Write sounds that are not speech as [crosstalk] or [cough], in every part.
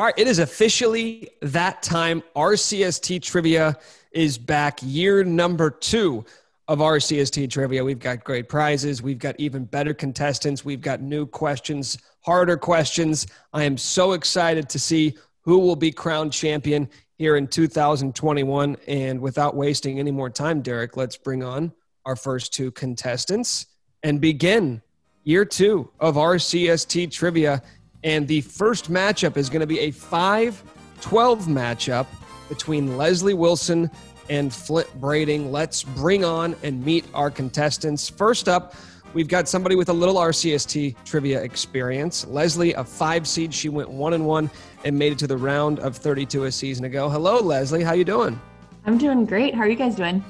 All right, it is officially that time. RCST Trivia is back, year number two of RCST Trivia. We've got great prizes. We've got even better contestants. We've got new questions, harder questions. I am so excited to see who will be crowned champion here in 2021. And without wasting any more time, Derek, let's bring on our first two contestants and begin year two of RCST Trivia. And the first matchup is going to be a 5 12 matchup between Leslie Wilson and Flint Brading. Let's bring on and meet our contestants. First up, we've got somebody with a little RCST trivia experience. Leslie, a five seed, she went one and one and made it to the round of 32 a season ago. Hello, Leslie. How you doing? I'm doing great. How are you guys doing?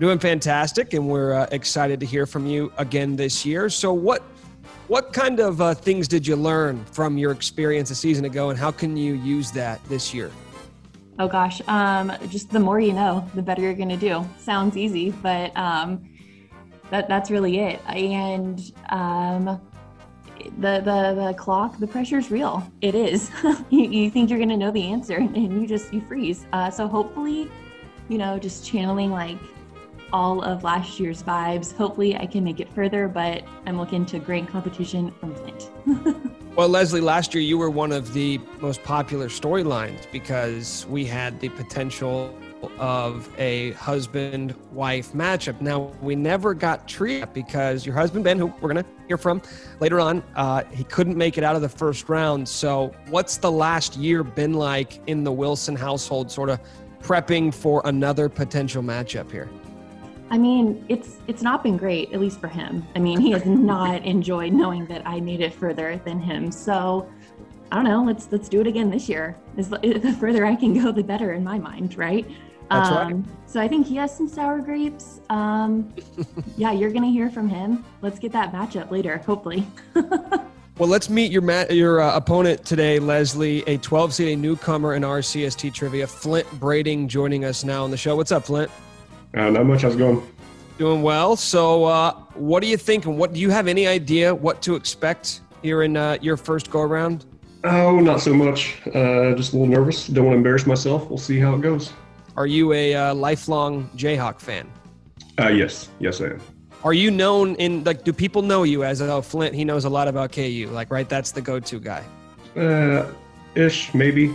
Doing fantastic, and we're uh, excited to hear from you again this year. So, what what kind of uh, things did you learn from your experience a season ago, and how can you use that this year? Oh gosh, um, just the more you know, the better you're going to do. Sounds easy, but um, that that's really it. And um, the the the clock, the pressure is real. It is. [laughs] you, you, think you're going to know the answer, and you just you freeze. Uh, so hopefully, you know, just channeling like all of last year's vibes. Hopefully, I can make it further, but I'm looking to great competition from Flint. [laughs] well, Leslie, last year you were one of the most popular storylines because we had the potential of a husband wife matchup. Now, we never got treated because your husband, Ben, who we're going to hear from later on, uh, he couldn't make it out of the first round. So, what's the last year been like in the Wilson household, sort of prepping for another potential matchup here? I mean, it's it's not been great, at least for him. I mean, he has [laughs] not enjoyed knowing that I made it further than him. So I don't know. Let's let's do it again this year. the further I can go, the better in my mind, right? That's um, right. So I think he has some sour grapes. Um, [laughs] yeah, you're gonna hear from him. Let's get that matchup later, hopefully. [laughs] well, let's meet your ma- your uh, opponent today, Leslie, a 12 seed, a newcomer in RCST trivia. Flint Brading joining us now on the show. What's up, Flint? Uh, not much. How's it going? Doing well. So, uh, what do you think? And what do you have any idea what to expect here in uh, your first go around? Oh, not so much. Uh, just a little nervous. Don't want to embarrass myself. We'll see how it goes. Are you a uh, lifelong Jayhawk fan? Uh, yes, yes, I am. Are you known in like? Do people know you as oh Flint? He knows a lot about KU. Like, right? That's the go-to guy. Uh, ish, maybe.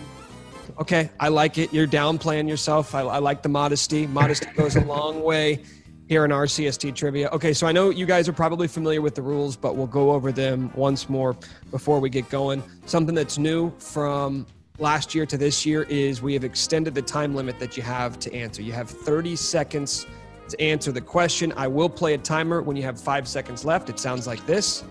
Okay, I like it. You're downplaying yourself. I, I like the modesty. Modesty goes a long way here in RCST trivia. Okay, so I know you guys are probably familiar with the rules, but we'll go over them once more before we get going. Something that's new from last year to this year is we have extended the time limit that you have to answer. You have 30 seconds to answer the question. I will play a timer when you have five seconds left. It sounds like this.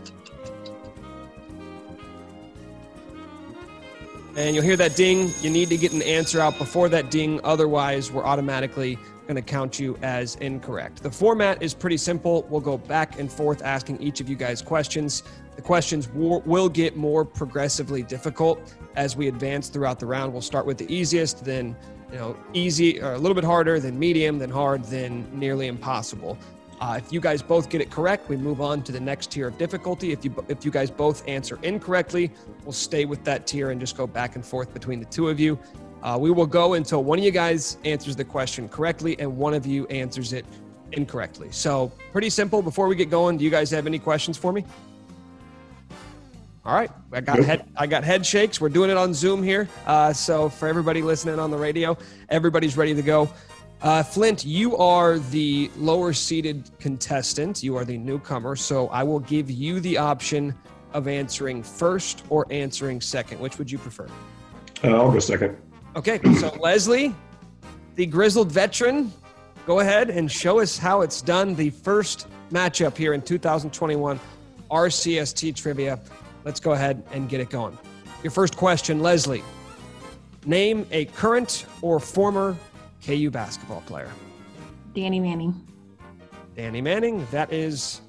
And you'll hear that ding. You need to get an answer out before that ding, otherwise, we're automatically going to count you as incorrect. The format is pretty simple. We'll go back and forth asking each of you guys questions. The questions will get more progressively difficult as we advance throughout the round. We'll start with the easiest, then you know, easy or a little bit harder, then medium, then hard, then nearly impossible. Uh, if you guys both get it correct, we move on to the next tier of difficulty. If you if you guys both answer incorrectly, we'll stay with that tier and just go back and forth between the two of you. Uh, we will go until one of you guys answers the question correctly and one of you answers it incorrectly. So pretty simple. Before we get going, do you guys have any questions for me? All right, I got head I got head shakes. We're doing it on Zoom here, uh, so for everybody listening on the radio, everybody's ready to go. Uh, Flint, you are the lower seated contestant. You are the newcomer. So I will give you the option of answering first or answering second. Which would you prefer? Uh, I'll go second. Okay. So, [clears throat] Leslie, the grizzled veteran, go ahead and show us how it's done. The first matchup here in 2021 RCST trivia. Let's go ahead and get it going. Your first question, Leslie. Name a current or former KU basketball player? Danny Manning. Danny Manning. That is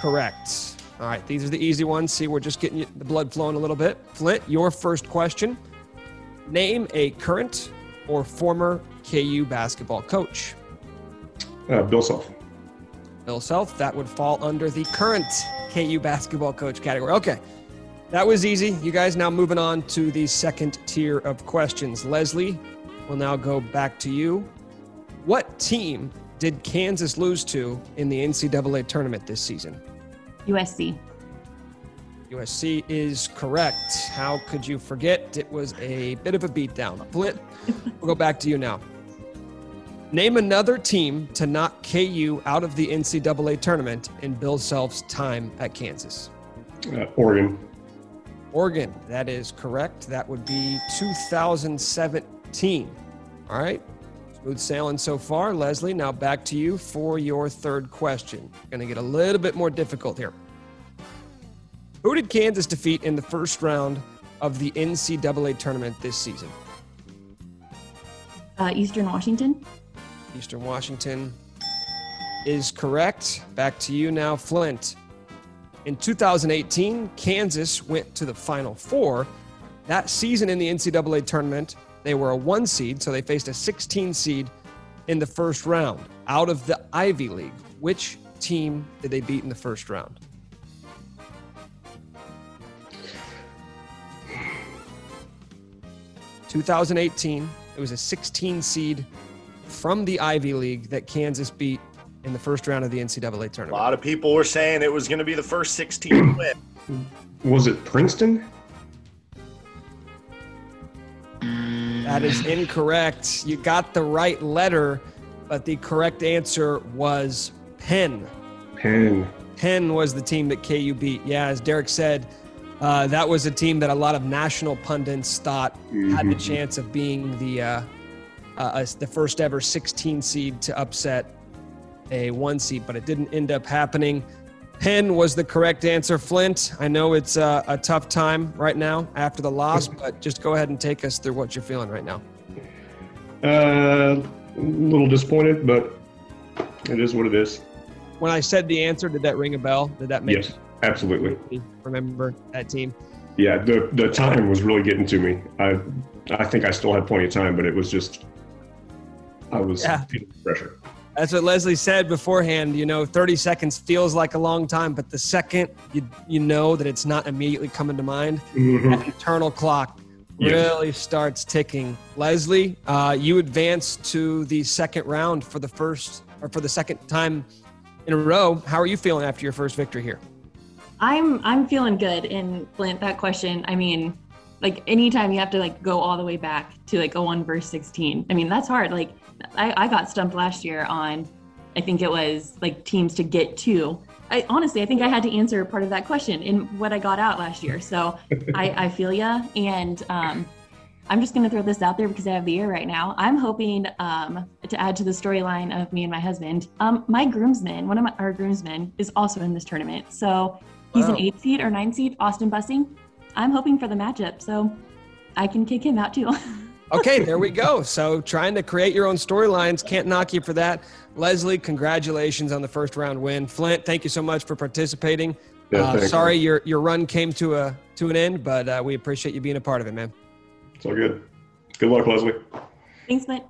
correct. All right, these are the easy ones. See, we're just getting the blood flowing a little bit. Flint, your first question. Name a current or former KU basketball coach. Uh, Bill Self. Bill Self. That would fall under the current KU basketball coach category. Okay. That was easy. You guys now moving on to the second tier of questions. Leslie, we'll now go back to you. What team did Kansas lose to in the NCAA tournament this season? USC. USC is correct. How could you forget? It was a bit of a beatdown. Flint, we'll go back to you now. Name another team to knock KU out of the NCAA tournament in Bill Self's time at Kansas. Uh, Oregon. Oregon, that is correct. That would be 2017. All right. Smooth sailing so far. Leslie, now back to you for your third question. Going to get a little bit more difficult here. Who did Kansas defeat in the first round of the NCAA tournament this season? Uh, Eastern Washington. Eastern Washington is correct. Back to you now, Flint. In 2018, Kansas went to the Final Four. That season in the NCAA tournament, they were a one seed, so they faced a 16 seed in the first round out of the Ivy League. Which team did they beat in the first round? Two thousand eighteen. It was a 16 seed from the Ivy League that Kansas beat in the first round of the NCAA tournament. A lot of people were saying it was going to be the first 16 win. Was it Princeton? That is [laughs] incorrect. You got the right letter, but the correct answer was Penn. Penn. Penn was the team that KU beat. Yeah, as Derek said, uh, that was a team that a lot of national pundits thought had the Mhm. chance of being the uh, uh, uh, the first ever 16 seed to upset a one seed, but it didn't end up happening. Penn was the correct answer. Flint, I know it's uh, a tough time right now after the loss, but just go ahead and take us through what you're feeling right now. Uh, a little disappointed, but it is what it is. When I said the answer, did that ring a bell? Did that make Yes, absolutely. remember that team? Yeah, the the time was really getting to me. I I think I still had plenty of time, but it was just I was Yeah. feeling pressure. That's what Leslie said beforehand. You know, 30 seconds feels like a long time, but the second you you know that it's not immediately coming to mind, Mhm. that internal clock Yes. really starts ticking. Leslie, uh, you advance to the second round for the first or for the second time in a row. How are you feeling after your first victory here? I'm I'm feeling good. And Flint, that question, I mean, like anytime you have to like go all the way back to like a one verse sixteen. I mean, that's hard. Like I, I got stumped last year on I think it was like teams to get to. I honestly I think I had to answer part of that question in what I got out last year. So [laughs] I, I feel ya. And um I'm just gonna throw this out there because I have the ear right now. I'm hoping um, to add to the storyline of me and my husband. Um, my groomsman, one of my, our groomsmen, is also in this tournament. So He's Wow. an eight seed or nine seed, Austin Bussing. I'm hoping for the matchup, so I can kick him out too. [laughs] Okay, there we go. So trying to create your own storylines can't knock you for that. Leslie, congratulations on the first round win. Flint, thank you so much for participating. Yeah, Uh, thank you. sorry your your run came to a to an end, but uh, we appreciate you being a part of it, man. It's all good. Good luck, Leslie. Thanks, Flint.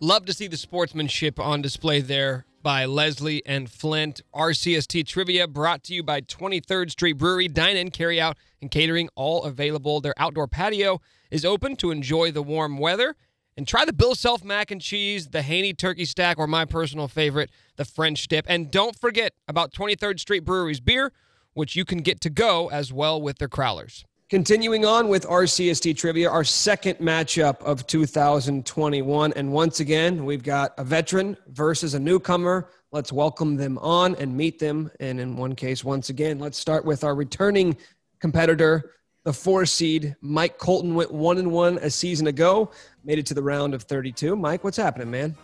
Love to see the sportsmanship on display there by Leslie and Flint. RCST trivia brought to you by 23rd Street Brewery. Dine in, carry out, and catering all available. Their outdoor patio is open to enjoy the warm weather. And try the Bill Self mac and cheese, the Haney turkey stack, or my personal favorite, the French dip. And don't forget about 23rd Street Brewery's beer, which you can get to go as well with their crowlers. Continuing on with RCST trivia, our second matchup of 2021. And once again, we've got a veteran versus a newcomer. Let's welcome them on and meet them. And in one case, once again, let's start with our returning competitor, the four seed. Mike Colton went one and one a season ago, made it to the round of 32. Mike, what's happening, man?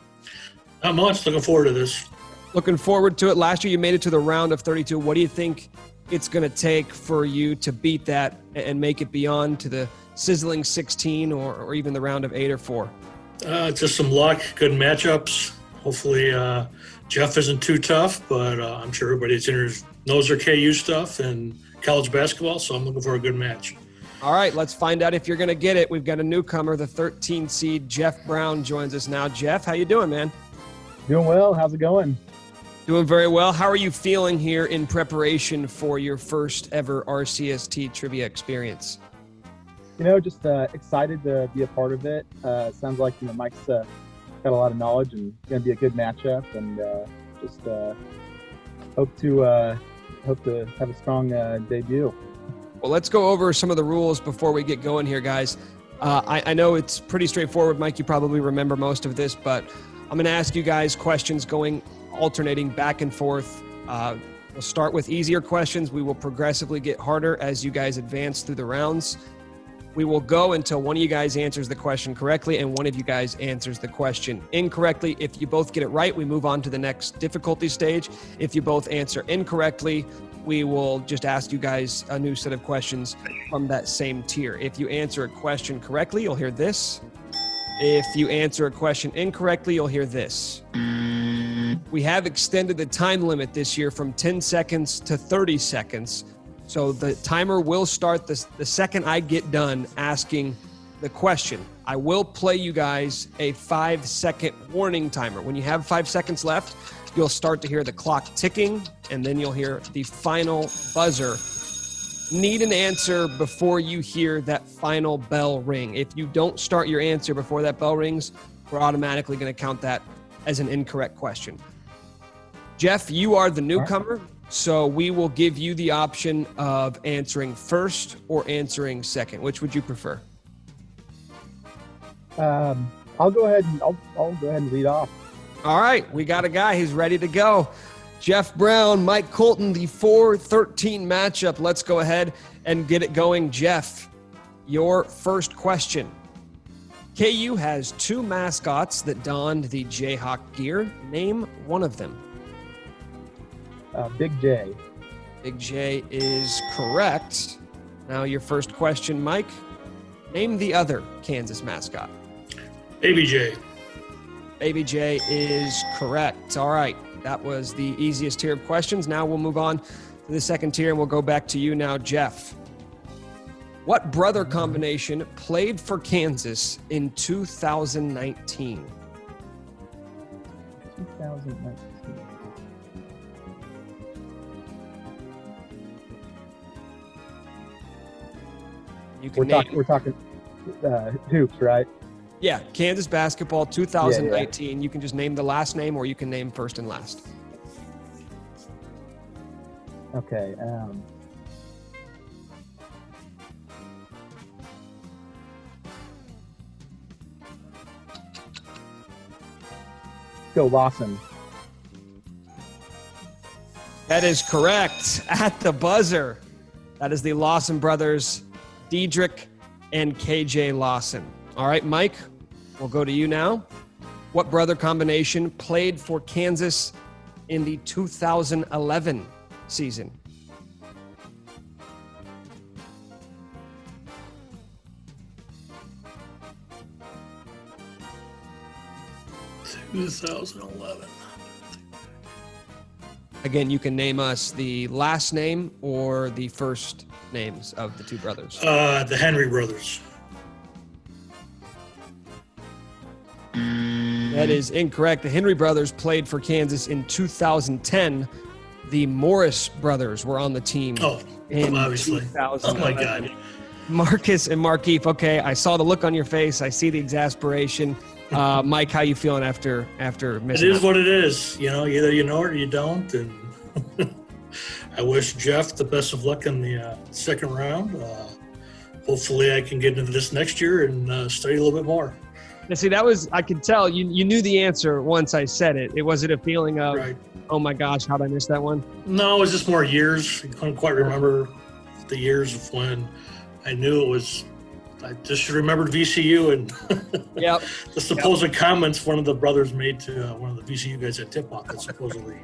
Not much. Looking forward to this. Looking forward to it. Last year, you made it to the round of 32. What do you think it's going to take for you to beat that and make it beyond to the sizzling 16 or, or even the round of eight or four? Uh, just some luck, good matchups. Hopefully, uh, Jeff isn't too tough, but uh, I'm sure everybody that's in here knows their KU stuff and college basketball. So I'm looking for a good match. All right, let's find out if you're going to get it. We've got a newcomer, the 13 seed Jeff Brown joins us now. Jeff, how you doing, man? Doing well. How's it going? Doing very well. How are you feeling here in preparation for your first ever RCST trivia experience? You know, just uh, excited to be a part of it. Uh, sounds like you know Mike's uh, got a lot of knowledge and going to be a good matchup, and uh, just uh, hope to uh, hope to have a strong debut. Well, let's go over some of the rules before we get going here, guys. I, I know it's pretty straightforward, Mike. You probably remember most of this, but I'm going to ask you guys questions going alternating back and forth. Uh, we'll start with easier questions. We will progressively get harder as you guys advance through the rounds. We will go until one of you guys answers the question correctly and one of you guys answers the question incorrectly. If you both get it right, we move on to the next difficulty stage. If you both answer incorrectly, we will just ask you guys a new set of questions from that same tier. If you answer a question correctly, you'll hear this. If you answer a question incorrectly, you'll hear this. We have extended the time limit this year from 10 seconds to 30 seconds. So the timer will start the, the second I get done asking the question. I will play you guys a five second warning timer. When you have five seconds left, you'll start to hear the clock ticking, and then you'll hear the final buzzer need an answer before you hear that final bell ring. If you don't start your answer before that bell rings, we're automatically going to count that as an incorrect question. Jeff, you are the newcomer, so we will give you the option of answering first or answering second. Which would you prefer? Um, I'll go ahead and I'll, I'll go ahead and lead off. All right, we got a guy who's ready to go. Jeff Brown, Mike Colton, the 413 matchup. Let's go ahead and get it going. Jeff, your first question. KU has two mascots that donned the Jayhawk gear. Name one of them. Uh, Big J. Big J is correct. Now, your first question, Mike. Name the other Kansas mascot. Baby J. Baby J is correct. All right. That was the easiest tier of questions. Now we'll move on to the second tier and we'll go back to you now, Jeff. What brother combination played for Kansas in 2019? 2019. You can we're, talk, we're talking uh, hoops, right? Yeah, Kansas basketball 2019. Yeah, yeah. You can just name the last name or you can name first and last. Okay. Um, go Lawson. That is correct. At the buzzer. That is the Lawson brothers, Dedric and KJ Lawson. All right, Mike, we'll go to you now. What brother combination played for Kansas in the 2011 season? Two thousand eleven. Again, you can name us the last name or the first names of the two brothers. Uh, the Henry brothers. That is incorrect. The Henry brothers played for Kansas in 2010. The Morris brothers were on the team. Oh, obviously. Oh my God. Marcus and Markieff. Okay, I saw the look on your face. I see the exasperation. Uh, [laughs] Mike, how you feeling after after missing? It is out? what it is. You know, either you know it or you don't. And [laughs] I wish Jeff the best of luck in the uh, second round. Uh, hopefully, I can get into this next year and uh, study a little bit more. See, that was I could tell you you knew the answer once I said it. It wasn't a feeling of, right. oh my gosh, how did I miss that one? No, it was just more years. I couldn't quite remember the years of when I knew it was. I just remembered VCU and [laughs] yep. the supposed yep. comments one of the brothers made to uh, one of the VCU guys at tip off that supposedly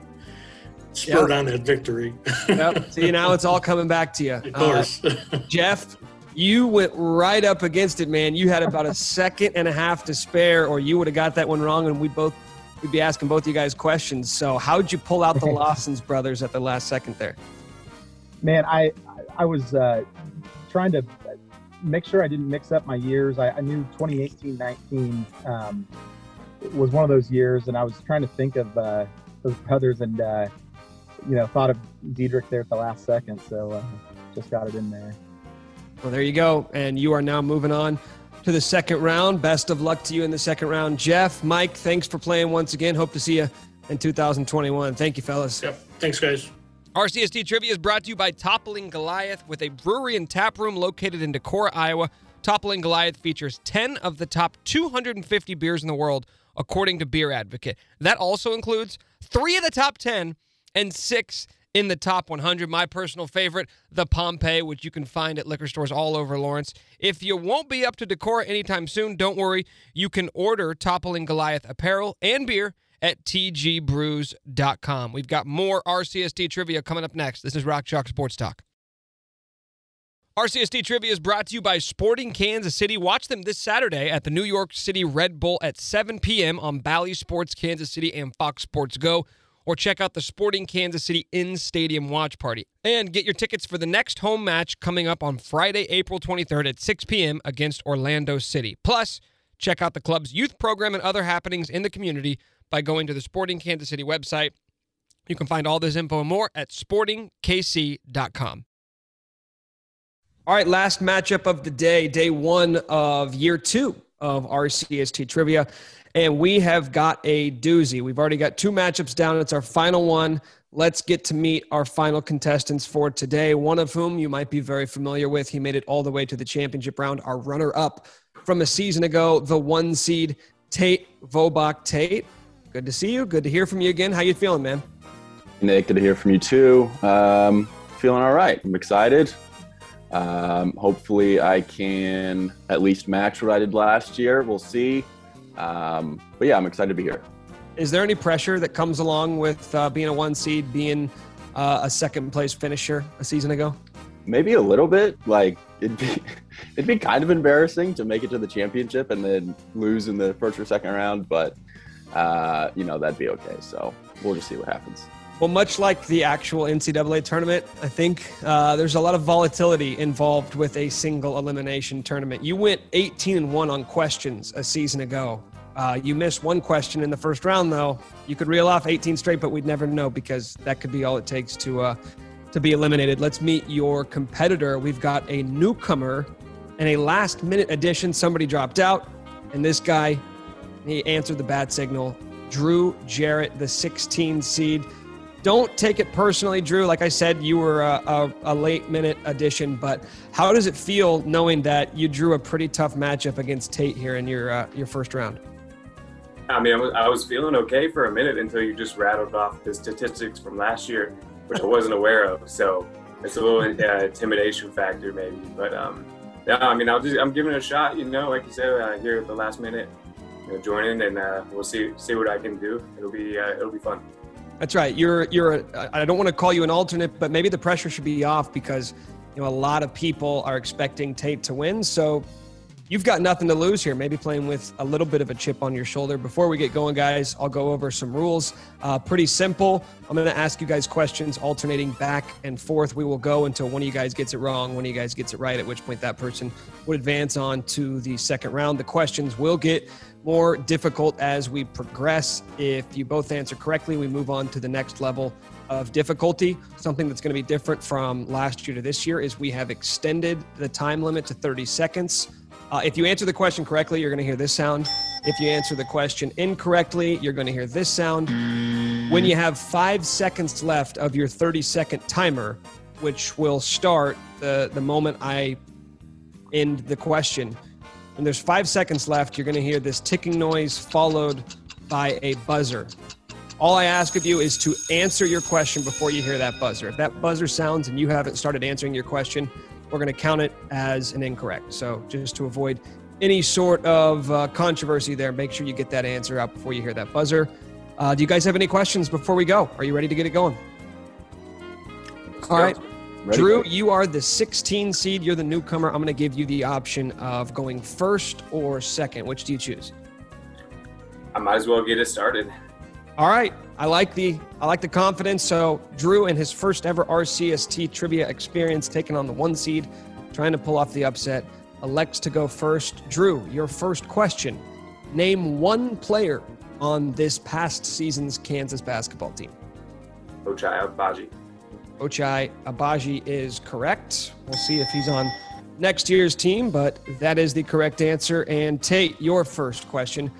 spurred yep. on that victory. yep. See, now [laughs] it's all coming back to you. Of course. Uh, Jeff, you went right up against it, man. You had about a [laughs] second and a half to spare, or you would have got that one wrong, and we both we'd be asking both of you guys questions. So, how'd you pull out the [laughs] Lawson's brothers at the last second there? Man, I I was uh, trying to make sure I didn't mix up my years. I, I knew 2018 19 um, was one of those years, and I was trying to think of uh, those brothers, and uh, you know, thought of Dedric there at the last second, so uh, just got it in there. Well, there you go, and you are now moving on to the second round. Best of luck to you in the second round, Jeff. Mike, thanks for playing once again. Hope to see you in 2021. Thank you, fellas. Yep. Thanks, guys. RCST Trivia is brought to you by Toppling Goliath with a brewery and tap room located in Decorah, Iowa. Toppling Goliath features 10 of the top 250 beers in the world, according to Beer Advocate. That also includes three of the top 10 and six in the top 100. My personal favorite, the Pompeii, which you can find at liquor stores all over Lawrence. If you won't be up to Decorah anytime soon, don't worry. You can order Toppling Goliath apparel and beer at tgbrews.com. We've got more RCST trivia coming up next. This is Rock Chalk Sports Talk. RCST Trivia is brought to you by Sporting Kansas City. Watch them this Saturday at the New York City Red Bull at 7 p.m. on Bally Sports Kansas City and Fox Sports Go or check out the Sporting Kansas City in stadium watch party. And get your tickets for the next home match coming up on Friday, April 23rd at 6 p.m. against Orlando City. Plus, check out the club's youth program and other happenings in the community by going to the Sporting Kansas City website. You can find all this info and more at sportingkc.com. All right, last matchup of the day, day one of year two of RCST trivia. And we have got a doozy. We've already got two matchups down. It's our final one. Let's get to meet our final contestants for today, one of whom you might be very familiar with. He made it all the way to the championship round, our runner up from a season ago, the one seed, Tate Vobach. Tate, good to see you. Good to hear from you again. How you feeling, man? Nick, good to hear from you too. Um, feeling all right. I'm excited. Um, hopefully, I can at least match what I did last year. We'll see. Um, but yeah, I'm excited to be here. Is there any pressure that comes along with uh, being a one seed, being uh, a second place finisher a season ago? Maybe a little bit. Like it'd be, [laughs] it'd be kind of embarrassing to make it to the championship and then lose in the first or second round, but uh, you know that'd be okay. So we'll just see what happens. Well, much like the actual NCAA tournament, I think uh, there's a lot of volatility involved with a single elimination tournament. You went 18 and 1 on questions a season ago. Uh, you missed one question in the first round, though. You could reel off 18 straight, but we'd never know because that could be all it takes to uh, to be eliminated. Let's meet your competitor. We've got a newcomer and a last minute addition. Somebody dropped out, and this guy, he answered the bat signal. Drew Jarrett, the 16 seed. Don't take it personally, Drew. Like I said, you were a, a, a, late minute addition, but how does it feel knowing that you drew a pretty tough matchup against Tate here in your uh, your first round? I mean, I was, I was feeling okay for a minute until you just rattled off the statistics from last year, which I wasn't aware of. So it's a little [laughs] uh, intimidation factor, maybe. But um, yeah, I mean, I'll just I'm giving it a shot. You know, like you said, uh, here at the last minute, you know, join in, and uh, we'll see see what I can do. It'll be uh, it'll be fun. That's right. You're you're. A, I don't want to call you an alternate, but maybe the pressure should be off because you know a lot of people are expecting Tate to win. So you've got nothing to lose here. Maybe playing with a little bit of a chip on your shoulder. Before we get going, guys, I'll go over some rules. Uh, pretty simple. I'm going to ask you guys questions alternating back and forth. We will go until one of you guys gets it wrong, one of you guys gets it right, at which point that person would advance on to the second round. The questions will get more difficult as we progress. If you both answer correctly, we move on to the next level of difficulty. Something that's going to be different from last year to this year is we have extended the time limit to 30 seconds. Uh, if you answer the question correctly, you're going to hear this sound. If you answer the question incorrectly, you're going to hear this sound. When you have five seconds left of your 30 second timer, which will start the, the moment I end the question, when there's five seconds left, you're going to hear this ticking noise followed by a buzzer. All I ask of you is to answer your question before you hear that buzzer. If that buzzer sounds and you haven't started answering your question, we're going to count it as an incorrect. So just to avoid any sort of uh, controversy there, make sure you get that answer out before you hear that buzzer. Uh, do you guys have any questions before we go? Are you ready to get it going? All right. Ready? Drew, you are the 16 seed. You're the newcomer. I'm going to give you the option of going first or second. Which do you choose? I might as well get it started. All right. I like the I like the confidence. So Drew and his first ever RCST trivia experience, taking on the one seed, trying to pull off the upset, elects to go first. Drew, your first question: Name one player on this past season's Kansas basketball team? Ochai Agbaji. Ochai Agbaji is correct. We'll see if he's on next year's team, but that is the correct answer. And Tate, your first question.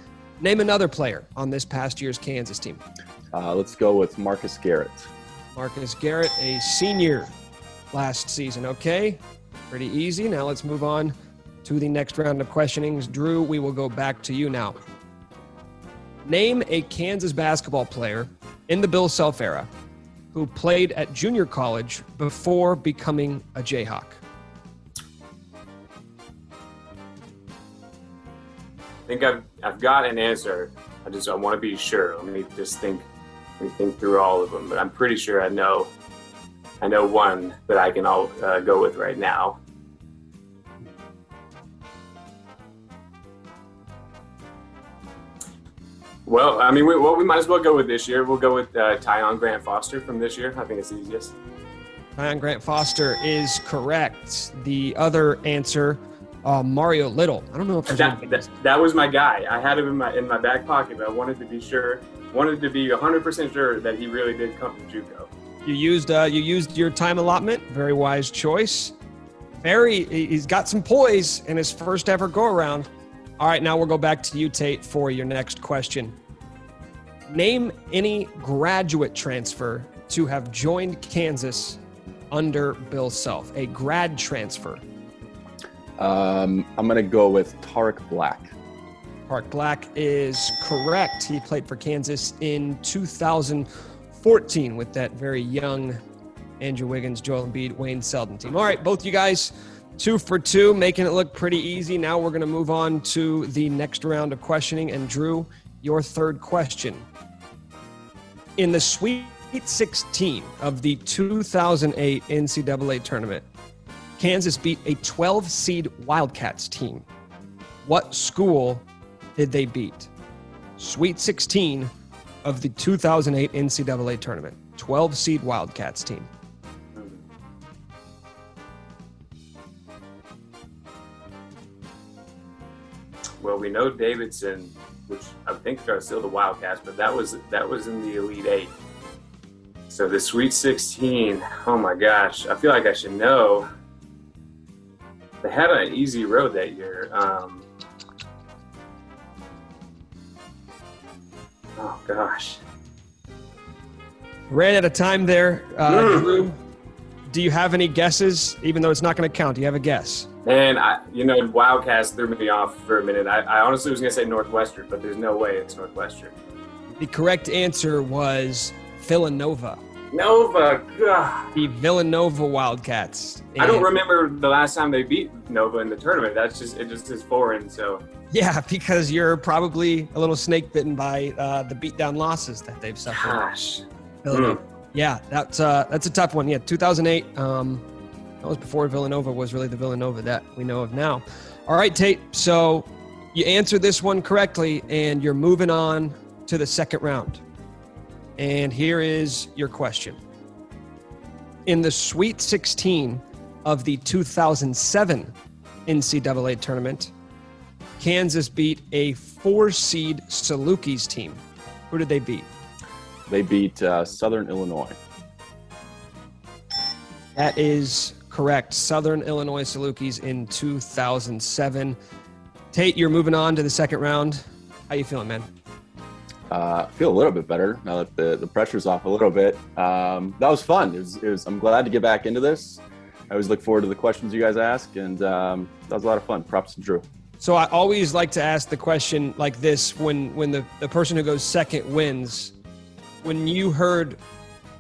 Name another player on this past year's Kansas team. Uh, let's go with Marcus Garrett. Marcus Garrett, a senior last season. Okay, pretty easy. Now let's move on to the next round of questionings. Drew, we will go back to you now. Name a Kansas basketball player in the Bill Self era who played at junior college before becoming a Jayhawk. I think I've I've got an answer. I just I want to be sure. Let me just think think through all of them. But I'm pretty sure I know I know one that I can all uh, go with right now. Well, I mean, we, we might as well go with this year. We'll go with uh, Tyon Grant Foster from this year. I think it's easiest. Tyon Grant Foster is correct. The other answer, uh, Mario Little. I don't know if That, that, that was my guy. I had him in my in my back pocket, but I wanted to be sure, wanted to be 100% sure that he really did come from JUCO. You used uh, you used your time allotment. Very wise choice. Very, he's got some poise in his first ever go around. All right, now we'll go back to you, Tate, for your next question. Name any graduate transfer to have joined Kansas under Bill Self. A grad transfer. Um, I'm going to go with Tarik Black. Tarik Black is correct. He played for Kansas in 2014 with that very young Andrew Wiggins, Joel Embiid, Wayne Selden team. All right, both you guys, two for two, making it look pretty easy. Now we're going to move on to the next round of questioning. And Drew, your third question. In the Sweet 16 of the 2008 NCAA tournament, Kansas beat a 12 seed Wildcats team. What school did they beat? Sweet 16 of the 2008 NCAA tournament. 12 seed Wildcats team. Well, we know Davidson, which I think are still the Wildcats, but that was that was in the Elite Eight. So the Sweet 16. Oh my gosh, I feel like I should know. They had an easy road that year. Um, oh gosh. Ran out of time there. Uh, Mm. Drew, do you have any guesses? Even though it's not going to count, do you have a guess? Man, I you know Wildcats threw me off for a minute. I, I honestly was gonna say Northwestern, but there's no way it's Northwestern. The correct answer was Villanova. Nova, God. The Villanova Wildcats. I don't remember the last time they beat Nova in the tournament. That's just it just is foreign. So Yeah, [laughs] because you're probably a little snake bitten by uh, the beatdown losses that they've suffered. gosh. Villanova. Yeah, that's uh, that's a tough one. Yeah, 2008. Um, that was before Villanova was really the Villanova that we know of now. All right, Tate. So you answered this one correctly, and you're moving on to the second round. And here is your question. In the Sweet 16 of the 2007 NCAA tournament, Kansas beat a four seed Salukis team. Who did they beat? They beat uh, Southern Illinois. That is correct. Southern Illinois Salukis in 2007. Tate, you're moving on to the second round. How you feeling, man? Uh, I feel a little bit better now that the, the pressure's off a little bit. Um, that was fun. It was, it was, I'm glad to get back into this. I always look forward to the questions you guys ask, and um, that was a lot of fun. Props to Drew. So I always like to ask the question like this when when the, the person who goes second wins. When you heard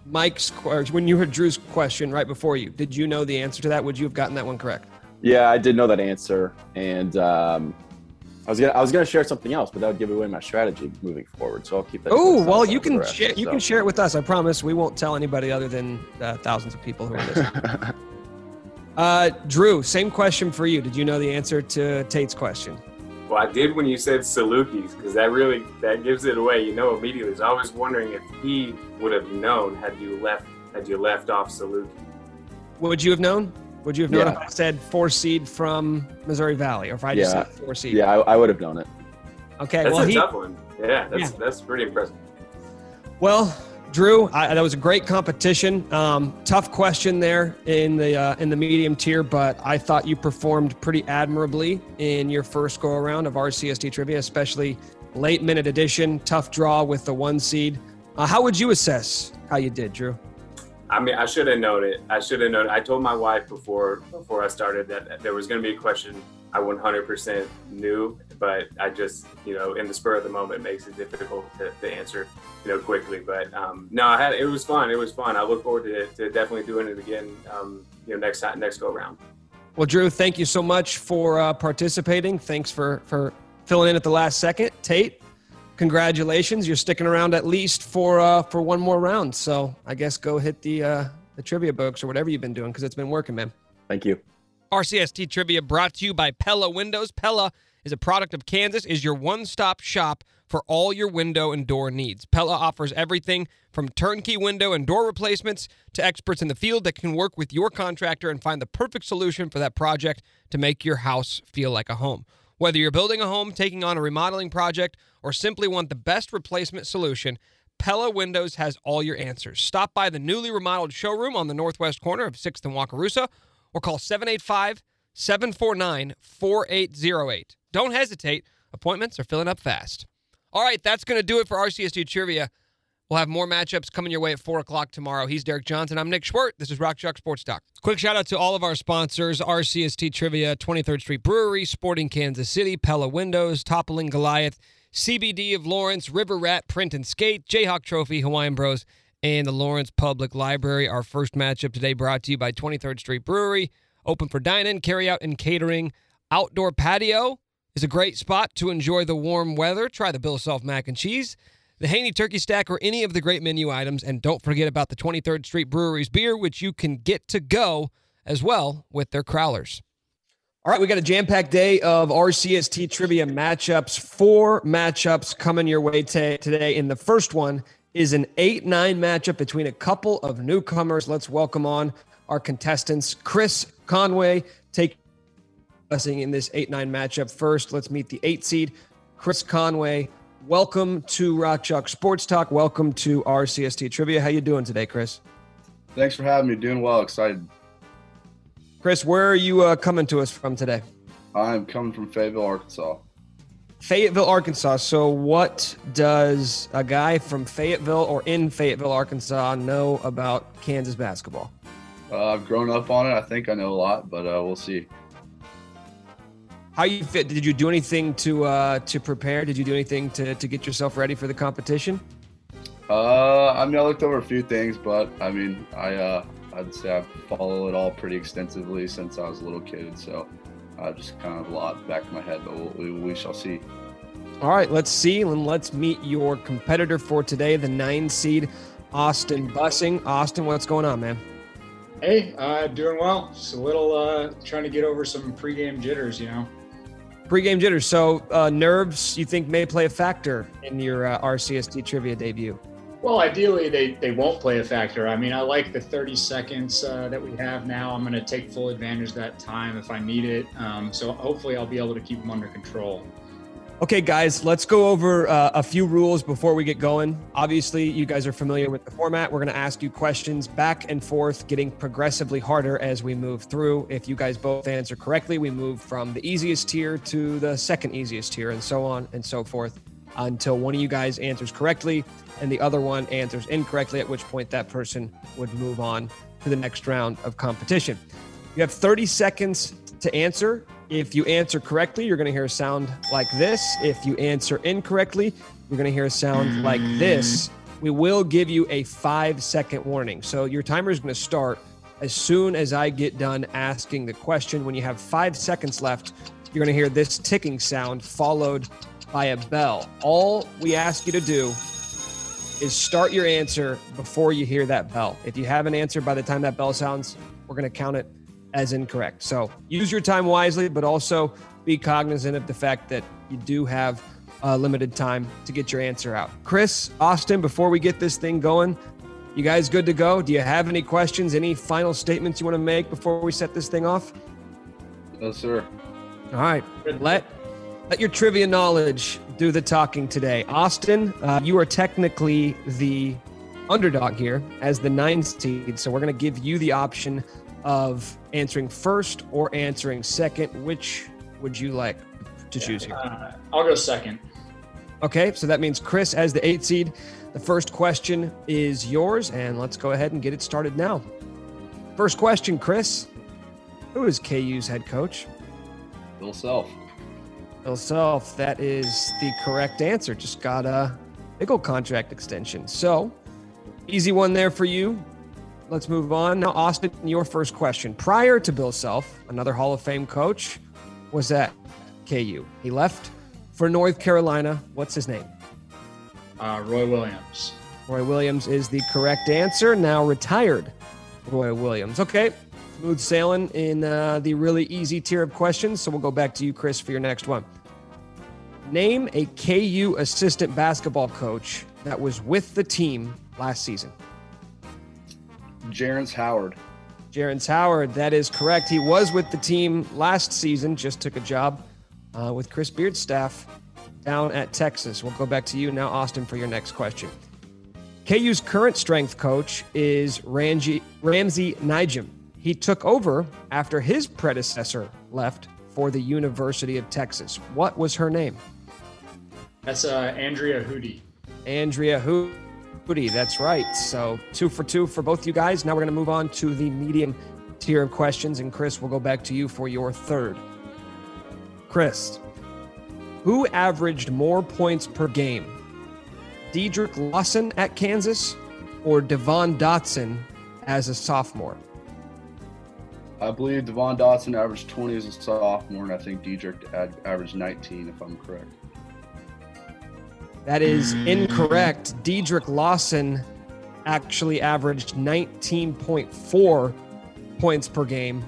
Mike's or when you heard Drew's question right before you, did you know the answer to that? Would you have gotten that one correct? Yeah, I did know that answer, and um, I was gonna I was gonna share something else, but that would give away my strategy moving forward. So I'll keep that. Oh well, you can rest, share. You so. can share it with us. I promise. We won't tell anybody other than uh, thousands of people who are listening. [laughs] Uh, Drew, same question for you. Did you know the answer to Tate's question? Well, I did when you said Salukis because that really that gives it away. You know immediately. So I was wondering if he would have known had you left had you left off Saluki. Would you have known? Would you have known Yeah. if I said four seed from Missouri Valley, or if I just Yeah. said four seed? yeah, I, I would have known it. Okay, That's well a he tough one. Yeah, that's Yeah. that's pretty impressive. Well, Drew, I, that was a great competition. Um, tough question there in the uh, in the medium tier, but I thought you performed pretty admirably in your first go around of RCST trivia, especially late minute edition. Tough draw with the one seed. Uh, how would you assess how you did, Drew? I mean, I should have known it. I should have known. I told my wife before before I started that there was going to be a question I 100% knew, but I just, you know, in the spur of the moment, makes it difficult to, to answer, you know, quickly. But um, no, I had it was fun. It was fun. I look forward to, to definitely doing it again, um, you know, next time, next go around. Well, Drew, thank you so much for uh, participating. Thanks for for filling in at the last second. Tate, congratulations! You're sticking around at least for uh, for one more round. So I guess go hit the uh, the trivia books or whatever you've been doing because it's been working, man. Thank you. RCST trivia brought to you by Pella Windows. Pella is a product of Kansas, is your one-stop shop for all your window and door needs. Pella offers everything from turnkey window and door replacements to experts in the field that can work with your contractor and find the perfect solution for that project to make your house feel like a home. Whether you're building a home, taking on a remodeling project, or simply want the best replacement solution, Pella Windows has all your answers. Stop by the newly remodeled showroom on the northwest corner of 6th and Wakarusa or call 785 749 4808. Don't hesitate. Appointments are filling up fast. All right, that's going to do it for RCST Trivia. We'll have more matchups coming your way at 4 o'clock tomorrow. He's Derek Johnson. I'm Nick Schwert. This is Rock Chalk Sports Talk. Quick shout out to all of our sponsors RCST Trivia, 23rd Street Brewery, Sporting Kansas City, Pella Windows, Toppling Goliath, CBD of Lawrence, River Rat Print and Skate, Jayhawk Trophy, Hawaiian Bros, and the Lawrence Public Library. Our first matchup today brought to you by 23rd Street Brewery. Open for dine in, carry out, and catering. Outdoor patio is a great spot to enjoy the warm weather. Try the Bill Self mac and cheese, the Haney turkey stack, or any of the great menu items. And don't forget about the 23rd Street Brewery's beer, which you can get to go as well with their crowlers. All right, we got a jam packed day of RCST trivia matchups. Four matchups coming your way t- today. And the first one is an 8 9 matchup between a couple of newcomers. Let's welcome on our contestants. Chris Conway take us in this 8 9 matchup. First, let's meet the eight seed, Chris Conway. Welcome to Rock Chalk Sports Talk. Welcome to RCST Trivia. How you doing today, Chris? Thanks for having me. Doing well. Excited. Chris, where are you uh, coming to us from today? I'm coming from Fayetteville, Arkansas. Fayetteville, Arkansas. So, what does a guy from Fayetteville or in Fayetteville, Arkansas, know about Kansas basketball? Uh, I've grown up on it. I think I know a lot, but uh, we'll see. How you fit? Did you do anything to uh, to prepare? Did you do anything to, to get yourself ready for the competition? Uh, I mean, I looked over a few things, but I mean, I uh, I'd say I follow it all pretty extensively since I was a little kid. So I just kind of a lot back in my head, but we'll, we, we shall see. All right, let's see and let's meet your competitor for today, the nine seed Austin Bussing. Austin, what's going on, man? Hey, uh, doing well. Just a little uh, trying to get over some pregame jitters, you know. Pre-game jitters. So uh, nerves, you think may play a factor in your uh, RCST trivia debut? Well, ideally, they, they won't play a factor. I mean, I like the 30 seconds uh, that we have now. I'm going to take full advantage of that time if I need it. Um, so hopefully, I'll be able to keep them under control. Okay, guys, let's go over uh, a few rules before we get going. Obviously, you guys are familiar with the format. We're going to ask you questions back and forth, getting progressively harder as we move through. If you guys both answer correctly, we move from the easiest tier to the second easiest tier, and so on and so forth until one of you guys answers correctly and the other one answers incorrectly, at which point that person would move on to the next round of competition. You have 30 seconds to answer. If you answer correctly, you're going to hear a sound like this. If you answer incorrectly, you're going to hear a sound like this. We will give you a five second warning. So your timer is going to start as soon as I get done asking the question. When you have five seconds left, you're going to hear this ticking sound followed by a bell. All we ask you to do is start your answer before you hear that bell. If you have an answer by the time that bell sounds, we're going to count it as incorrect. So use your time wisely, but also be cognizant of the fact that you do have uh, limited time to get your answer out. Chris, Austin, before we get this thing going, you guys good to go? Do you have any questions, any final statements you want to make before we set this thing off? No, sir. All right. Let let your trivia knowledge do the talking today. Austin, uh, you are technically the underdog here as the nine seed. So we're going to give you the option of answering first or answering second. Which would you like to choose here? Uh, I'll go second. Okay, so that means Chris as the eight seed. The first question is yours, and let's go ahead and get it started now. First question, Chris. Who is KU's head coach? Bill Self. Bill Self. That is the correct answer. Just got a big old contract extension. So, easy one there for you. Let's move on. Now, Austin, your first question. Prior to Bill Self, another Hall of Fame coach was at KU. He left for North Carolina. What's his name? Uh, Roy Williams. Roy Williams is the correct answer. Now retired Roy Williams. Okay, smooth sailing in uh, the really easy tier of questions. So we'll go back to you, Chris, for your next one. Name a KU assistant basketball coach that was with the team last season. Jerrance Howard. Jerrance Howard, that is correct. He was with the team last season, just took a job uh, with Chris Beard's staff down at Texas. We'll go back to you now, Austin, for your next question. KU's current strength coach is Ramsey, Ramsey Nijem. He took over after his predecessor left for the University of Texas. What was her name? That's uh, Andrea Hudy. Andrea Hudy, that's right. So two for two for both you guys. Now we're going to move on to the medium tier of questions. And Chris, we'll go back to you for your third. Chris, who averaged more points per game? Dedric Lawson at Kansas or Devon Dotson as a sophomore? I believe Devon Dotson averaged 20 as a sophomore, and I think Dedric ad- averaged 19, if I'm correct. That is incorrect. Dedric Lawson actually averaged 19.4 points per game,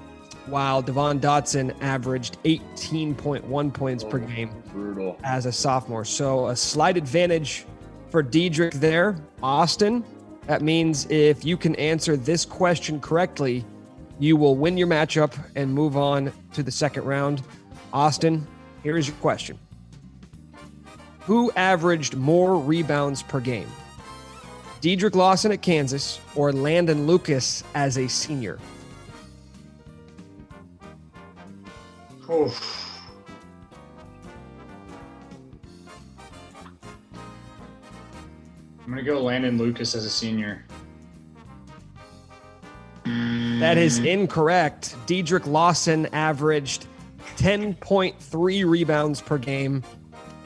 while Devon Dotson averaged 18.1 points per oh, game Brutal. as a sophomore. So a slight advantage for Dedric there. Austin, that means if you can answer this question correctly, you will win your matchup and move on to the second round. Austin, here is your question Who averaged more rebounds per game? Dedric Lawson at Kansas or Landon Lucas as a senior? Oof. I'm gonna go Landon Lucas as a senior. That is incorrect. Dedric Lawson averaged 10.3 rebounds per game,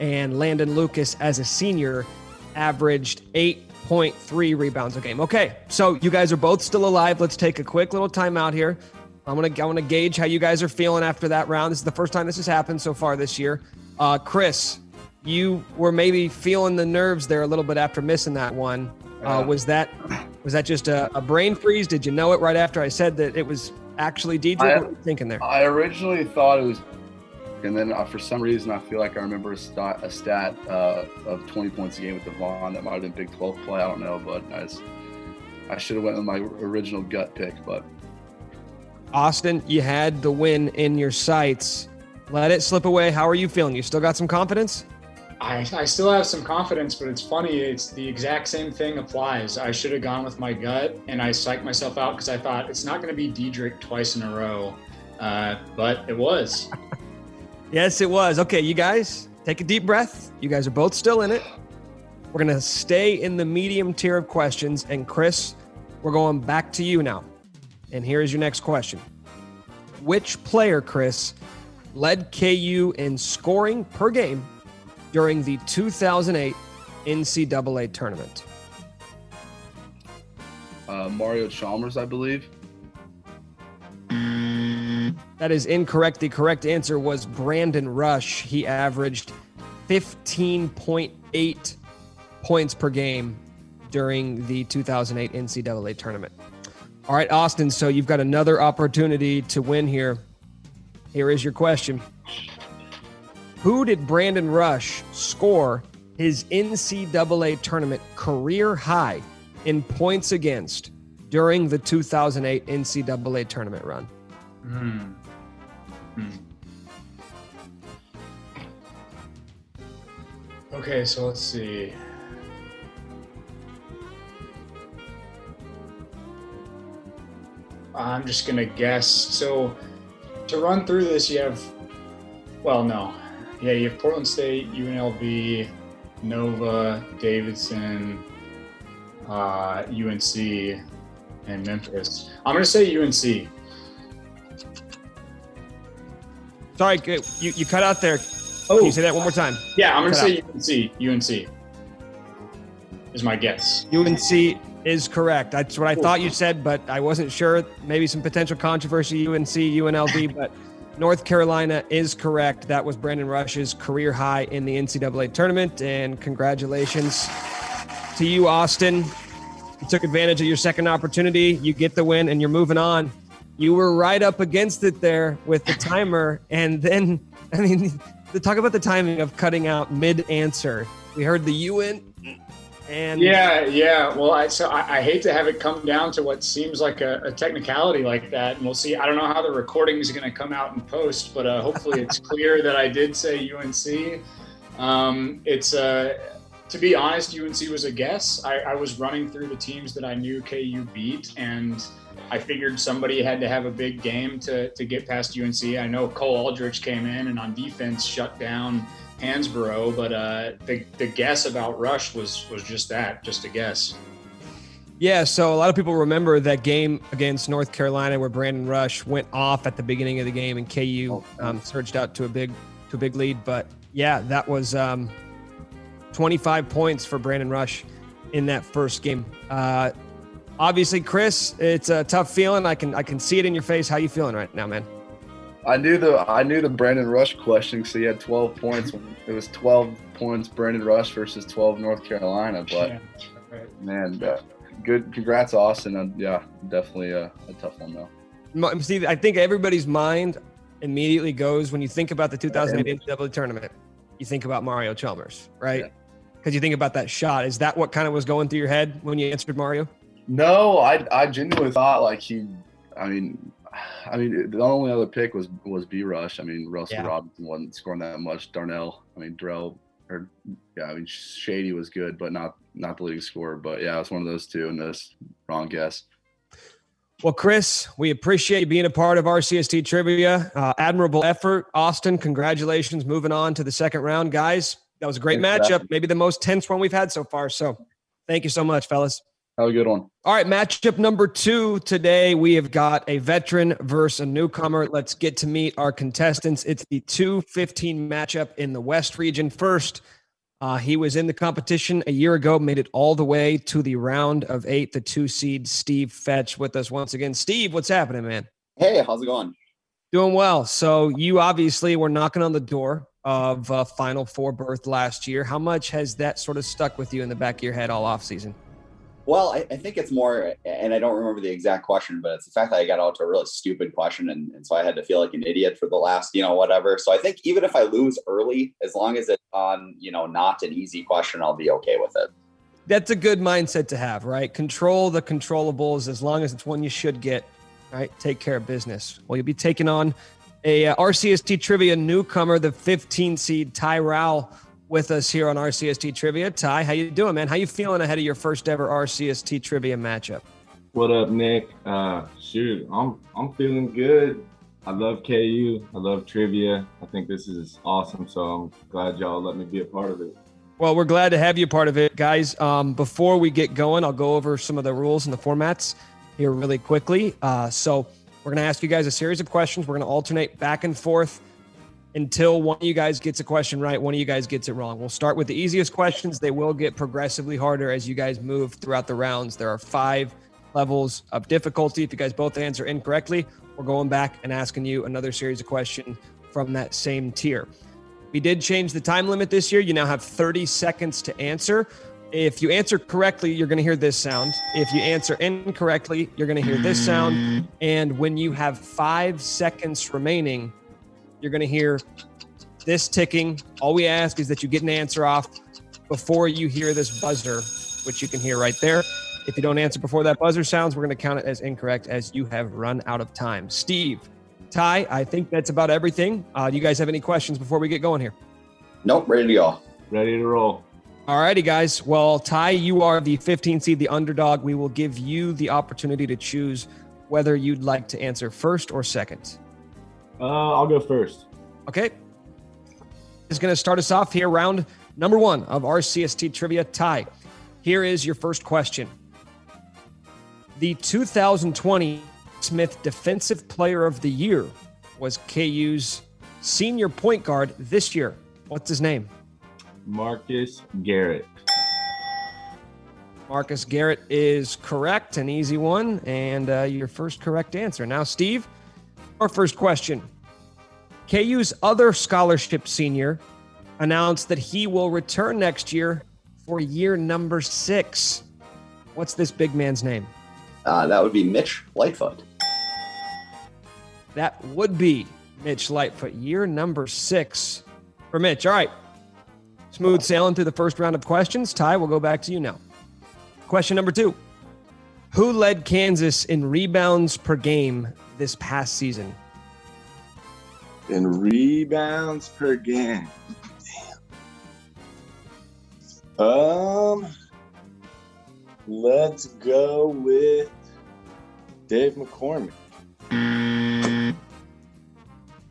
and Landon Lucas, as a senior, averaged 8.3 rebounds a game. Okay, so you guys are both still alive. Let's take a quick little timeout here. I'm gonna I want to gauge how you guys are feeling after that round. This is the first time this has happened so far this year. Uh, Chris, you were maybe feeling the nerves there a little bit after missing that one. Uh, was that was that just a, a brain freeze? Did you know it right after I said that it was actually Dedric? I- what were you thinking there? I originally thought it was, and then uh, for some reason I feel like I remember a stat, a stat uh, of 20 points a game with Devon. That might have been Big 12 play. I don't know, but I, just- I should have went with my original gut pick. But Austin, you had the win in your sights. Let it slip away. How are you feeling? You still got some confidence? I, I still have some confidence, but it's funny. It's the exact same thing applies. I should have gone with my gut, and I psyched myself out because I thought it's not going to be Dedric twice in a row, uh, but it was. Yes, it was. Okay, you guys, take a deep breath. You guys are both still in it. We're going to stay in the medium tier of questions. And Chris, we're going back to you now. And here is your next question Which player, Chris, led KU in scoring per game during the 2008 NCAA tournament? uh, Mario Chalmers, I believe. That is incorrect. The correct answer was Brandon Rush. He averaged 15.8 points per game during the 2008 NCAA tournament. All right, Austin. So you've got another opportunity to win here. Here is your question Who did Brandon Rush score his NCAA tournament career high in points against during the 2008 NCAA tournament run? Hmm. Okay, so let's see. I'm just gonna guess. So to run through this, you have, well, no, yeah, you have Portland State, UNLV, Nova, Davidson, uh, UNC, and Memphis. I'm gonna say UNC. Sorry, you, you cut out there. Oh, Can you oh. say that one more time? yeah, I'm gonna say UNC. UNC is my guess. UNC is correct. That's what I thought you said, but I wasn't sure. Maybe some potential controversy, UNC, UNLV, [laughs] but North Carolina is correct. That was Brandon Rush's career high in the NCAA tournament. And congratulations to you, Austin. You took advantage of your second opportunity. You get the win, and you're moving on. You were right up against it there with the timer. And then, I mean, to talk about the timing of cutting out mid answer. We heard the UN and Yeah, yeah. Well, I, so I, I hate to have it come down to what seems like a, a technicality like that, and we'll see. I don't know how the recording is going to come out in post, but uh, hopefully it's [laughs] clear that I did say UNC. Um, it's uh, to be honest, UNC was a guess. I, I was running through the teams that I knew KU beat, and I figured somebody had to have a big game to to get past UNC. I know Cole Aldrich came in and on defense shut down Hansbrough, but uh, the the guess about Rush was was just that, just a guess. Yeah, so a lot of people remember that game against North Carolina where Brandon Rush went off at the beginning of the game and KU um, surged out to a big to a big lead. But yeah, that was um, 25 points for Brandon Rush in that first game. Uh, obviously, Chris, it's a tough feeling. I can I can see it in your face. How you feeling right now, man? I knew the I knew the Brandon Rush question because he had 12 points. It was 12 points Brandon Rush versus 12 North Carolina. But Yeah, right. man, uh, good. Congrats, Austin. Uh, yeah, definitely a, a tough one though. See, I think everybody's mind immediately goes when you think about the 2008 NCAA tournament. You think about Mario Chalmers, right? Yeah. Because you think about that shot. Is that what kind of was going through your head when you answered Mario? No, I I genuinely thought like he. I mean, I mean the only other pick was was B Rush. I mean Russell Yeah. Robinson wasn't scoring that much. Darnell. I mean Drell, Or yeah, I mean Shady was good, but not not the leading scorer. But yeah, it's one of those two, and this wrong guess. Well, Chris, we appreciate you being a part of RCST trivia. Uh, admirable effort, Austin. Congratulations, moving on to the second round, guys. That was a great Thanks matchup, maybe the most tense one we've had so far. So, thank you so much, fellas. Have a good one. All right, matchup number two today. We have got a veteran versus a newcomer. Let's get to meet our contestants. It's the 215 matchup in the West region. First, uh, he was in the competition a year ago, made it all the way to the round of eight, the two seed Steve Fetch with us once again. Steve, what's happening, man? Hey, how's it going? Doing well. So, you obviously were knocking on the door of uh, Final Four berth last year. How much has that sort of stuck with you in the back of your head all off season? Well, I, I think it's more, and I don't remember the exact question, but it's the fact that I got out to a really stupid question. And, and so I had to feel like an idiot for the last, you know, whatever. So I think even if I lose early, as long as it's on, you know, not an easy question, I'll be okay with it. that's a good mindset to have, right? Control the controllables as long as it's one you should get, right? Take care of business. Well, you'll be taking on a uh, RCST trivia newcomer, the 15 seed Ty Rowell, with us here on RCST trivia. Ty, how you doing, man? How you feeling ahead of your first ever RCST trivia matchup? What up, Nick? Uh, shoot, I'm I'm feeling good. I love KU. I love trivia. I think this is awesome. So I'm glad y'all let me be a part of it. Well, we're glad to have you part of it, guys. Um, before we get going, I'll go over some of the rules and the formats here really quickly. Uh, so, we're going to ask you guys a series of questions. We're going to alternate back and forth until one of you guys gets a question right, one of you guys gets it wrong. We'll start with the easiest questions. They will get progressively harder as you guys move throughout the rounds. There are five levels of difficulty. If you guys both answer incorrectly, we're going back and asking you another series of questions from that same tier. We did change the time limit this year. You now have 30 seconds to answer. If you answer correctly, you're going to hear this sound. If you answer incorrectly, you're going to hear this sound. And when you have five seconds remaining, you're going to hear this ticking. All we ask is that you get an answer off before you hear this buzzer, which you can hear right there. If you don't answer before that buzzer sounds, we're going to count it as incorrect as you have run out of time. Steve, Ty, I think that's about everything. Uh, do you guys have any questions before we get going here? Nope, ready to go. Ready to roll. All righty, guys. Well, Ty, you are the 15 seed, the underdog. We will give you the opportunity to choose whether you'd like to answer first or second. Uh, I'll go first. Okay. Is going to start us off here, round number one of RCST trivia. Ty. here is your first question. The 2020 Smith Defensive Player of the Year was KU's senior point guard this year. What's his name? Marcus Garrett. Marcus Garrett is correct, an easy one, and uh, your first correct answer. Now, Steve, our first question. KU's other scholarship senior announced that he will return next year for year number six. What's this big man's name? Uh, that would be Mitch Lightfoot. That would be Mitch Lightfoot, year number six for Mitch. All right. Smooth sailing through the first round of questions. Ty, we'll go back to you now. Question number two Who led Kansas in rebounds per game this past season? In rebounds per game. Damn. Um, let's go with Dave McCormick.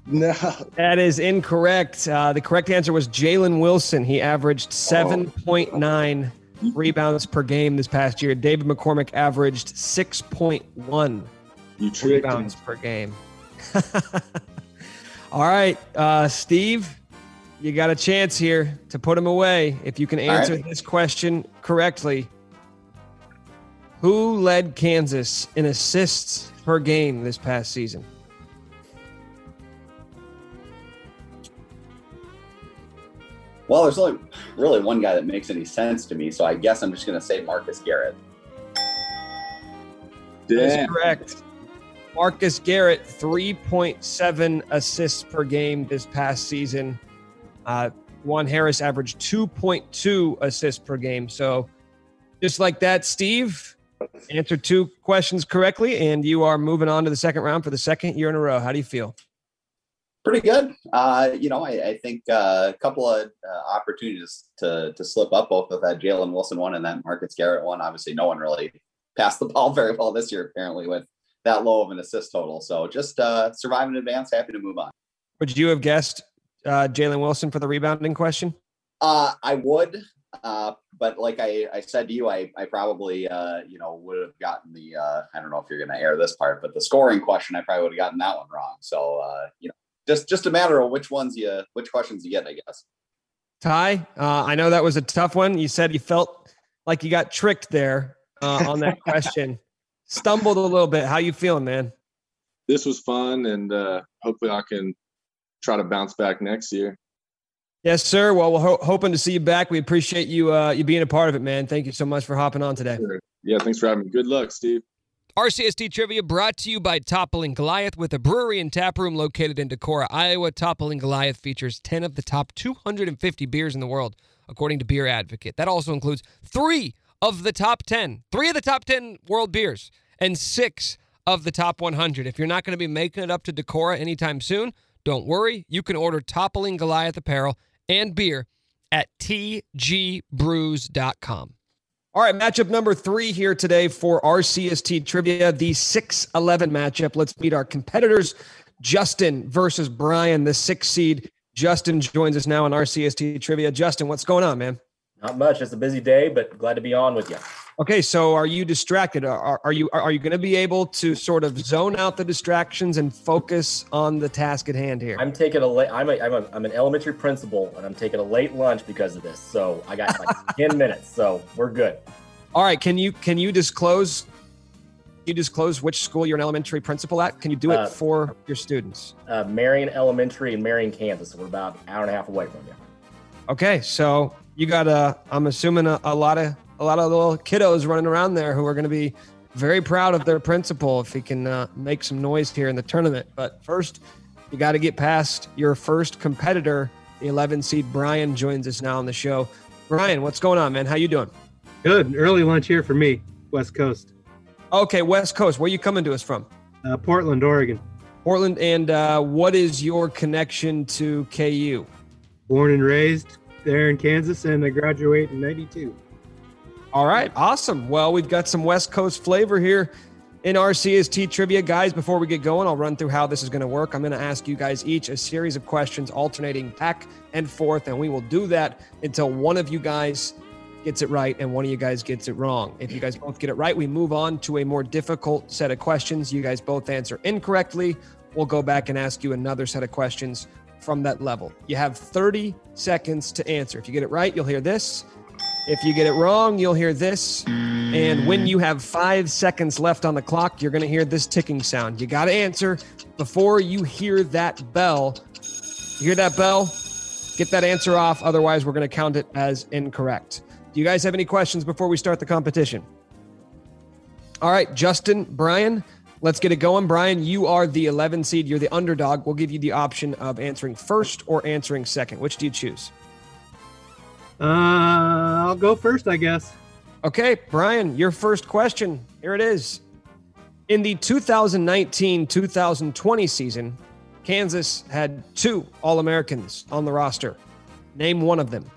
No. That is incorrect. Uh, the correct answer was Jalen Wilson. He averaged 7.9 rebounds per game this past year. David McCormick averaged 6.1 You tricked rebounds per game. [laughs] All right, uh, Steve, you got a chance here to put him away. If you can answer right. this question correctly, who led Kansas in assists per game this past season? Well, there's only really one guy that makes any sense to me, so I guess I'm just going to say Marcus Garrett. That is correct. Marcus Garrett, 3.7 assists per game this past season. Uh, Juan Harris averaged 2.2 assists per game. So, just like that, Steve answered two questions correctly, and you are moving on to the second round for the second year in a row. How do you feel? Pretty good. Uh, you know, I, I think uh, a couple of uh, opportunities to to slip up, both with that Jalen Wilson one and that Marcus Garrett one. Obviously, no one really passed the ball [laughs] very well this year, apparently, with that low of an assist total. So just uh, survive in advance. Happy to move on. Would you have guessed uh, Jalen Wilson for the rebounding question? Uh, I would, uh, but like I, I said to you, I, I probably, uh, you know, would have gotten the, uh, I don't know if you're going to air this part, but the scoring question, I probably would have gotten that one wrong. So, uh, you know, just, just a matter of which ones you, which questions you get, I guess. Ty, uh, I know that was a tough one. You said you felt like you got tricked there uh, on that [laughs] question. Stumbled a little bit. How you feeling, man? This was fun, and uh, hopefully I can try to bounce back next year. Yes, sir. Well, we're ho- hoping to see you back. We appreciate you uh, you being a part of it, man. Thank you so much for hopping on today. Yeah, thanks for having me. Good luck, Steve. RCST Trivia brought to you by Toppling Goliath with a brewery and tap room located in Decorah, Iowa. Toppling Goliath features 10 of the top 250 beers in the world, according to Beer Advocate. That also includes three of the top 10, three of the top 10 world beers, and six of the top 100. If you're not going to be making it up to Decorah anytime soon, don't worry. You can order Toppling Goliath apparel and beer at tgbrews.com. All right, matchup number three here today for RCST Trivia, the 6 11 matchup. Let's meet our competitors Justin versus Brian, the six seed. Justin joins us now on RCST Trivia. Justin, what's going on, man? Not much. It's a busy day, but glad to be on with you. Okay, so are you distracted? Are, are you are you going to be able to sort of zone out the distractions and focus on the task at hand here? I'm taking a late. I'm a, I'm a I'm an elementary principal, and I'm taking a late lunch because of this. So I got like [laughs] ten minutes. So we're good. All right, can you can you disclose you disclose which school you're an elementary principal at? Can you do it Uh, for your students? Uh, Marion Elementary in Marion, Kansas. So we're about an hour and a half away from you. Okay, so you got a I'm assuming a, a lot of a lot of little kiddos running around there who are going to be very proud of their principal if he can uh, make some noise here in the tournament. But first, you got to get past your first competitor. The 11 seed Brian joins us now on the show. Brian, what's going on, man? How you doing? Good. Early lunch here for me, West Coast, Okay, West Coast. Where you coming to us from? uh, Portland, Oregon. Portland. And uh, what is your connection to KU? Born and raised, there in Kansas, and I graduate in '92. All right, awesome. Well, we've got some West Coast flavor here in RCST trivia. Guys, before we get going, I'll run through how this is going to work. I'm going to ask you guys each a series of questions alternating back and forth, and we will do that until one of you guys gets it right and one of you guys gets it wrong. If you guys both get it right, we move on to a more difficult set of questions. You guys both answer incorrectly. We'll go back and ask you another set of questions from that level. You have 30 seconds to answer. If you get it right, you'll hear this. If you get it wrong, you'll hear this. And when you have five seconds left on the clock, you're going to hear this ticking sound. You got to answer before you hear that bell. You hear that bell? Get that answer off. Otherwise, we're going to count it as incorrect. Do you guys have any questions before we start the competition? All right, Justin, Brian, let's get it going. Brian, you are the 11 seed. You're the underdog. We'll give you the option of answering first or answering second. Which do you choose? Uh, I'll go first, I guess. Okay, Brian, your first question. Here it is. In the 2019 2020 season, Kansas had two All Americans on the roster. Name one of them.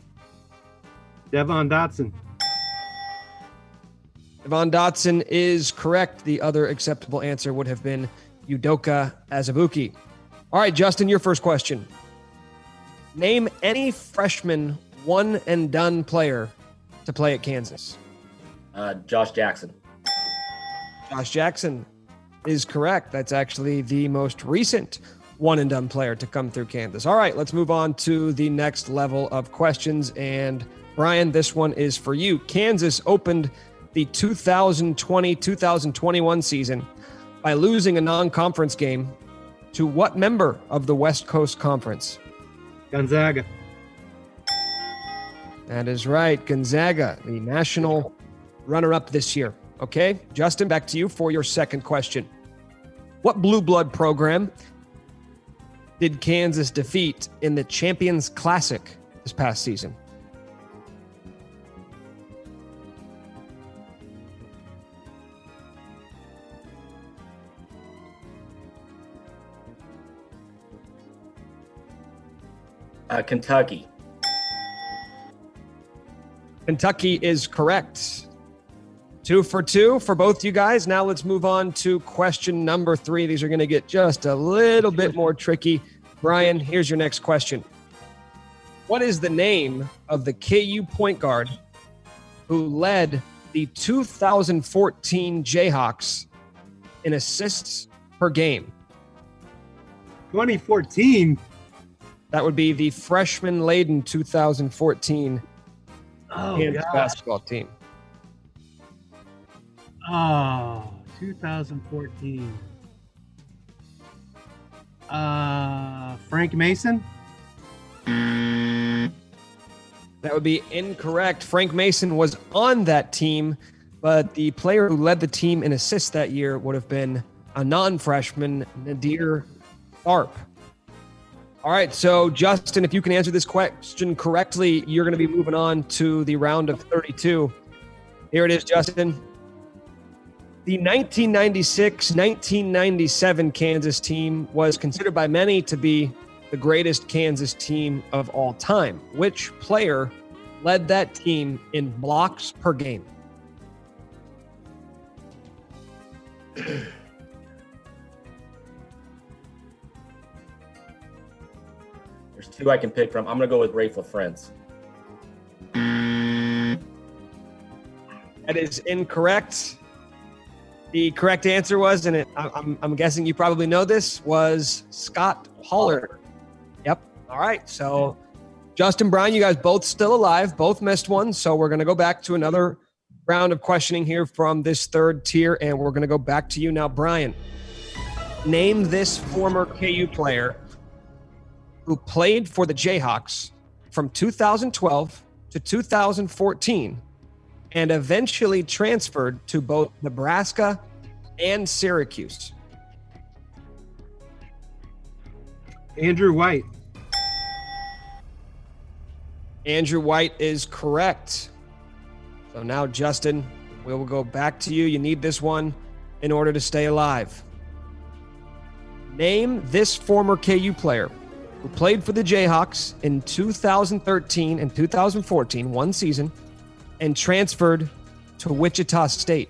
Devon Dotson. Devon Dotson is correct. The other acceptable answer would have been Udoka Azubuike. All right, Justin, your first question. Name any freshman one and done player to play at Kansas. Uh, Josh Jackson. Josh Jackson is correct. That's actually the most recent one and done player to come through Kansas. All right, let's move on to the next level of questions. And Brian, this one is for you. Kansas opened the 2020 2021 season by losing a non conference game to what member of the West Coast Conference? Gonzaga. That is right. Gonzaga, the national runner up this year. Okay. Justin, back to you for your second question. What blue blood program did Kansas defeat in the Champions Classic this past season? Uh, Kentucky. Kentucky is correct. Two for two for both you guys. Now let's move on to question number three. These are going to get just a little bit more tricky. Brian, here's your next question. What is the name of the KU point guard who led the 2014 Jayhawks in assists per game? 2014. That would be the freshman laden 2014 Oh, basketball team. Oh, 2014. Uh, Frank Mason. That would be incorrect. Frank Mason was on that team, but the player who led the team in assists that year would have been a non freshman, Naadir Tharpe. All right, so Justin, if you can answer this question correctly, you're going to be moving on to the round of 32. Here it is, Justin. The 1996 1997 Kansas team was considered by many to be the greatest Kansas team of all time. Which player led that team in blocks per game? [clears throat] two I can pick from. I'm gonna go with Raef LaFrentz. That is incorrect. The correct answer was, and it, I'm, I'm guessing you probably know this, was Scott Pollard. Yep. All right. So, Justin, Brian, you guys both still alive, both missed one. So, we're going to go back to another round of questioning here from this third tier, and we're going to go back to you now, Brian. Name this former KU player who played for the Jayhawks from 2012 to 2014 and eventually transferred to both Nebraska and Syracuse. Andrew White. Andrew White is correct. So now, Justin, we will go back to you. You need this one in order to stay alive. Name this former KU player who played for the Jayhawks in 2013 and 2014, one season, and transferred to Wichita State.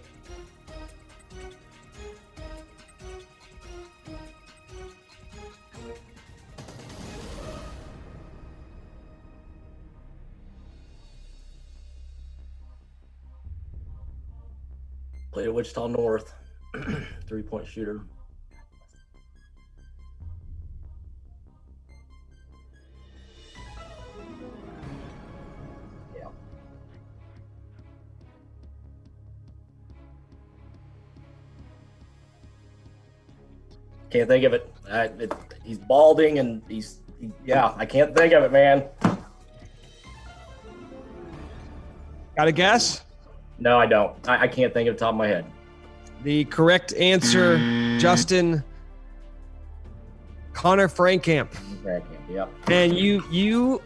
Played at Wichita North, [clears throat] three point shooter. Can't think of it. I, it. He's balding and he's, he, yeah, I can't think of it, man. Got a guess? No, I don't. I, I can't think of the top of my head. The correct answer, Justin Conner Frankamp. Frankamp, Yep. And you you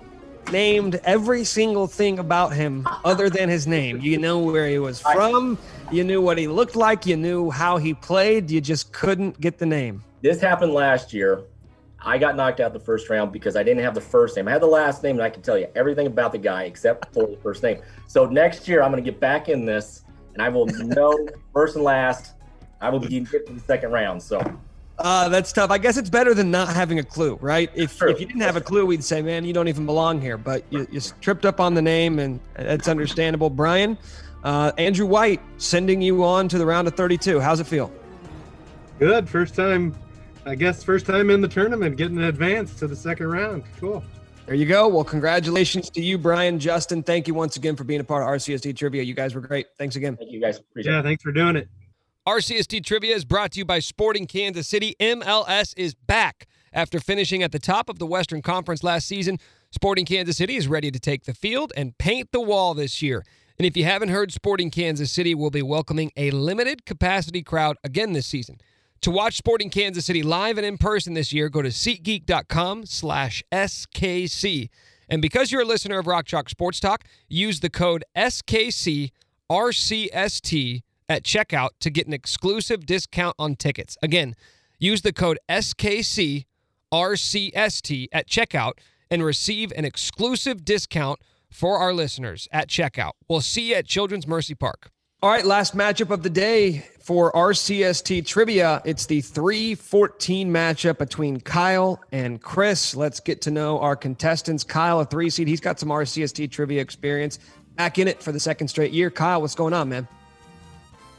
named every single thing about him other than his name. You know where he was from, you knew what he looked like, you knew how he played, you just couldn't get the name. This happened last year. I got knocked out the first round because I didn't have the first name. I had the last name, and I can tell you everything about the guy except for the first name. So next year, I'm going to get back in this, and I will know [laughs] first and last. I will be get to the second round. So Uh, that's tough. I guess it's better than not having a clue, right? If, if you didn't have a clue, we'd say, man, you don't even belong here. But you, you tripped up on the name, and that's understandable. Brian, uh, Andrew White sending you on to the round of 32. How's it feel? Good. First time, I guess, first time in the tournament, getting advanced to the second round. Cool. There you go. Well, congratulations to you, Brian, Justin. Thank you once again for being a part of RCST Trivia. You guys were great. Thanks again. Thank you, guys. Appreciate Yeah, thanks for doing it. RCST Trivia is brought to you by Sporting Kansas City. MLS is back. After finishing at the top of the Western Conference last season, Sporting Kansas City is ready to take the field and paint the wall this year. And if you haven't heard, Sporting Kansas City will be welcoming a limited capacity crowd again this season. To watch Sporting Kansas City live and in person this year, go to SeatGeek.com slash SKC. And because you're a listener of Rock Chalk Sports Talk, use the code SKCRCST at checkout to get an exclusive discount on tickets. Again, use the code SKCRCST at checkout and receive an exclusive discount for our listeners at checkout. We'll see you at Children's Mercy Park. All right, last matchup of the day for RCST trivia. It's the 314 matchup between Kyle and Chris. Let's get to know our contestants. Kyle, a three seed, he's got some RCST trivia experience. Back in it for the second straight year. Kyle, what's going on, man?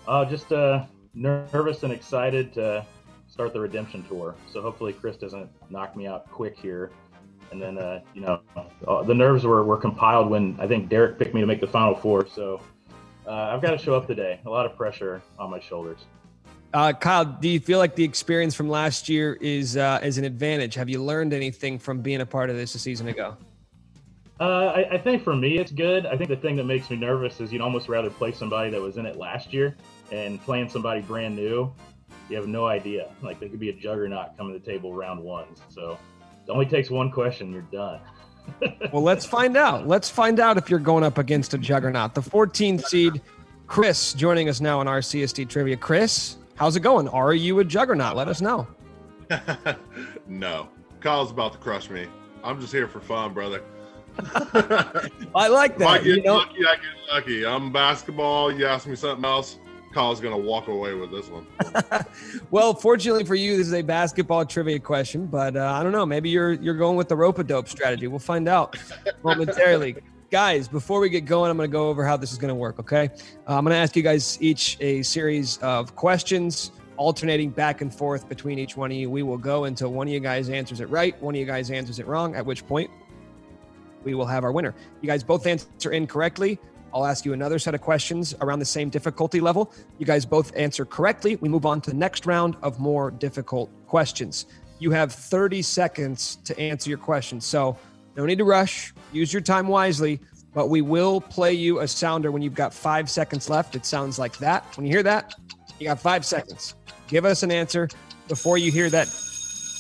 Uh, just uh, nervous and excited to start the redemption tour. So hopefully Chris doesn't knock me out quick here. And then, uh, you know, uh, the nerves were, were compiled when I think Derek picked me to make the final four. So uh, I've got to show up today. A lot of pressure on my shoulders. Uh, Kyle, do you feel like the experience from last year is uh, is an advantage? Have you learned anything from being a part of this a season ago? Uh, I, I think for me, it's good. I think the thing that makes me nervous is you'd almost rather play somebody that was in it last year and playing somebody brand new. You have no idea. Like there could be a juggernaut coming to the table round one. So it only takes one question, you're done. [laughs] well, let's find out. Let's find out if you're going up against a juggernaut. The 14th seed, Chris, joining us now on RCST trivia. Chris, how's it going? Are you a juggernaut? Let us know. [laughs] no, Kyle's about to crush me. I'm just here for fun, brother. [laughs] I like If I get You know, lucky, I get lucky. I'm basketball. You ask me something else, Kyle's gonna walk away with this one. [laughs] well, fortunately for you, this is a basketball trivia question, but uh, I don't know. Maybe you're you're going with the rope a dope strategy. We'll find out [laughs] momentarily. guys, before we get going, I'm going to go over how this is going to work. Okay, uh, I'm going to ask you guys each a series of questions, alternating back and forth between each one of you. We will go until one of you guys answers it right, one of you guys answers it wrong. At which point, we will have our winner. You guys both answer incorrectly. I'll ask you another set of questions around the same difficulty level. You guys both answer correctly. We move on to the next round of more difficult questions. You have 30 seconds to answer your question. So, no need to rush. Use your time wisely, but we will play you a sounder when you've got five seconds left. It sounds like that. When you hear that, you got five seconds. Give us an answer before you hear that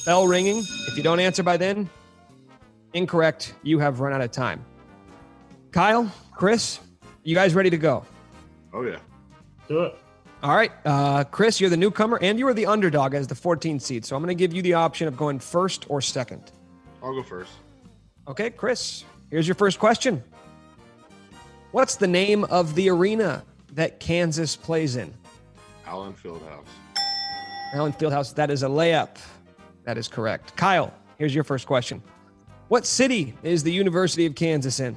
bell ringing. If you don't answer by then, incorrect. You have run out of time. Kyle, Chris, you guys ready to go? Oh yeah. Do it. All right, uh, Chris, you're the newcomer and you are the underdog as the 14 seed. So I'm going to give you the option of going first or second. I'll go first. Okay, Chris, here's your first question. What's the name of the arena that Kansas plays in? Allen Fieldhouse. Allen Fieldhouse, that is a layup. That is correct. Kyle, here's your first question. What city is the University of Kansas in?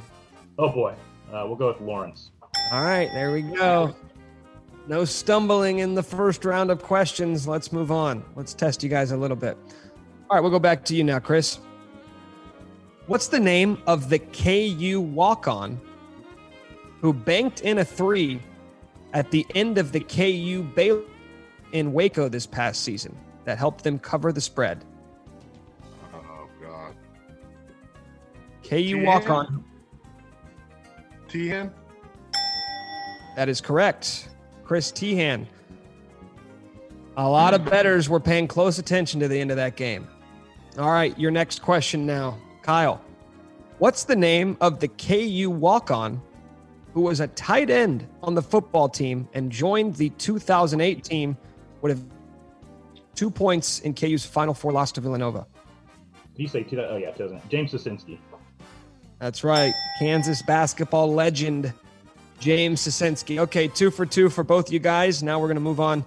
Oh boy, uh, we'll go with Lawrence. All right, there we go. No stumbling in the first round of questions. Let's move on. Let's test you guys a little bit. All right, we'll go back to you now, Chris. What's the name of the KU walk on who banked in a three at the end of the KU Baylor in Waco this past season that helped them cover the spread? Oh God. KU walk on. Teahan. That is correct. Chris Teahan. A lot of betters were paying close attention to the end of that game. All right, your next question now. Kyle, what's the name of the KU walk on who was a tight end on the football team and joined the 2008 team? Would have two points in KU's final four loss to Villanova. Did you say two? Oh yeah, 2000. James Sosinski. That's right. Kansas basketball legend, James Sosinski. Okay, two for two for both you guys. Now we're going to move on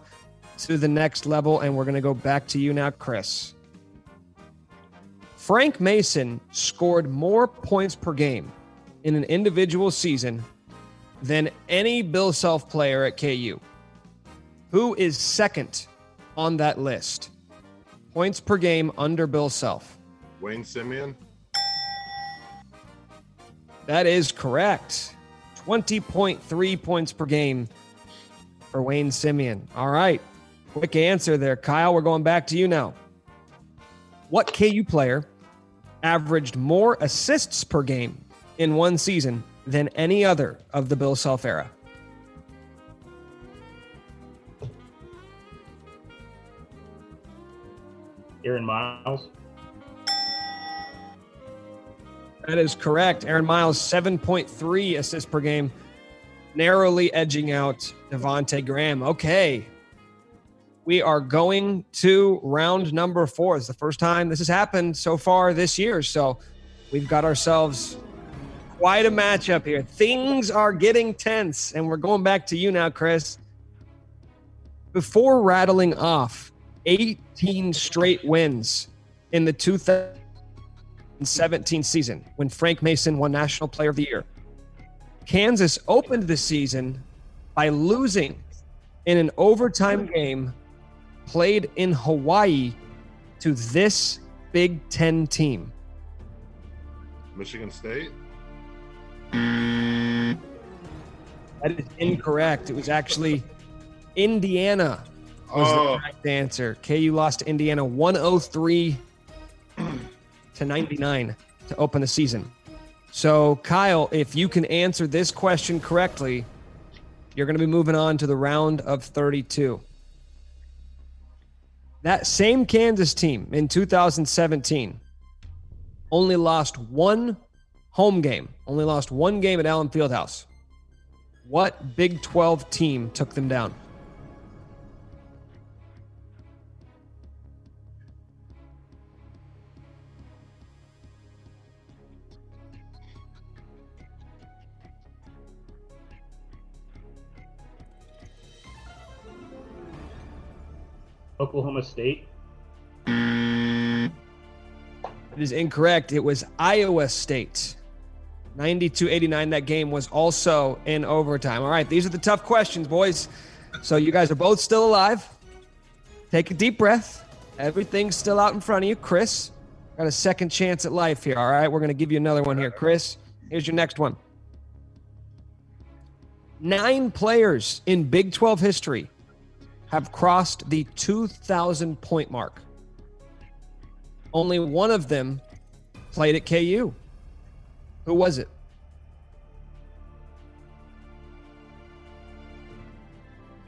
to the next level, and we're going to go back to you now, Chris. Frank Mason scored more points per game in an individual season than any Bill Self player at KU. Who is second on that list? Points per game under Bill Self. Wayne Simien. That is correct. 20.3 points per game for Wayne Simien. All right. Quick answer there. Kyle, we're going back to you now. What KU player averaged more assists per game in one season than any other of the Bill Self era? Aaron Miles. That is correct. Aaron Miles, 7.3 assists per game, narrowly edging out Devonte Graham. Okay. We are going to round number four. It's the first time this has happened so far this year. So we've got ourselves quite a matchup here. Things are getting tense, and we're going back to you now, Chris. Before rattling off 18 straight wins in the 2017 season when Frank Mason won National Player of the Year, Kansas opened the season by losing in an overtime game played in Hawaii to this Big Ten team. Michigan State. That is incorrect. It was actually Indiana was Oh. the correct answer. KU lost to Indiana 103 to 99 to open the season. So, Kyle, if you can answer this question correctly, you're going to be moving on to the round of 32. That same Kansas team in 2017 only lost one home game, only lost one game at Allen Fieldhouse. What Big 12 team took them down? Oklahoma State. It is incorrect. It was Iowa State. 92 89. That game was also in overtime. All right, these are the tough questions, boys. So you guys are both still alive. Take a deep breath. Everything's still out in front of you. Chris, got a second chance at life here. All right, we're going to give you another one here. Chris, here's your next one. Nine players in Big 12 history have crossed the 2,000 point mark. Only one of them played at KU. Who was it?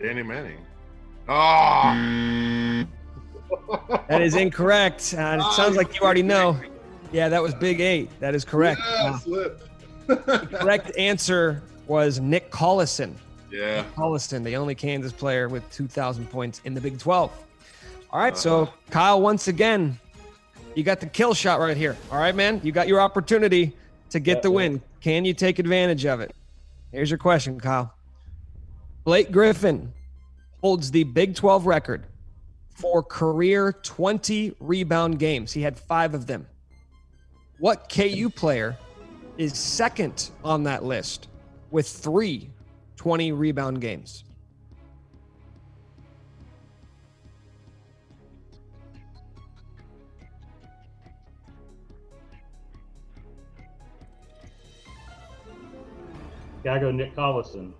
Danny Manning. Ah. [laughs] That is incorrect. Uh, it sounds like you already know. Yeah, that was Big Eight. That is correct. Yeah, Uh, the correct [laughs] answer was Nick Collison. Yeah. Collison, the only Kansas player with 2,000 points in the Big 12. All right, so uh-huh. Kyle, once again, You got the kill shot right here. All right, man. You got your opportunity to get the win. Can you take advantage of it? Here's your question, Kyle. Blake Griffin holds the Big 12 record for career 20 rebound games. He had five of them. What KU player is second on that list with three 20 rebound games? Gotta go Nick Collison.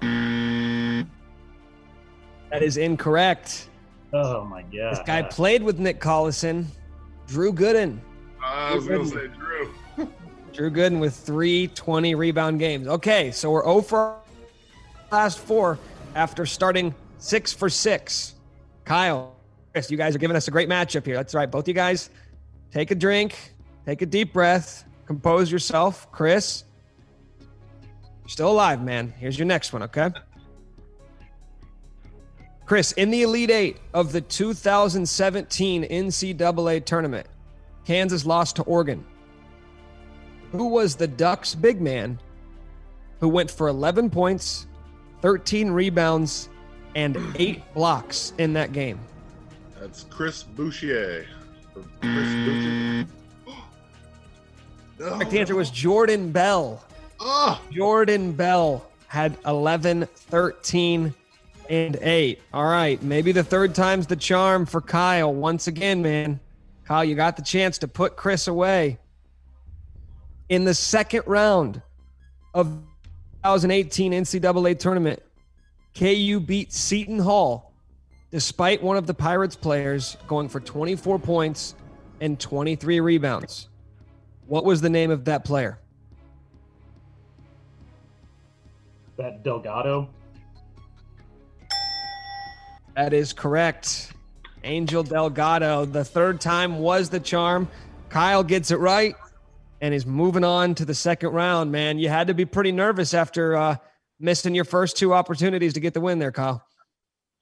That is incorrect. Oh my god. This guy played with Nick Collison, Drew Gooden. I was gonna say Drew. Drew Gooden with three 20 rebound games. Okay, so we're 0 for last four after starting six for six. Kyle, Chris, you guys are giving us a great matchup here. That's right. Both you guys take a drink, take a deep breath, compose yourself. Chris, you're still alive, man. Here's your next one, okay? Chris, in the Elite Eight of the 2017 NCAA tournament, Kansas lost to Oregon. Who was the Ducks' big man who went for 11 points, 13 rebounds, and eight blocks in that game? That's Chris Boucher. Or Chris Boucher. [gasps] Correct answer was Jordan Bell. Oh. Jordan Bell had 11, 13, and 8. All right, maybe the third time's the charm for Kyle. Once again, man. Kyle, you got the chance to put Chris away. In the second round of 2018 NCAA tournament, KU beat Seton Hall despite one of the Pirates players going for 24 points and 23 rebounds. What was the name of that player? That Delgado. That is correct. Angel Delgado. The third time was the charm. Kyle gets it right and is moving on to the second round, man. You had to be pretty nervous after uh, missing your first two opportunities to get the win there, Kyle.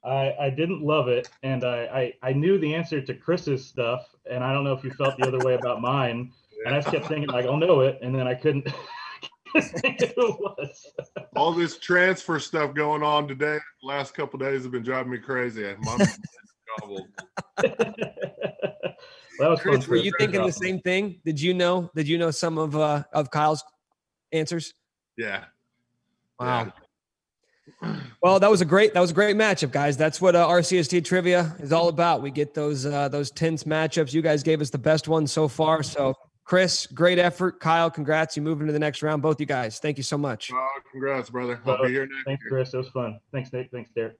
I, I didn't love it, and I, I, I knew the answer to Chris's stuff, and I don't know if you felt the other way about mine. And I just kept thinking like, I'll know it, and then I couldn't. [laughs] it was. All this transfer stuff going on today, last couple days have been driving me crazy. My [laughs] [laughs] mind's gobbled. That was fun. Chris, were you thinking the same thing? Did you know? Did you know some of uh, of Kyle's answers? Yeah. Wow. [clears throat] Well, that was a great that was a great matchup, guys. That's what uh, RCST trivia is all about. We get those uh, those tense matchups. You guys gave us the best one so far. So, Chris, great effort. Kyle, congrats. You move into the next round. Both you guys. Thank you so much. Oh, congrats, brother. I'll be here next Thanks, year. Chris. It was fun. Thanks, Nate. Thanks, Derek.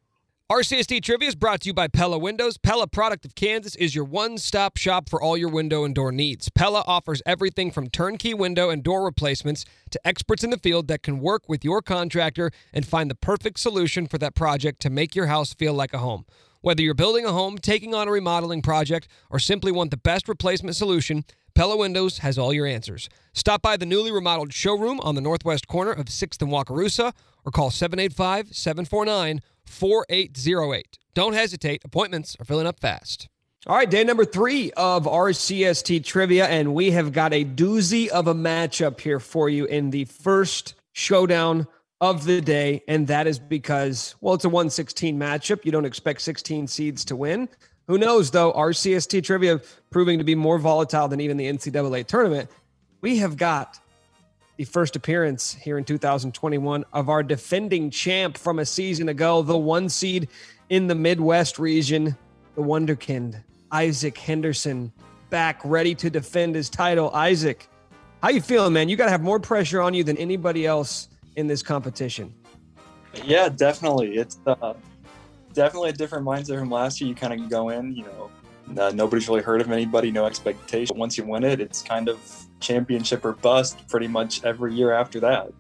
RCST Trivia is brought to you by Pella Windows. Pella Product of Kansas is your one stop shop for all your window and door needs. Pella offers everything from turnkey window and door replacements to experts in the field that can work with your contractor and find the perfect solution for that project to make your house feel like a home. Whether you're building a home, taking on a remodeling project, or simply want the best replacement solution, Pella Windows has all your answers. Stop by the newly remodeled showroom on the northwest corner of 6th and Wakarusa or call 785 749 4808. Don't hesitate, appointments are filling up fast. All right, day number three of RCST trivia, and we have got a doozy of a matchup here for you in the first showdown of the day, and that is because, well, it's a 116 matchup. You don't expect 16 seeds to win. Who knows, though? RCST trivia proving to be more volatile than even the NCAA tournament. We have got the first appearance here in 2021 of our defending champ from a season ago, the one seed in the Midwest region, the Wonderkind, Isaac Henderson, back ready to defend his title. Isaac, how you feeling, man? You got to have more pressure on you than anybody else in this competition. Yeah, definitely. It's uh, definitely a different mindset from last year. You kind of go in, you know, uh, nobody's really heard of anybody, no expectation. Once you win it, it's kind of championship or bust pretty much every year after that.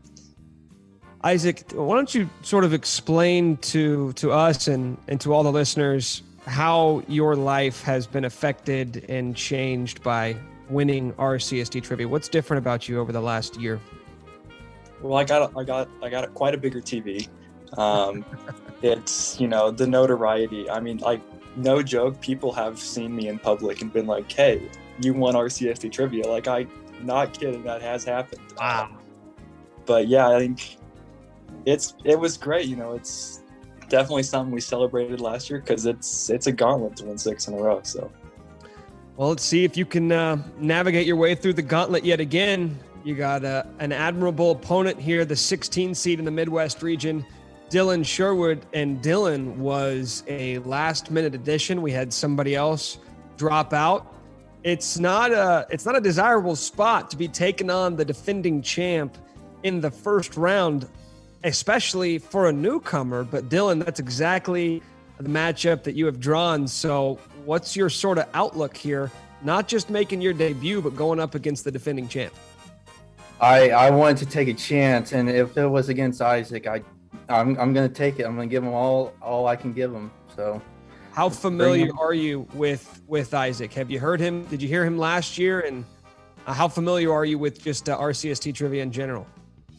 Isaac, why don't you sort of explain to to us and and to all the listeners how your life has been affected and changed by winning RCST trivia? What's different about you over the last year? Well, I got I got I got quite a bigger TV. Um, [laughs] it's you know the notoriety. I mean, like no joke, people have seen me in public and been like, "Hey, you won RCST trivia. Like I, not kidding, that has happened. Wow. But yeah, I think it's it was great. You know, it's definitely something we celebrated last year because it's it's a gauntlet to win six in a row. So Well, let's see if you can uh, navigate your way through the gauntlet yet again. You got uh, an admirable opponent here, the 16 seed in the Midwest region, Dylan Sherwood. And Dylan was a last minute addition. We had somebody else drop out. It's not a it's not a desirable spot to be taking on the defending champ in the first round, especially for a newcomer. But Dylan, that's exactly the matchup that you have drawn. So, what's your sort of outlook here? Not just making your debut, but going up against the defending champ. I I wanted to take a chance, and if it was against Isaac, I I'm I'm gonna take it. I'm gonna give him all all I can give him. So, How familiar are you with with Isaac? Have you heard him? Did you hear him last year? And uh, how familiar are you with just uh, RCST trivia in general?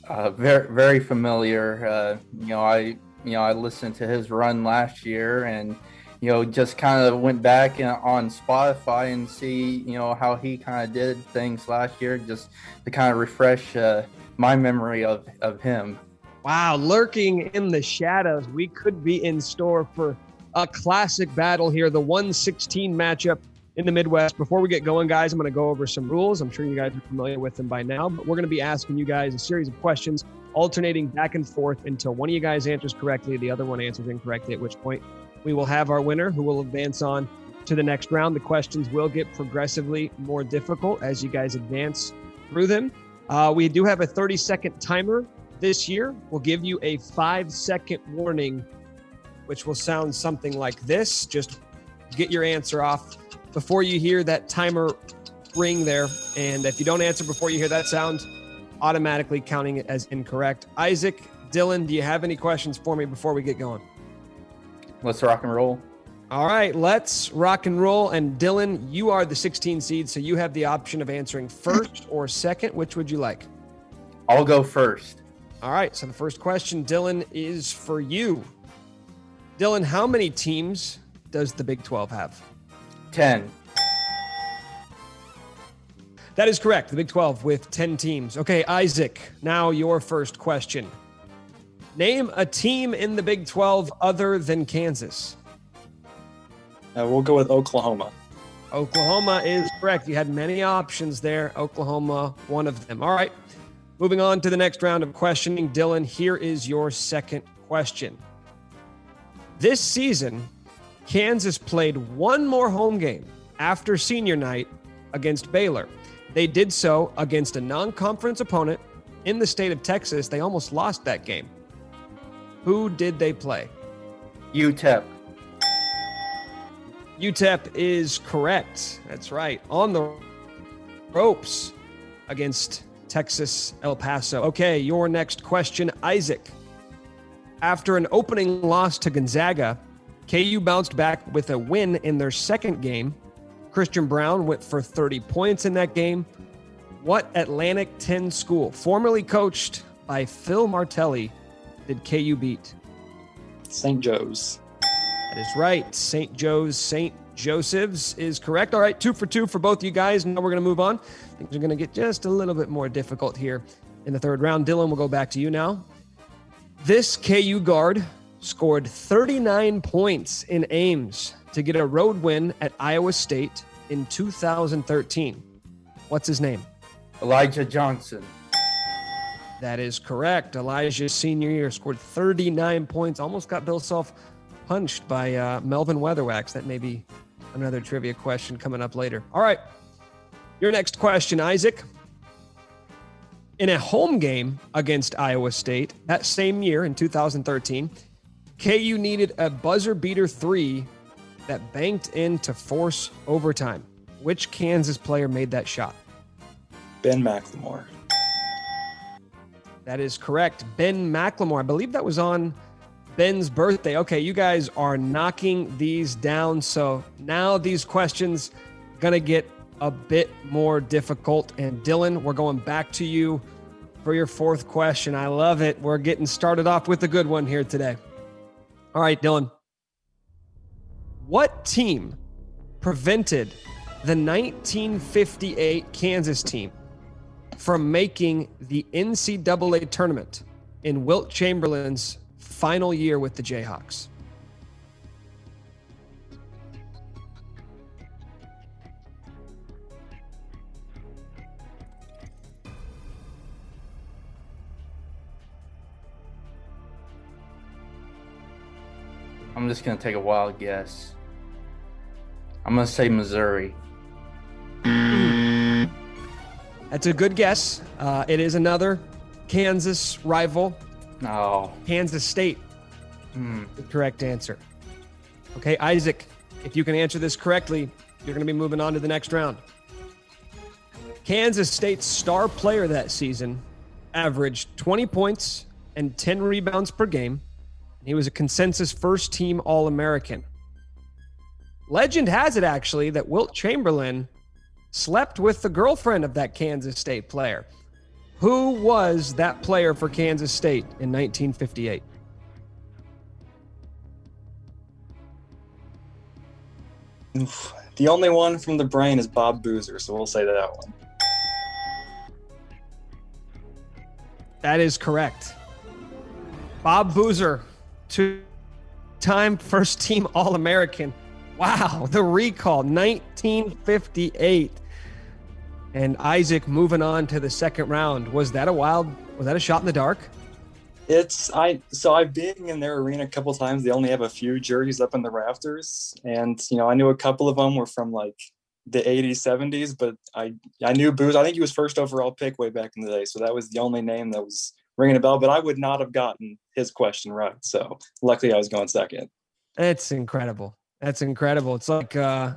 uh, very very familiar. Uh, you know, I you know I listened to his run last year, and you know just kind of went back and- on Spotify and see you know how he kind of did things last year, just to kind of refresh uh, my memory of of him. Wow, lurking in the shadows, we could be in store for a classic battle here, the 116 matchup in the Midwest. Before we get going, guys, I'm going to go over some rules. I'm sure you guys are familiar with them by now, but we're going to be asking you guys a series of questions, alternating back and forth until one of you guys answers correctly, the other one answers incorrectly, at which point we will have our winner who will advance on to the next round. The questions will get progressively more difficult as you guys advance through them. Uh, we do have a 30 second timer this year. We'll give you a five second warning, which will sound something like this. Just get your answer off before you hear that timer ring there. And if you don't answer before you hear that sound, automatically counting it as incorrect. Isaac, Dylan, do you have any questions for me before we get going? Let's rock and roll. All right, let's rock and roll. And Dylan, you are the 16 seed, so you have the option of answering first [clears throat] or second. Which would you like? I'll go first. All right, so the first question, Dylan, is for you. Dylan, how many teams does the Big 12 have? Ten. That is correct. The Big 12 with 10 teams. Okay, Isaac, now your first question. Name a team in the Big 12 other than Kansas. uh, we'll go with Oklahoma. Oklahoma is correct. You had many options there. Oklahoma, one of them. All right. Moving on to the next round of questioning. Dylan, here is your second question. This season, Kansas played one more home game after senior night against Baylor. They did so against a non conference opponent in the state of Texas. They almost lost that game. Who did they play? UTEP. UTEP is correct. That's right. On the ropes against Texas El Paso. Okay, your next question, Isaac. After an opening loss to Gonzaga, KU bounced back with a win in their second game. Christian Braun went for 30 points in that game. What Atlantic 10 school, formerly coached by Phil Martelli, did KU beat? St. Joe's. That is right. St. Joe's, St. Joseph's is correct. All right, two for two for both you guys. Now we're going to move on. Things are going to get just a little bit more difficult here in the third round. Dylan, we'll go back to you now. This KU guard scored 39 points in Ames to get a road win at Iowa State in 2013. What's his name? Elijah Johnson. That is correct. Elijah's senior year scored 39 points, almost got Bill Self punched by uh, Melvin Weatherwax. That may be another trivia question coming up later. All right. Your next question, Isaac. In a home game against Iowa State that same year in 2013, KU needed a buzzer beater three that banked in to force overtime. Which Kansas player made that shot? Ben McLemore. That is correct. Ben McLemore. I believe that was on Ben's birthday. Okay, you guys are knocking these down. So now these questions gonna get a bit more difficult. And Dylan, we're going back to you for your fourth question. I love it. We're getting started off with a good one here today. All right, Dylan. What team prevented the 1958 Kansas team from making the NCAA tournament in Wilt Chamberlain's final year with the Jayhawks? I'm just gonna take a wild guess. I'm gonna say Missouri. That's a good guess. Uh, it is another Kansas rival. No. Kansas State. Hmm. The correct answer. Okay, Isaac, if you can answer this correctly, you're going to be moving on to the next round. Kansas State's star player that season averaged 20 points and 10 rebounds per game. He was a consensus first team All American. Legend has it actually that Wilt Chamberlain slept with the girlfriend of that Kansas State player. Who was that player for Kansas State in 1958? Oof. The only one from the brain is Bob Boozer, so we'll say that one. That is correct. Bob Boozer, two time first team All American. Wow, the recall, 1958. And Isaac moving on to the second round. Was that a wild, was that a shot in the dark? It's I so I've been in their arena a couple times. They only have a few jerseys up in the rafters, and you know I knew a couple of them were from like the 80s, 70s, but I I knew Booze. I think he was first overall pick way back in the day, so that was the only name that was ringing a bell. But I would not have gotten his question right. So luckily I was going second. It's incredible. That's incredible. It's like uh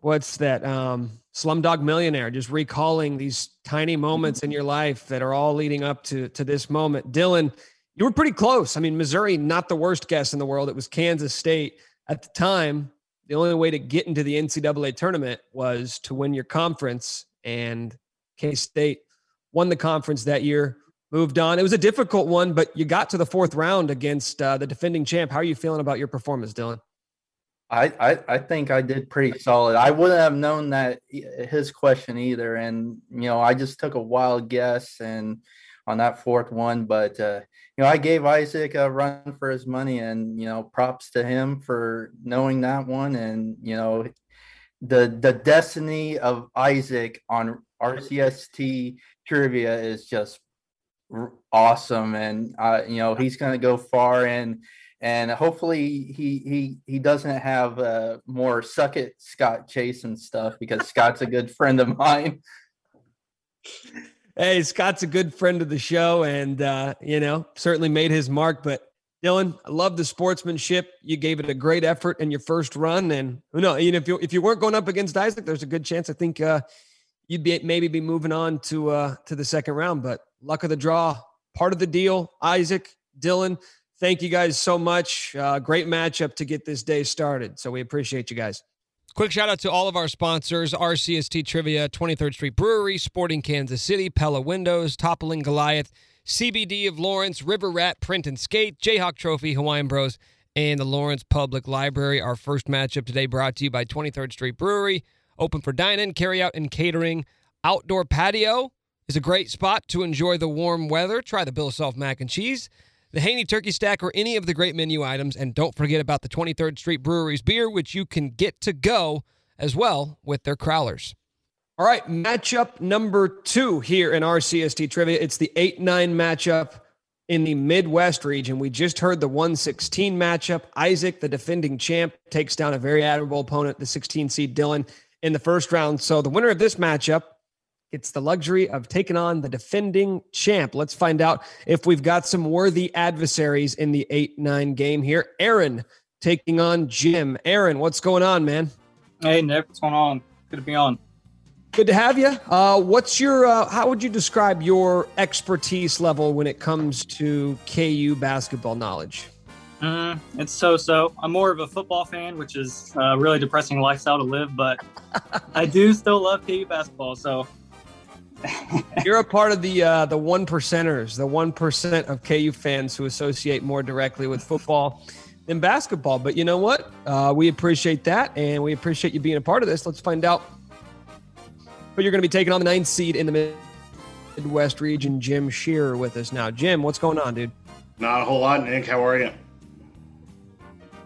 what's that um slumdog millionaire just recalling these tiny moments in your life that are all leading up to to this moment dylan you were pretty close i mean missouri not the worst guess in the world it was kansas state at the time the only way to get into the ncaa tournament was to win your conference and k-state won the conference that year moved on. It was a difficult one but you got to the fourth round against uh, the defending champ. How are you feeling about your performance dylan? I, I, I think I did pretty solid. I wouldn't have known that his question either, and you know I just took a wild guess and on that fourth one, but uh, you know I gave Isaac a run for his money, and you know props to him for knowing that one, and you know the the destiny of Isaac on RCST trivia is just awesome, and uh, you know he's going to go far and and hopefully he he he doesn't have uh, more suck it Scott Chase and stuff because Scott's a good [laughs] friend of mine. Hey, Scott's a good friend of the show, and uh, you know certainly made his mark. But Dylan, I love the sportsmanship. You gave it a great effort in your first run, and who knows? You know, if you if you weren't going up against Isaac, there's a good chance I think uh, you'd be maybe be moving on to uh, to the second round. But luck of the draw, part of the deal. Isaac, Dylan, thank you guys so much. Uh, great matchup to get this day started. So we appreciate you guys. Quick shout out to all of our sponsors RCST Trivia, 23rd Street Brewery, Sporting Kansas City, Pella Windows, Toppling Goliath, CBD of Lawrence, River Rat Print and Skate, Jayhawk Trophy, Hawaiian Bros, and the Lawrence Public Library. Our first matchup today brought to you by 23rd Street Brewery, open for dine in, carry out, and catering. Outdoor patio is a great spot to enjoy the warm weather. Try the Bill Self mac and cheese the Haney Turkey Stack, or any of the great menu items. And don't forget about the 23rd Street Brewery's beer, which you can get to go as well with their crowlers. All right, matchup number two here in RCST trivia. It's the 8 9 matchup in the Midwest region. We just heard the 116 matchup. Isaac, the defending champ, takes down a very admirable opponent, the 16 seed Dylan, in the first round. So the winner of this matchup it's the luxury of taking on the defending champ. Let's find out if we've got some worthy adversaries in the 8 9 game here. Aaron taking on Jim. Aaron, what's going on, man? Hey, Nick, what's going on? Good to be on. Good to have you. Uh, what's your, uh, how would you describe your expertise level when it comes to KU basketball knowledge? Mm, it's so so. I'm more of a football fan, which is a really depressing lifestyle to live, but [laughs] I do still love KU basketball. So You're a part of the uh, the one percenters, the one percent of KU fans who associate more directly with football than basketball. But you know what? Uh, we appreciate that, and we appreciate you being a part of this. Let's find out but you're going to be taking on the ninth seed in the Midwest region, Jim Shearer, with us now. Jim, what's going on, dude? Not a whole lot, Nick. How are you?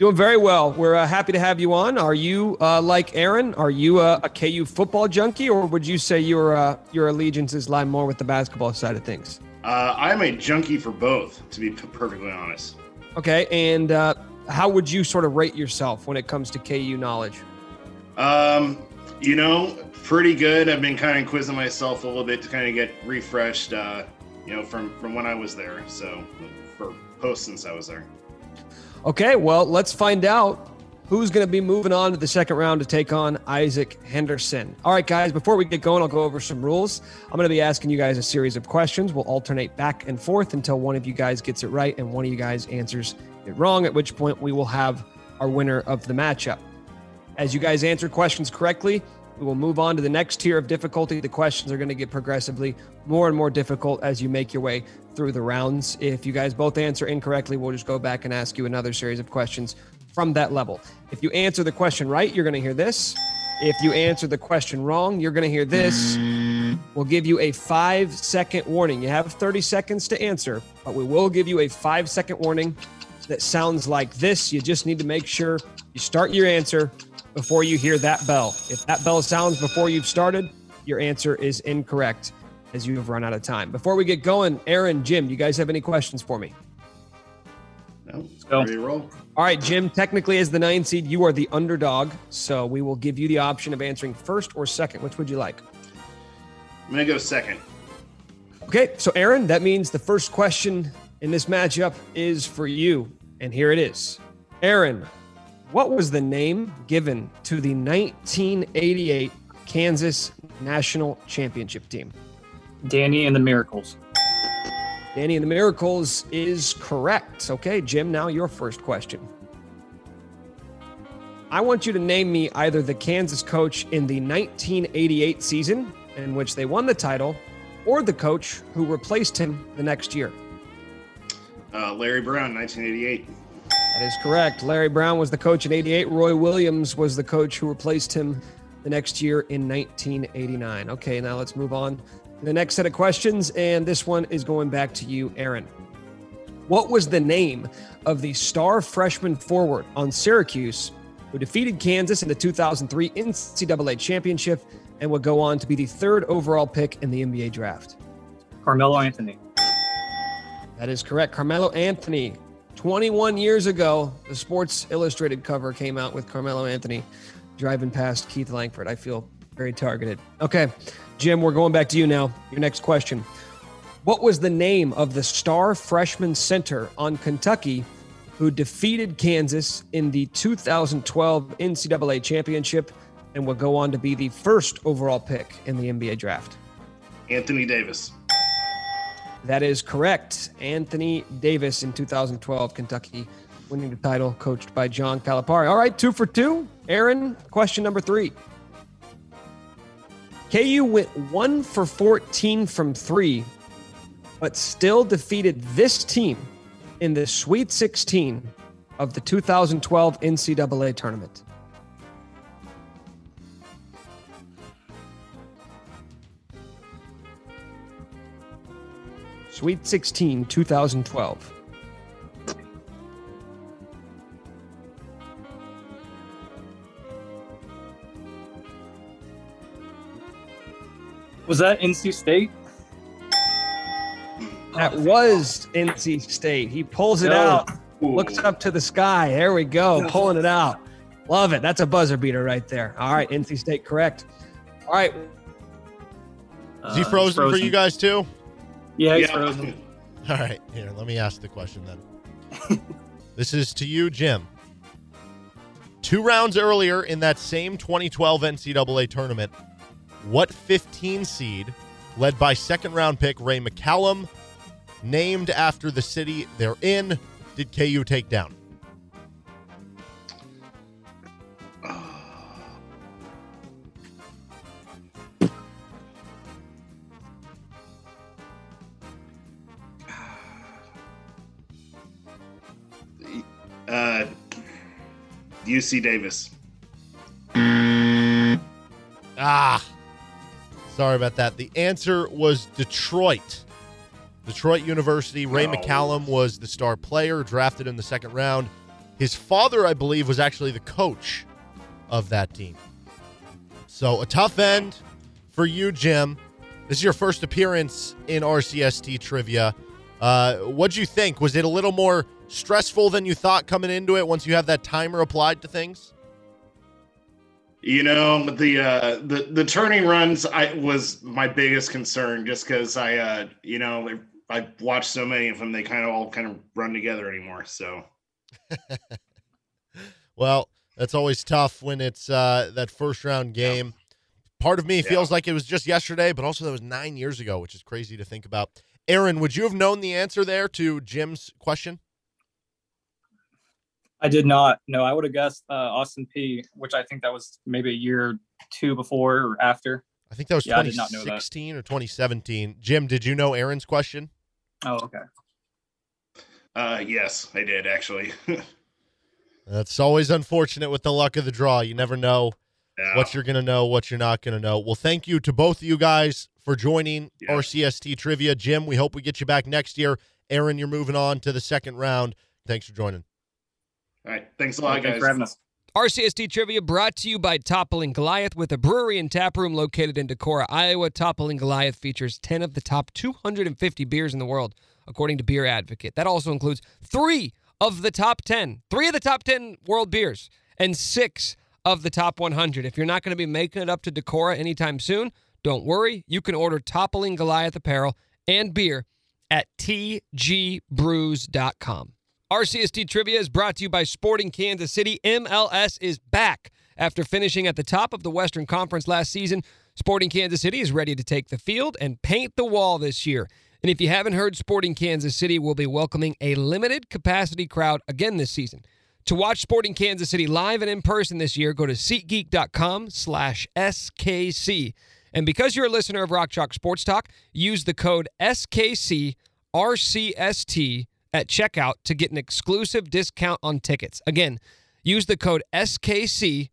Doing very well. We're uh, happy to have you on. Are you uh, like Aaron? Are you uh, a KU football junkie, or would you say your uh, your allegiances lie more with the basketball side of things? Uh, I'm a junkie for both, to be perfectly honest. Okay, and uh, how would you sort of rate yourself when it comes to KU knowledge? Um, you know, pretty good. I've been kind of quizzing myself a little bit to kind of get refreshed. Uh, you know, from from when I was there. So for post since I was there. Okay, well, let's find out who's going to be moving on to the second round to take on Isaac Henderson. All right, guys, before we get going, I'll go over some rules. I'm going to be asking you guys a series of questions. We'll alternate back and forth until one of you guys gets it right and one of you guys answers it wrong, at which point we will have our winner of the matchup. As you guys answer questions correctly, we will move on to the next tier of difficulty. The questions are going to get progressively more and more difficult as you make your way through the rounds. If you guys both answer incorrectly, we'll just go back and ask you another series of questions from that level. If you answer the question right, you're going to hear this. If you answer the question wrong, you're going to hear this. We'll give you a five second warning. You have 30 seconds to answer, but we will give you a five second warning that sounds like this. You just need to make sure you start your answer before you hear that bell. If that bell sounds before you've started, your answer is incorrect as you have run out of time. Before we get going, Aaron, Jim, do you guys have any questions for me? No, let's go. Ready to roll. All right, Jim, technically as the nine seed, you are the underdog. So we will give you the option of answering first or second. Which would you like? I'm gonna go second. Okay, so Aaron, that means the first question in this matchup is for you. And here it is. Aaron, what was the name given to the 1988 Kansas National Championship team? Danny and the Miracles. Danny and the Miracles is correct. Okay, Jim, now your first question. I want you to name me either the Kansas coach in the 1988 season, in which they won the title, or the coach who replaced him the next year. Uh, Larry Brown, 1988. That is correct. Larry Brown was the coach in 88. Roy Williams was the coach who replaced him the next year in 1989. Okay, now let's move on to the next set of questions. And this one is going back to you, Aaron. What was the name of the star freshman forward on Syracuse who defeated Kansas in the 2003 NCAA championship and would go on to be the third overall pick in the NBA draft? Carmelo Anthony. That is correct. Carmelo Anthony. 21 years ago, the Sports Illustrated cover came out with Carmelo Anthony driving past Keith Langford. I feel very targeted. Okay, Jim, we're going back to you now. Your next question. What was the name of the star freshman center on Kentucky who defeated Kansas in the 2012 NCAA championship and would go on to be the first overall pick in the NBA draft? Anthony Davis. That is correct. Anthony Davis in 2012, Kentucky winning the title, coached by John Calipari. All right, two for two. Aaron, question number three. KU went one for 14 from three, but still defeated this team in the Sweet 16 of the 2012 NCAA tournament. Sweet 16, 2012. Was that NC State? That was NC State. He pulls it No. out, looks up to the sky. There we go, pulling it out. Love it. That's a buzzer beater right there. All right, NC State correct. All right. Is he frozen, for you guys too? Yeah, he's Yeah. frozen. [laughs] All right, here, let me ask the question then. [laughs] this is to you, Jim. Two rounds earlier in that same 2012 NCAA tournament, what 15 seed, led by second round pick Ray McCallum, named after the city they're in, did KU take down? Uh, UC Davis. Ah, Sorry about that. The answer was Detroit. Detroit University. Ray No. McCallum was the star player, drafted in the second round. His father, I believe, was actually the coach of that team. So a tough end for you, Jim. This is your first appearance in RCST trivia. Uh, what'd you think? Was it a little more stressful than you thought coming into it once you have that timer applied to things? You know, the uh the the turning runs I was my biggest concern just because I uh you know I watched so many of them they kind of all kind of run together anymore. So [laughs] Well, that's always tough when it's uh, that first round game. Part of me feels like it was just yesterday, but also that was nine years ago, which is crazy to think about. Aaron, would you have known the answer there to Jim's question? I did not. No, I would have guessed uh, Austin Peay, which I think that was maybe a year or two before or after. I think that was yeah, I did not know that. 2016 or 2017. Jim, did you know Aaron's question? Oh, okay. uh yes, I did actually. [laughs] That's always unfortunate with the luck of the draw. You never know Yeah. what you're going to know, what you're not going to know. Well, thank you to both of you guys for joining RCST Trivia. Jim, we hope we get you back next year. Aaron, you're moving on to the second round. Thanks for joining. All right, thanks a lot, Thanks guys. for having us. RCST Trivia brought to you by Toppling Goliath with a brewery and tap room located in Decorah, Iowa. Toppling Goliath features 10 of the top 250 beers in the world, according to Beer Advocate. That also includes three of the top 10, three of the top 10 world beers, and six of the top 100. If you're not going to be making it up to Decorah anytime soon, don't worry. You can order Toppling Goliath apparel and beer at tgbrews.com. RCST Trivia is brought to you by Sporting Kansas City. MLS is back. After finishing at the top of the Western Conference last season, Sporting Kansas City is ready to take the field and paint the wall this year. And if you haven't heard, Sporting Kansas City will be welcoming a limited capacity crowd again this season. To watch Sporting Kansas City live and in person this year, go to SeatGeek.com slash SKC. And because you're a listener of Rock Chalk Sports Talk, use the code SKCRCST at checkout to get an exclusive discount on tickets. Again, use the code SKCRCST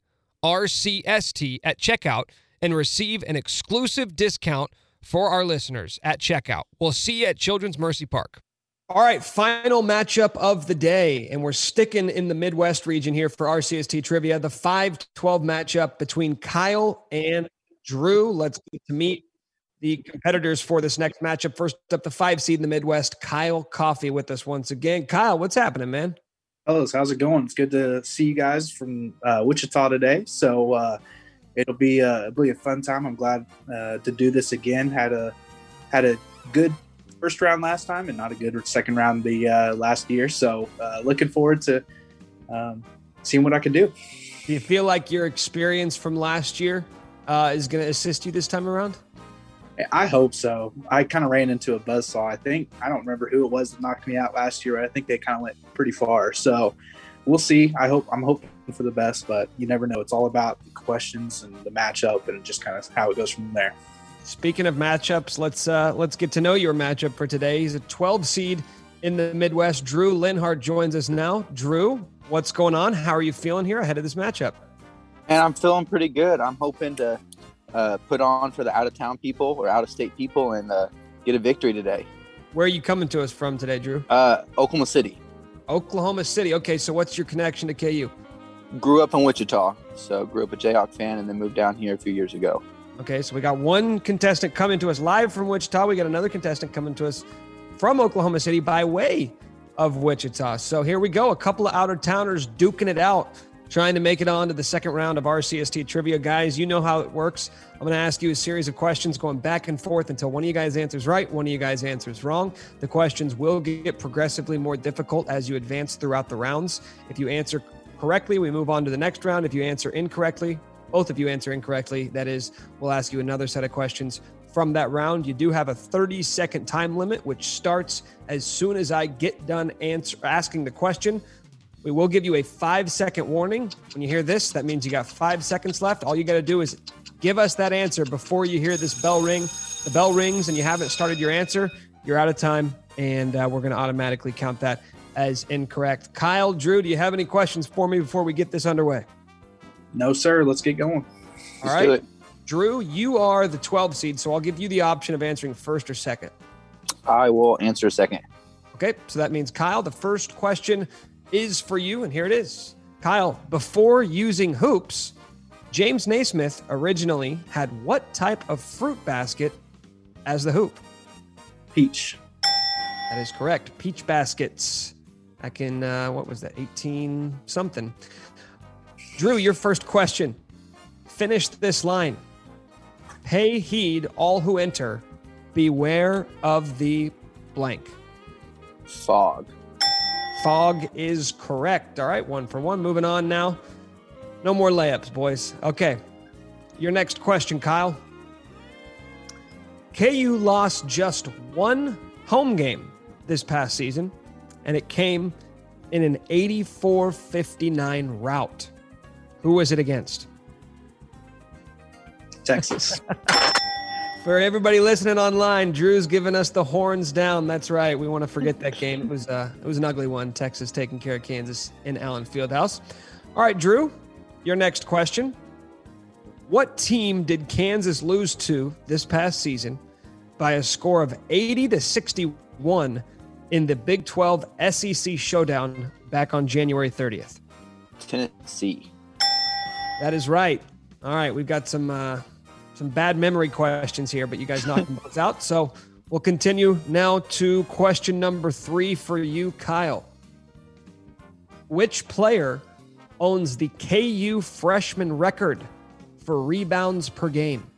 at checkout and receive an exclusive discount for our listeners at checkout. We'll see you at Children's Mercy Park. All right, final matchup of the day, and we're sticking in the Midwest region here for RCST trivia. The 5 12 matchup between Kyle and Drew. Let's get to meet the competitors for this next matchup. First up, the five seed in the Midwest, Kyle Coffee with us once again. Kyle, what's happening, man? Fellas, how's it going? It's good to see you guys from uh, Wichita today. So uh, it'll be uh, it'll be a fun time. I'm glad uh, to do this again. Had a had a good first round last time, and not a good second round the uh, last year. So uh, looking forward to um, seeing what I can do. Do you feel like your experience from last year uh, is going to assist you this time around? I hope so. I kind of ran into a buzzsaw. I think I don't remember who it was that knocked me out last year. I think they kind of went pretty far. So we'll see. I hope I'm hoping for the best, but you never know. It's all about the questions and the matchup and just kind of how it goes from there. Speaking of matchups, let's uh, let's get to know your matchup for today. He's a 12 seed in the Midwest. Drew Linhart joins us now. Drew, what's going on? How are you feeling here ahead of this matchup? And I'm feeling pretty good. I'm hoping to uh, put on for the out of town people or out of state people and uh, get a victory today. Where are you coming to us from today, Drew? Uh, Oklahoma City. Oklahoma City. Okay, so what's your connection to KU? Grew up in Wichita, so grew up a Jayhawk fan and then moved down here a few years ago. Okay, so we got one contestant coming to us live from Wichita. We got another contestant coming to us from Oklahoma City by way of Wichita. So here we go. A couple of out of towners duking it out, trying to make it on to the second round of RCST trivia. Guys, you know how it works. I'm going to ask you a series of questions going back and forth until one of you guys answers right, one of you guys answers wrong. The questions will get progressively more difficult as you advance throughout the rounds. If you answer correctly, we move on to the next round. If you answer incorrectly, both of you answer incorrectly, that is, we'll ask you another set of questions from that round. You do have a 30 second time limit, which starts as soon as I get done answer, asking the question. We will give you a five second warning. When you hear this, that means you got five seconds left. All you got to do is give us that answer before you hear this bell ring. The bell rings and you haven't started your answer, you're out of time, and uh, we're going to automatically count that as incorrect. Kyle, Drew, do you have any questions for me before we get this underway? No, sir. Let's get going. All right. Drew, you are the 12 seed, so I'll give you the option of answering first or second. I will answer second. Okay, so that means Kyle, the first question is for you, and here it is. Kyle, before using hoops, James Naismith originally had what type of fruit basket as the hoop? Peach. That is correct. Peach baskets. Back in, uh, what was that, 18 something. Drew, your first question. Finish this line. Pay heed, all who enter. Beware of the blank. Fog. Fog is correct. All right, one for one. Moving on now. No more layups, boys. Okay. Your next question, Kyle. KU lost just one home game this past season, and it came in an 84 59 rout. Who was it against? Texas. [laughs] For everybody listening online, Drew's giving us the horns down. That's right. We want to forget that game. It was uh, it was an ugly one. Texas taking care of Kansas in Allen Fieldhouse. All right, Drew, your next question. What team did Kansas lose to this past season by a score of 80 to 61 in the Big 12 SEC showdown back on January 30th? Tennessee. That is right. All right, we've got some uh, some bad memory questions here, but you guys knocked them both out. So we'll continue now to question number three for you, Kyle. Which player owns the KU freshman record for rebounds per game?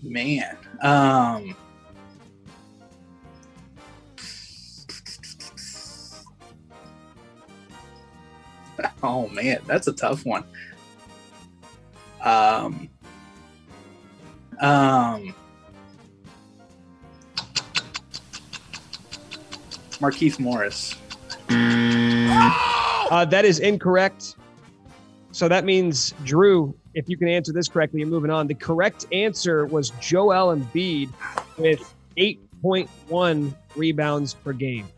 Man. Um [laughs] Oh man, that's a tough one. Um um Markieff Morris. Uh, that is incorrect. So that means, Drew, if you can answer this correctly, and moving on. The correct answer was Joel Embiid with 8.1 rebounds per game.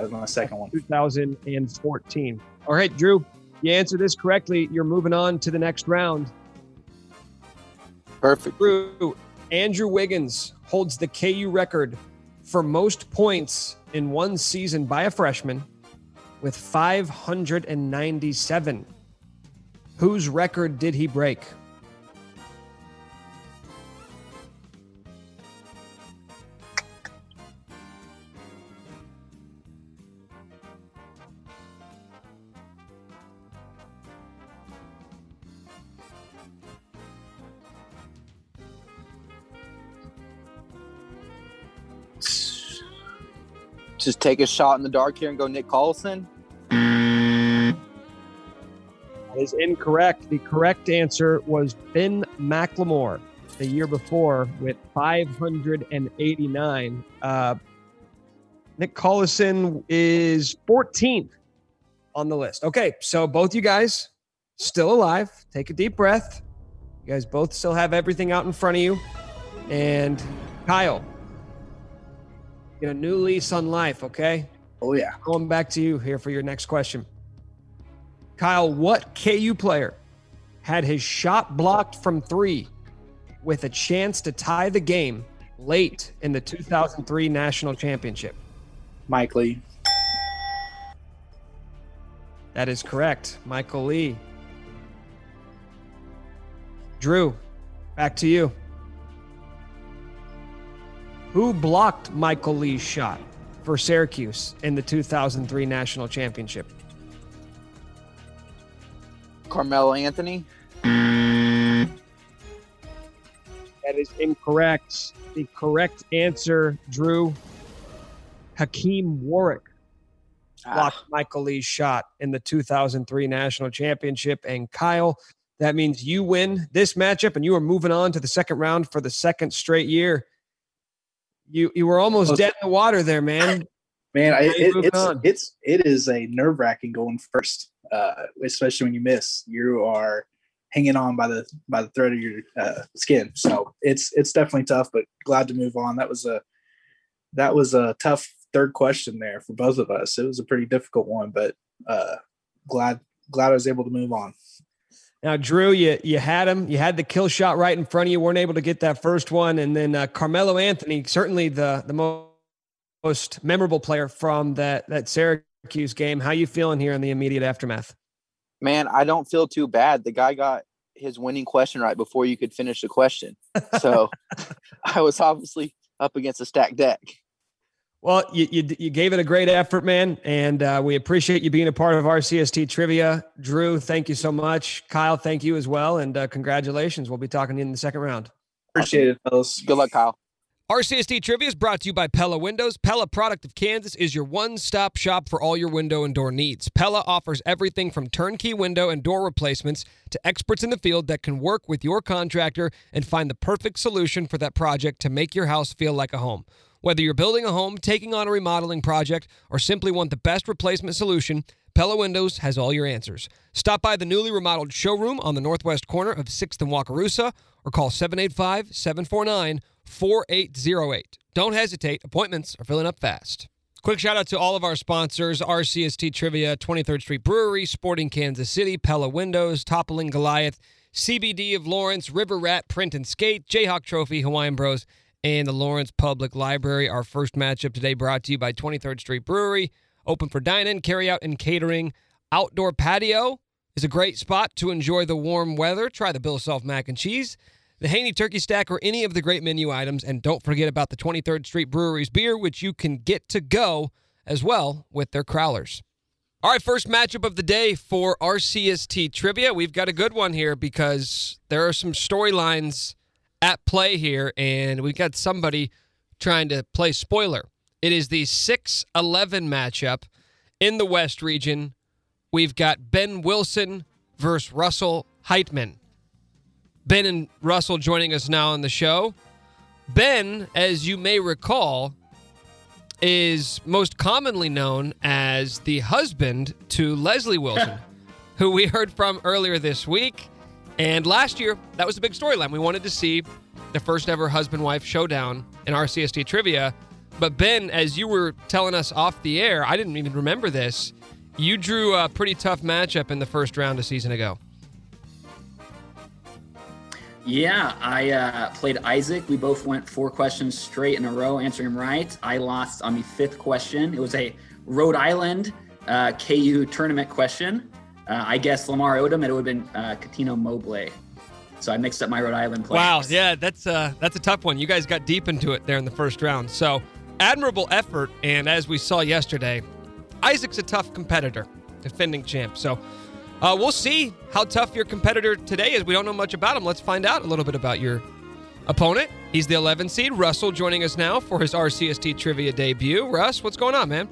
That was my second one. 2014. All right, Drew, you answered this correctly. You're moving on to the next round. Perfect. Drew, Andrew Wiggins holds the KU record for most points in one season by a freshman with 597. Whose record did he break? Just take a shot in the dark here and go Nick Collison. That is incorrect. The correct answer was Ben McLemore the year before with 589. Uh, Nick Collison is 14th on the list. Okay, so both you guys still alive. Take a deep breath. You guys both still have everything out in front of you. And Kyle, get a new lease on life, okay? Oh, yeah. Going back to you here for your next question. Kyle, what KU player had his shot blocked from three with a chance to tie the game late in the 2003 national championship? Mike Lee. That is correct. Michael Lee. Drew, back to you. Who blocked Michael Lee's shot for Syracuse in the 2003 national championship? Carmelo Anthony. That is incorrect. The correct answer, Drew, Hakim Warrick ah. blocked Michael Lee's shot in the 2003 national championship. And Kyle, that means you win this matchup and you are moving on to the second round for the second straight year. You you were almost dead in the water there, man. Man, I, it, it's on. it's it is a nerve wracking going first, uh, especially when you miss. You are hanging on by the by the thread of your uh, skin. So it's it's definitely tough, but glad to move on. That was a that was a tough third question there for both of us. It was a pretty difficult one, but uh, glad glad I was able to move on. Now, Drew, you you had him. You had the kill shot right in front of you. weren't able to get that first one, and then uh, Carmelo Anthony, certainly the the most, most memorable player from that that Syracuse game. How you feeling here in the immediate aftermath? Man, I don't feel too bad. The guy got his winning question right before you could finish the question, so [laughs] I was obviously up against a stacked deck. Well, you, you, you gave it a great effort, man, and uh, we appreciate you being a part of RCST trivia. Drew, thank you so much. Kyle, thank you as well, and uh, congratulations. We'll be talking to you in the second round. Appreciate it, fellas. Good luck, Kyle. RCST Trivia is brought to you by Pella Windows. Pella Product of Kansas is your one stop shop for all your window and door needs. Pella offers everything from turnkey window and door replacements to experts in the field that can work with your contractor and find the perfect solution for that project to make your house feel like a home. Whether you're building a home, taking on a remodeling project, or simply want the best replacement solution, Pella Windows has all your answers. Stop by the newly remodeled showroom on the northwest corner of 6th and Wakarusa or call 785 749 4808. Don't hesitate, appointments are filling up fast. Quick shout out to all of our sponsors RCST Trivia, 23rd Street Brewery, Sporting Kansas City, Pella Windows, Toppling Goliath, CBD of Lawrence, River Rat Print and Skate, Jayhawk Trophy, Hawaiian Bros, and the Lawrence Public Library. Our first matchup today brought to you by 23rd Street Brewery. Open for dine-in, carry-out, and catering. Outdoor patio is a great spot to enjoy the warm weather. Try the Bill Self mac and cheese, the Haney turkey stack, or any of the great menu items. And don't forget about the 23rd Street Brewery's beer, which you can get to go as well with their crowlers. All right, first matchup of the day for RCST trivia. We've got a good one here because there are some storylines at play here, and we've got somebody trying to play spoiler. It is the 6 11 matchup in the West region. We've got Ben Wilson versus Russell Heitman. Ben and Russell joining us now on the show. Ben, as you may recall, is most commonly known as the husband to Leslie Wilson, [laughs] who we heard from earlier this week. And last year, that was a big storyline. We wanted to see the first ever husband wife showdown in RCST trivia. But Ben, as you were telling us off the air, I didn't even remember this. You drew a pretty tough matchup in the first round a season ago. Yeah, I uh, played Isaac. We both went four questions straight in a row, answering them right. I lost on the fifth question. It was a Rhode Island uh, KU tournament question. Uh, I guessed Lamar Odom. It would have been uh, Cuttino Mobley. So I mixed up my Rhode Island players. Wow, yeah, that's uh, that's a tough one. You guys got deep into it there in the first round. So admirable effort, and as we saw yesterday, Isaac's a tough competitor, defending champ. So uh, we'll see how tough your competitor today is. We don't know much about him. Let's find out a little bit about your opponent. He's the 11 seed. Russell joining us now for his RCST trivia debut. Russ, what's going on, man?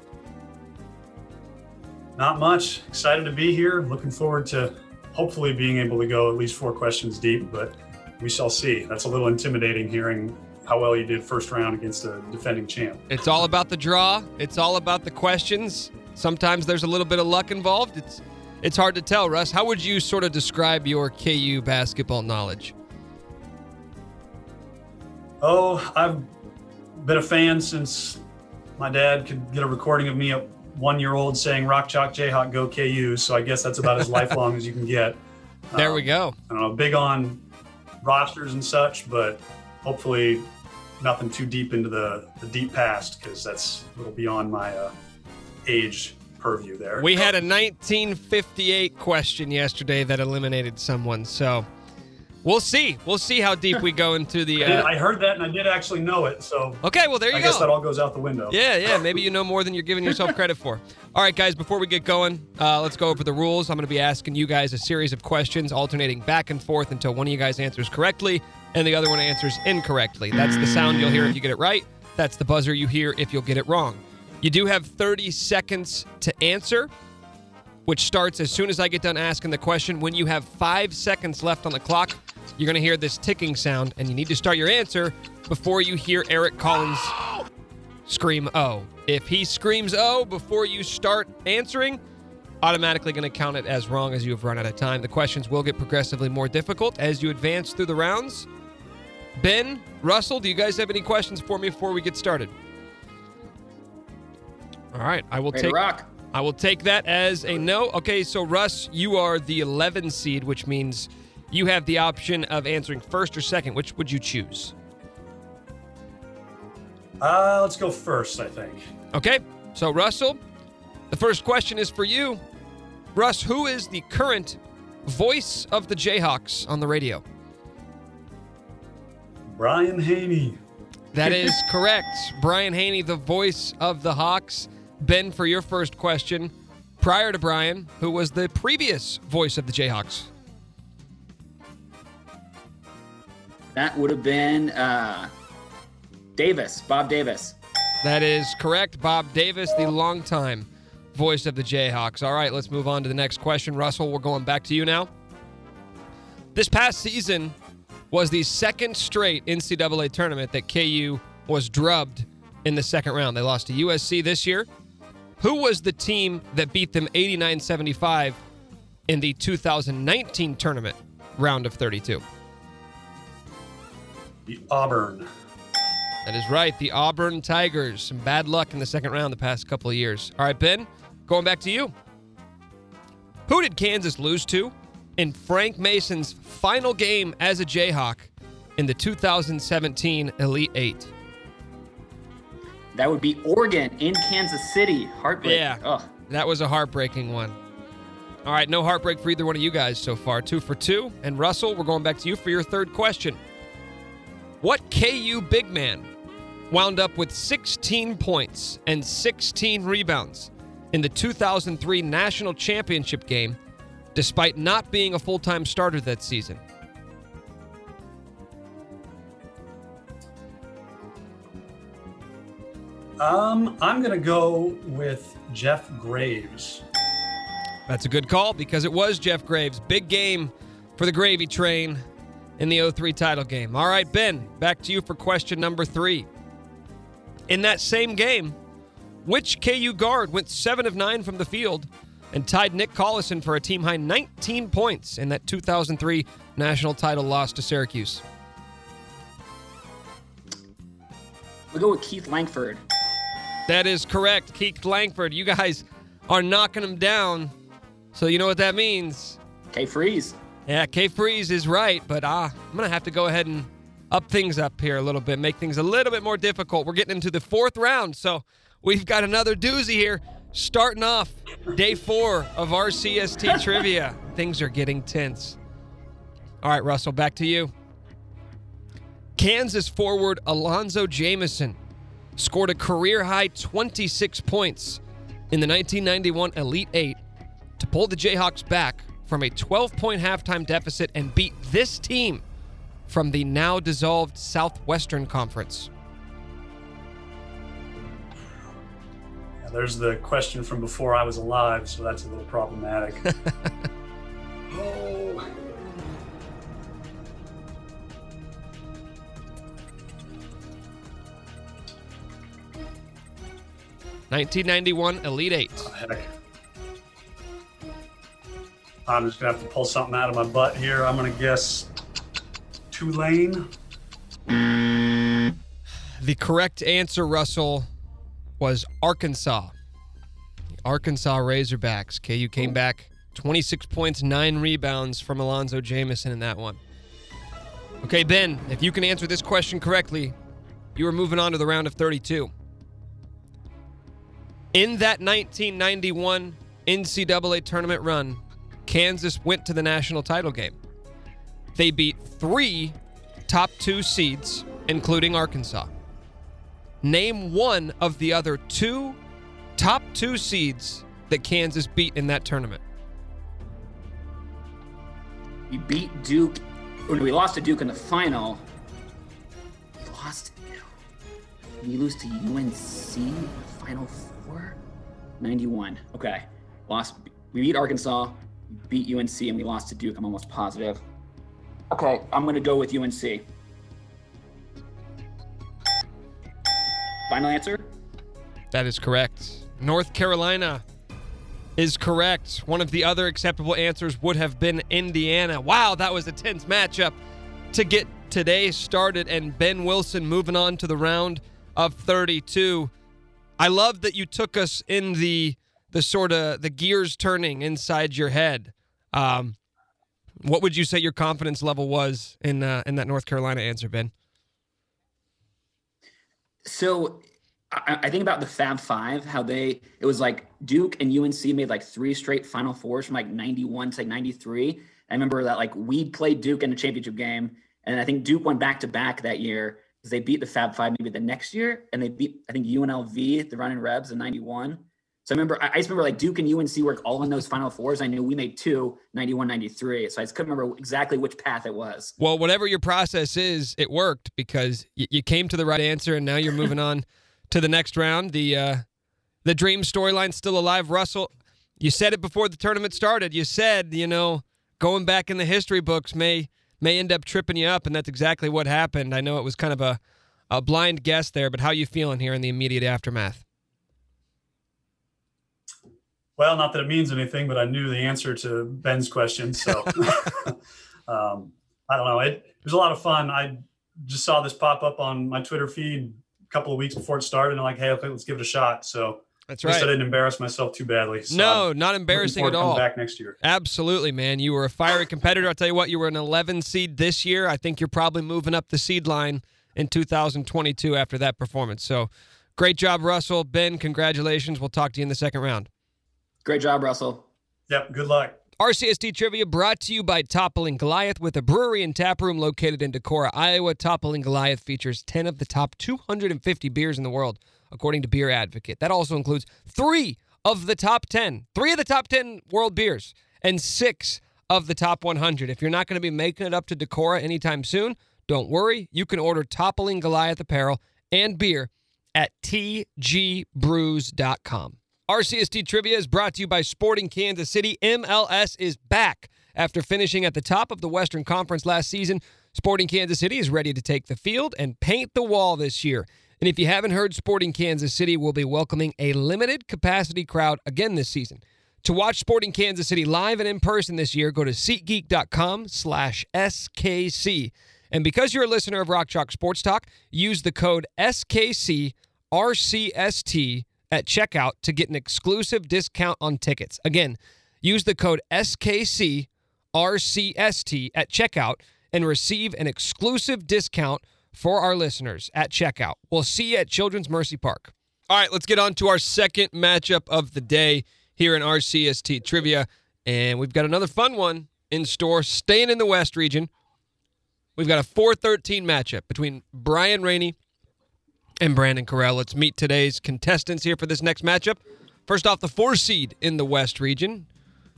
Not much. Excited to be here. Looking forward to hopefully being able to go at least four questions deep, but we shall see. That's a little intimidating hearing how well you did first round against a defending champ. It's all about the draw. It's all about the questions. Sometimes there's a little bit of luck involved. It's it's hard to tell, Russ. How would you sort of describe your KU basketball knowledge? Oh, I've been a fan since my dad could get a recording of me at one year old saying Rock Chalk Jayhawk Go KU. So I guess that's about as [laughs] lifelong as you can get. There um, we go. I don't know, big on rosters and such, but hopefully nothing too deep into the, the deep past because that's a little beyond my uh, age purview there. We had a 1958 question yesterday that eliminated someone. So we'll see. We'll see how deep we go into the. Uh... [laughs] I, did, I, heard that and I did actually know it. So okay, well there you I go. I guess that all goes out the window. Yeah, yeah. [laughs] Maybe you know more than you're giving yourself credit for. All right, guys. Before we get going, uh, let's go over the rules. I'm going to be asking you guys a series of questions, alternating back and forth until one of you guys answers correctly and the other one answers incorrectly. That's the sound you'll hear if you get it right. That's the buzzer you hear if you'll get it wrong. You do have 30 seconds to answer, which starts as soon as I get done asking the question. When you have five seconds left on the clock, you're going to hear this ticking sound, and you need to start your answer before you hear Eric Collins scream O. If he screams O before you start answering, automatically going to count it as wrong as you have run out of time. The questions will get progressively more difficult as you advance through the rounds. Ben, Russell, do you guys have any questions for me before we get started? All right, I will Ready take. rock. I will take that as a no. Okay, so Russ, you are the 11 seed, which means you have the option of answering first or second. Which would you choose? Uh, let's go first, I think. Okay, so Russell, the first question is for you. Russ, who is the current voice of the Jayhawks on the radio? Brian Haney. That [laughs] is correct. Brian Haney, the voice of the Hawks. Ben, for your first question, prior to Brian, who was the previous voice of the Jayhawks? That would have been uh, Davis, Bob Davis. That is correct. Bob Davis, the longtime voice of the Jayhawks. All right, let's move on to the next question. Russell, we're going back to you now. This past season was the second straight NCAA tournament that KU was drubbed in the second round. They lost to USC this year. Who was the team that beat them 89 75 in the 2019 tournament round of 32? The Auburn. That is right, the Auburn Tigers. Some bad luck in the second round the past couple of years. All right, Ben, going back to you. Who did Kansas lose to in Frank Mason's final game as a Jayhawk in the 2017 Elite Eight? That would be Oregon in Kansas City. Heartbreak. Yeah. Ugh. That was a heartbreaking one. All right, no heartbreak for either one of you guys so far. Two for two. And Russell, we're going back to you for your third question. What KU big man wound up with 16 points and 16 rebounds in the 2003 National Championship game, despite not being a full time starter that season? Um, I'm gonna go with Jeff Graves. That's a good call because it was Jeff Graves. Big game for the gravy train in the 03 title game. All right, Ben, back to you for question number three. In that same game, which KU guard went 7 of 9 from the field and tied Nick Collison for a team high 19 points in that 2003 national title loss to Syracuse? We'll go with Keith Langford. That is correct. Keith Langford. You guys are knocking him down. So you know what that means. K Freeze. Yeah, K Freeze is right, but uh, I'm going to have to go ahead and up things up here a little bit, make things a little bit more difficult. We're getting into the fourth round, so we've got another doozy here. Starting off day four of RCST [laughs] trivia. Things are getting tense. All right, Russell, back to you. Kansas forward Alonzo Jamison scored a career high 26 points in the 1991 Elite Eight to pull the Jayhawks back from a 12 point halftime deficit and beat this team from the now dissolved Southwestern Conference. Yeah, there's the question from before I was alive, so that's a little problematic. [laughs] oh. 1991 Elite Eight. Oh, heck. I'm just gonna have to pull something out of my butt here. I'm gonna guess Tulane. The correct answer, Russell, was Arkansas. The Arkansas Razorbacks. KU came back 26 points, nine rebounds from Alonzo Jamison in that one. Okay, Ben, if you can answer this question correctly, you are moving on to the round of 32. In that 1991 NCAA tournament run, Kansas went to the national title game. They beat three top two seeds, including Arkansas. Name one of the other two top two seeds that Kansas beat in that tournament. We beat Duke. We lost to Duke in the final. We lost. We lose to UNC in the final four. 91. Okay. Lost. We beat Arkansas, beat UNC, and we lost to Duke. I'm almost positive. Okay, I'm gonna go with UNC. Final answer? That is correct. North Carolina is correct. One of the other acceptable answers would have been Indiana. Wow, that was a tense matchup to get today started. And Ben Wilson moving on to the round of 32. I love that you took us in the the sort of the gears turning inside your head. Um, what would you say your confidence level was in uh, in that North Carolina answer, Ben? So I, I think about the Fab Five, how they it was like Duke and UNC made like three straight Final Fours from like '91 to like '93. I remember that like we played Duke in a championship game, and I think Duke went back to back that year because they beat the Fab Five maybe the next year, and they beat I think UNLV, the running Rebs in '91. So I remember, I just remember like Duke and UNC were all in those Final Fours. I knew we made two, 91, 93. So I just couldn't remember exactly which path it was. Well, whatever your process is, it worked because y- you came to the right answer, and now you're moving on to the next round. The uh, the dream storyline's still alive. Russell, you said it before the tournament started. You said, you know, going back in the history books may may end up tripping you up, and that's exactly what happened. I know it was kind of a a blind guess there, but how you feeling here in the immediate aftermath? Well, not that it means anything, but I knew the answer to Ben's question. So [laughs] [laughs] um, I don't know. It, it was a lot of fun. I just saw this pop up on my Twitter feed a couple of weeks before it started. And I'm like, hey, okay, let's give it a shot. So That's at least. I didn't embarrass myself too badly. So no, I'm not embarrassing at all. Back next year. Absolutely, man. You were a fiery competitor. I'll tell you what, you were an 11 seed this year. I think you're probably moving up the seed line in 2022 after that performance. So great job, Russell. Ben, congratulations. We'll talk to you in the second round. Great job, Russell. Yep. Good luck. RCST Trivia brought to you by Toppling Goliath with a brewery and tap room located in Decorah, Iowa. Toppling Goliath features 10 of the top 250 beers in the world, according to Beer Advocate. That also includes three of the top 10, three of the top 10 world beers, and six of the top 100. If you're not going to be making it up to Decorah anytime soon, don't worry. You can order Toppling Goliath apparel and beer at tgbrews.com. RCST Trivia is brought to you by Sporting Kansas City. MLS is back. After finishing at the top of the Western Conference last season, Sporting Kansas City is ready to take the field and paint the wall this year. And if you haven't heard, Sporting Kansas City will be welcoming a limited capacity crowd again this season. To watch Sporting Kansas City live and in person this year, go to SeatGeek.com slash SKC. And because you're a listener of Rock Chalk Sports Talk, use the code SKCRCST at checkout to get an exclusive discount on tickets. Again, use the code SKCRCST at checkout and receive an exclusive discount for our listeners at checkout. We'll see you at Children's Mercy Park. All right, let's get on to our second matchup of the day here in RCST Trivia. And we've got another fun one in store, staying in the West region. We've got a 413 matchup between Brian Rainey and Brandon Carell. Let's meet today's contestants here for this next matchup. First off, the four seed in the West region.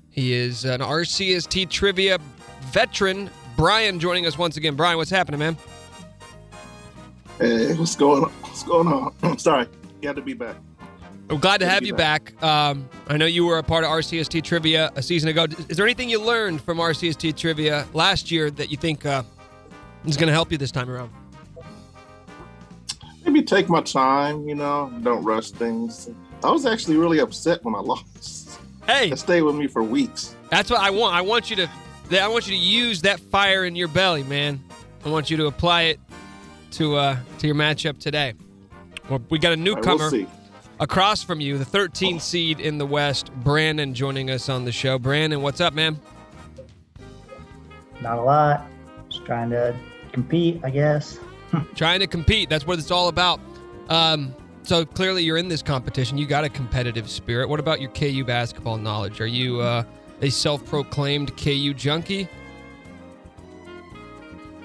He is an RCST trivia veteran. Brian joining us once again. Brian, what's happening, man? Hey, what's going on? What's going on? [clears throat] I'm sorry, glad to be back. I'm glad to have you back. Um, I know you were a part of RCST trivia a season ago. Is there anything you learned from RCST trivia last year that you think uh, is going to help you this time around? Maybe take my time, you know, don't rush things. I was actually really upset when I [laughs] lost. Hey, it stayed with me for weeks. That's what I want. I want you to, I want you to use that fire in your belly, man. I want you to apply it to uh, to your matchup today. Well, we got a newcomer see. across from you, the 13th seed in the West, Brandon, joining us on the show. Brandon, what's up, man? Not a lot. Just trying to compete, I guess. Trying to compete. That's what it's all about. Um, so clearly, you're in this competition. You got a competitive spirit. What about your KU basketball knowledge? Are you uh, a self-proclaimed KU junkie?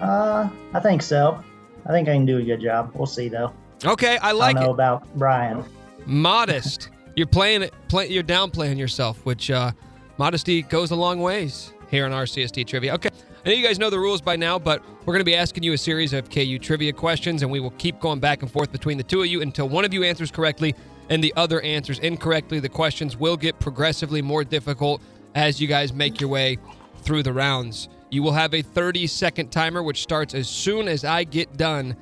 Uh, I think so. I think I can do a good job. We'll see, though. Okay, I like I don't know it. about Brian. Modest. [laughs] you're playing it. Play, you're downplaying yourself, which uh, modesty goes a long ways here on RCST trivia. Okay, I know you guys know the rules by now, but we're going to be asking you a series of KU trivia questions, and we will keep going back and forth between the two of you until one of you answers correctly and the other answers incorrectly. The questions will get progressively more difficult as you guys make your way through the rounds. You will have a 30 second timer, which starts as soon as I get done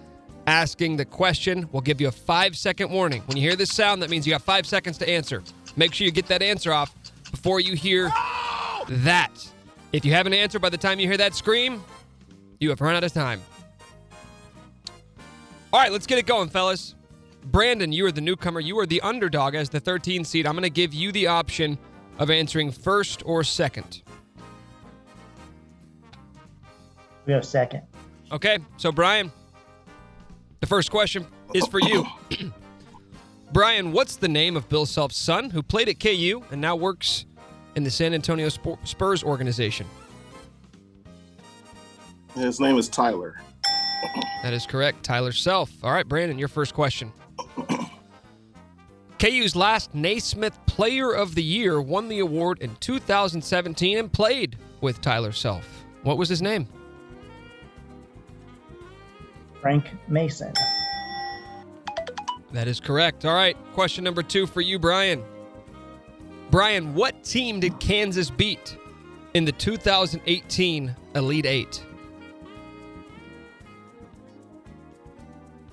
asking the question. We'll give you a five second warning. When you hear this sound, that means you got five seconds to answer. Make sure you get that answer off before you hear that. If you have an answer by the time you hear that scream, you have run out of time. All right, let's get it going, fellas. Brandon, you are the newcomer. You are the underdog as the 13 seed. I'm going to give you the option of answering first or second. We have second. Okay, so Brian, the first question is for you. [clears throat] Brian, what's the name of Bill Self's son who played at KU and now works in the San Antonio Spurs organization? His name is Tyler. That is correct. Tyler Self. All right, Brandon, your first question. [coughs] KU's last Naismith Player of the Year won the award in 2017 and played with Tyler Self. What was his name? Frank Mason. That is correct. All right, question number two for you, Brian. Brian, what team did Kansas beat in the 2018 Elite Eight?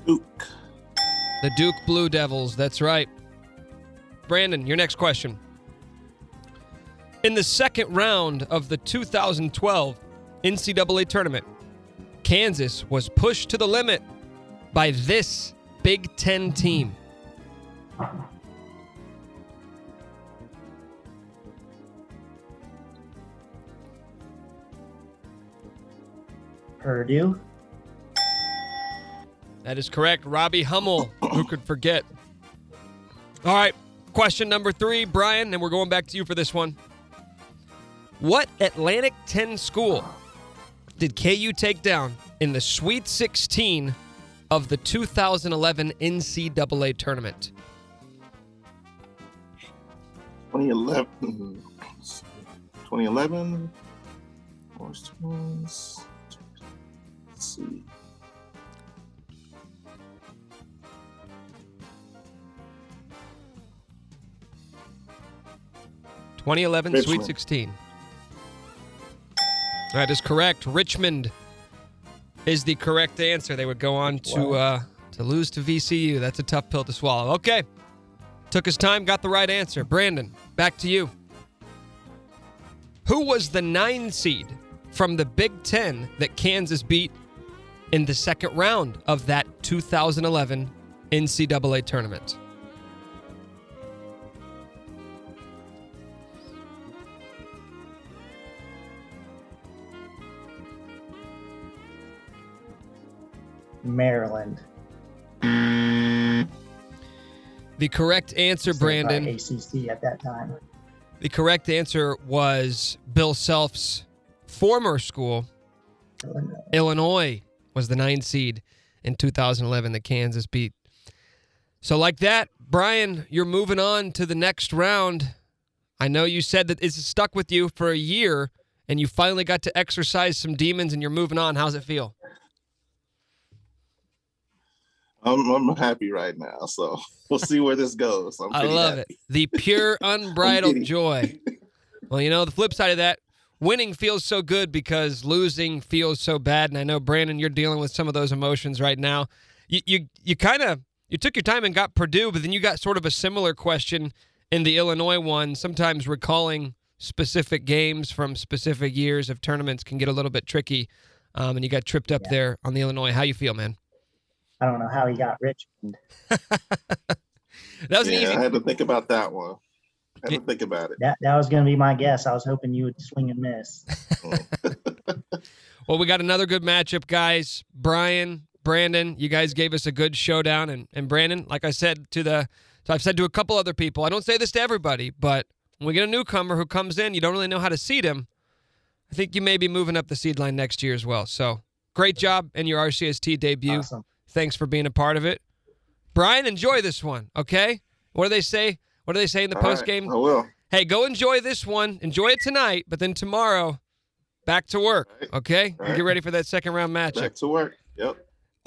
Duke. The Duke Blue Devils. That's right. Brandon, your next question. In the second round of the 2012 NCAA tournament, Kansas was pushed to the limit by this Big Ten team. Purdue. That is correct. Robbie Hummel. Who [clears throat] could forget? All right. Question number three, Brian, and we're going back to you for this one. What Atlantic 10 school did KU take down in the Sweet 16 of the 2011 NCAA tournament? 2011. 2011. Let's see. Twenty eleven Sweet 16. That is correct. Richmond is the correct answer. They would go on to Wow. uh, to lose to VCU. That's a tough pill to swallow. Okay. Took his time, got the right answer. Brandon, back to you. Who was the nine seed from the Big Ten that Kansas beat in the second round of that 2011 NCAA tournament? Maryland. The correct answer, Brandon. ACC at that time. The correct answer was Bill Self's former school, Illinois, was the nine seed in 2011 that Kansas beat. So, like that, Brian, you're moving on to the next round. I know you said that it's stuck with you for a year and you finally got to exercise some demons and you're moving on. How's it feel? I'm, I'm happy right now, so [laughs] we'll see where this goes. I'm I love happy. it. The pure, [laughs] unbridled joy. [laughs] Well, you know, the flip side of that, winning feels so good because losing feels so bad. And I know, Brandon, you're dealing with some of those emotions right now. You you, you kind of you took your time and got Purdue, but then you got sort of a similar question in the Illinois one. Sometimes recalling specific games from specific years of tournaments can get a little bit tricky. Um, and you got tripped up there on the Illinois. How you feel, man? I don't know how he got Richmond. [laughs] That was an yeah, easy. I had to think about that one. I had to think about it. That that was going to be my guess. I was hoping you would swing and miss. [laughs] Well, we got another good matchup, guys. Brian, Brandon, you guys gave us a good showdown, and and Brandon, like I said to the, so I've said to a couple other people, I don't say this to everybody, but when we get a newcomer who comes in, you don't really know how to seed him. I think you may be moving up the seed line next year as well. So great job in your RCST debut. Awesome. Thanks for being a part of it. Brian, enjoy this one, okay? What do they say? What do they say in the All right, post game? I will. Hey, go enjoy this one. Enjoy it tonight, but then tomorrow, back to work, okay? And get ready for that second round matchup. Back to work. Yep.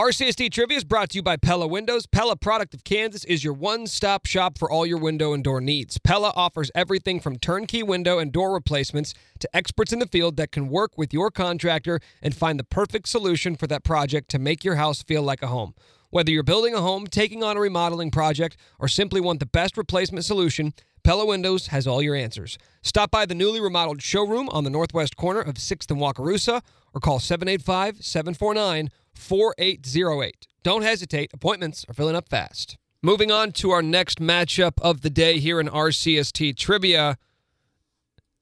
RCST Trivia is brought to you by Pella Windows. Pella, product of Kansas, is your one stop shop for all your window and door needs. Pella offers everything from turnkey window and door replacements to experts in the field that can work with your contractor and find the perfect solution for that project to make your house feel like a home. Whether you're building a home, taking on a remodeling project, or simply want the best replacement solution, Pella Windows has all your answers. Stop by the newly remodeled showroom on the northwest corner of 6th and Wakarusa or call 785 749 4808. Don't hesitate, appointments are filling up fast. Moving on to our next matchup of the day here in RCST trivia.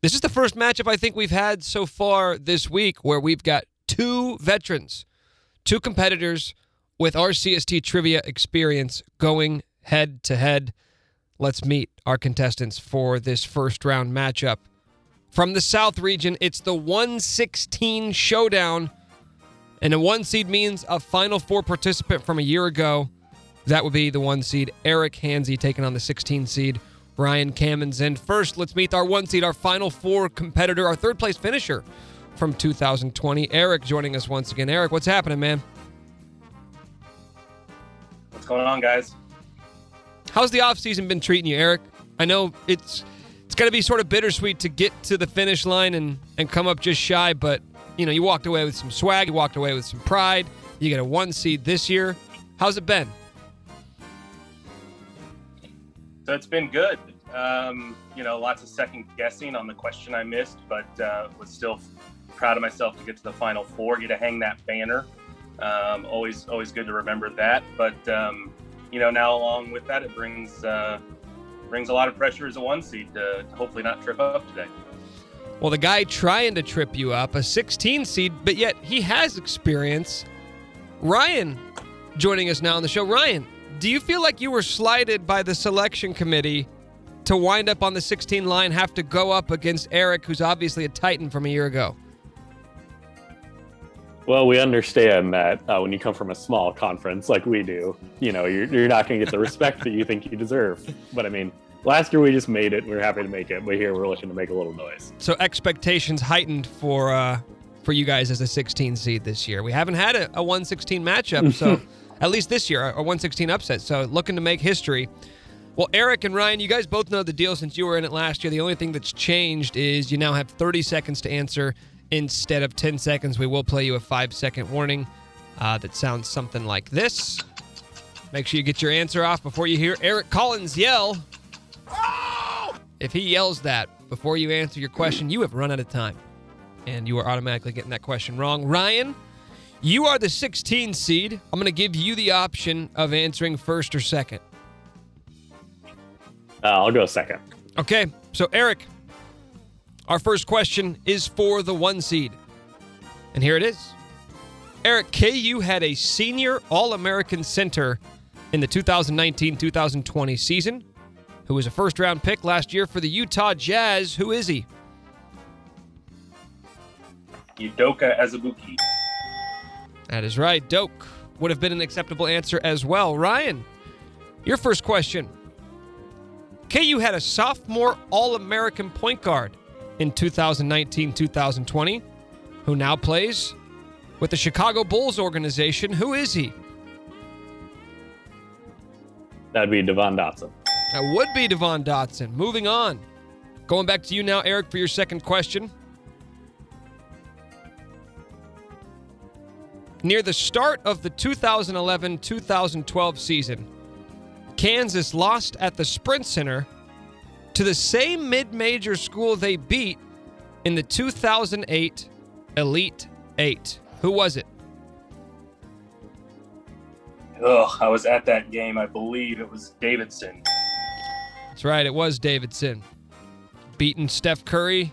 This is the first matchup I think we've had so far this week where we've got two veterans, two competitors with RCST trivia experience going head to head. Let's meet our contestants for this first round matchup. From the South region, it's the 116 showdown. And a one seed means a Final Four participant from a year ago. That would be the one seed, Eric Hansey, taking on the 16 seed, Ryan Cammons. And first, let's meet our one seed, our Final Four competitor, our third place finisher from 2020, Eric, joining us once again. Eric, what's happening, man? Going on, guys? How's the offseason been treating you, Eric? I know it's it's going to be sort of bittersweet to get to the finish line and and come up just shy, but you know, you walked away with some swag, you walked away with some pride. You get a one seed this year. How's it been? So it's been good. Um, you know, lots of second guessing on the question I missed, but uh, was still proud of myself to get to the final four, get to hang that banner. Um, always, always good to remember that. But um, you know, now along with that, it brings uh, brings a lot of pressure as a one seed to, to hopefully not trip up today. Well, the guy trying to trip you up, a 16 seed, but yet he has experience. Ryan joining us now on the show. Ryan, do you feel like you were slighted by the selection committee to wind up on the 16 line, have to go up against Eric, who's obviously a Titan from a year ago? Well, we understand that uh, when you come from a small conference like we do, you know, you're, you're not going to get the respect that you think you deserve. But I mean, last year we just made it. We are happy to make it, but here we're looking to make a little noise. So expectations heightened for uh, for you guys as a 16 seed this year. We haven't had a, a 116 matchup, so [laughs] at least this year a 116 upset. So looking to make history. Well, Eric and Ryan, you guys both know the deal since you were in it last year. The only thing that's changed is you now have 30 seconds to answer instead of 10 seconds. We will play you a five second warning uh, that sounds something like this. Make sure you get your answer off before you hear Eric Collins yell. If he yells that before you answer your question, you have run out of time. And you are automatically getting that question wrong. Ryan, you are the 16 seed. I'm going to give you the option of answering first or second. Uh, I'll go second. Okay. So, Eric, our first question is for the one seed. And here it is Eric, KU had a senior All American center in the 2019 2020 season who was a first round pick last year for the Utah Jazz. Who is he? Udoka Azubuike. That is right. Doke would have been an acceptable answer as well. Ryan, your first question. KU had a sophomore All American point guard in 2019 2020 who now plays with the Chicago Bulls organization. Who is he? That'd be Devon Dotson. That would be Devon Dotson. Moving on. Going back to you now, Eric, for your second question. Near the start of the 2011 2012 season, Kansas lost at the Sprint Center to the same mid major school they beat in the 2008 Elite Eight. Who was it? Ugh, I was at that game. I believe it was Davidson. That's right, it was Davidson. Beating Steph Curry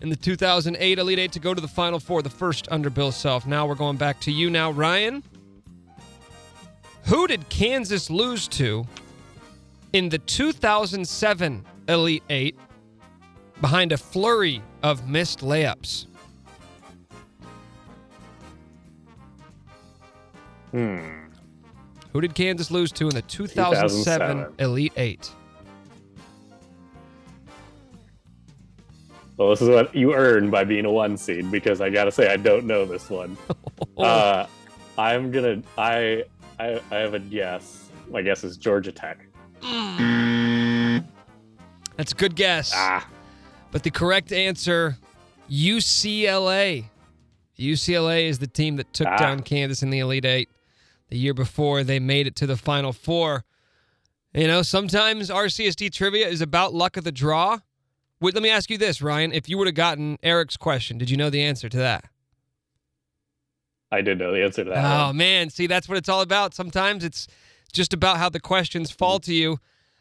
in the 2008 Elite Eight to go to the Final Four, the first under Bill Self. Now we're going back to you now, Ryan. Who did Kansas lose to in the 2007 Elite Eight behind a flurry of missed layups? Hmm. Who did Kansas lose to in the 2007, 2007. Elite Eight? Well, this is what you earn by being a one seed because I gotta say I don't know this one. [laughs] uh, I'm gonna I, I I have a guess. My guess is Georgia Tech. That's a good guess. But the correct answer, UCLA. UCLA is the team that took Ah. down Kansas in the Elite Eight. The year before, they made it to the Final Four. You know, sometimes RCST trivia is about luck of the draw. Wait, let me ask you this, Ryan. If you would have gotten Eric's question, did you know the answer to that? I did know the answer to that. Oh one. man, see that's what it's all about. Sometimes it's just about how the questions fall to you.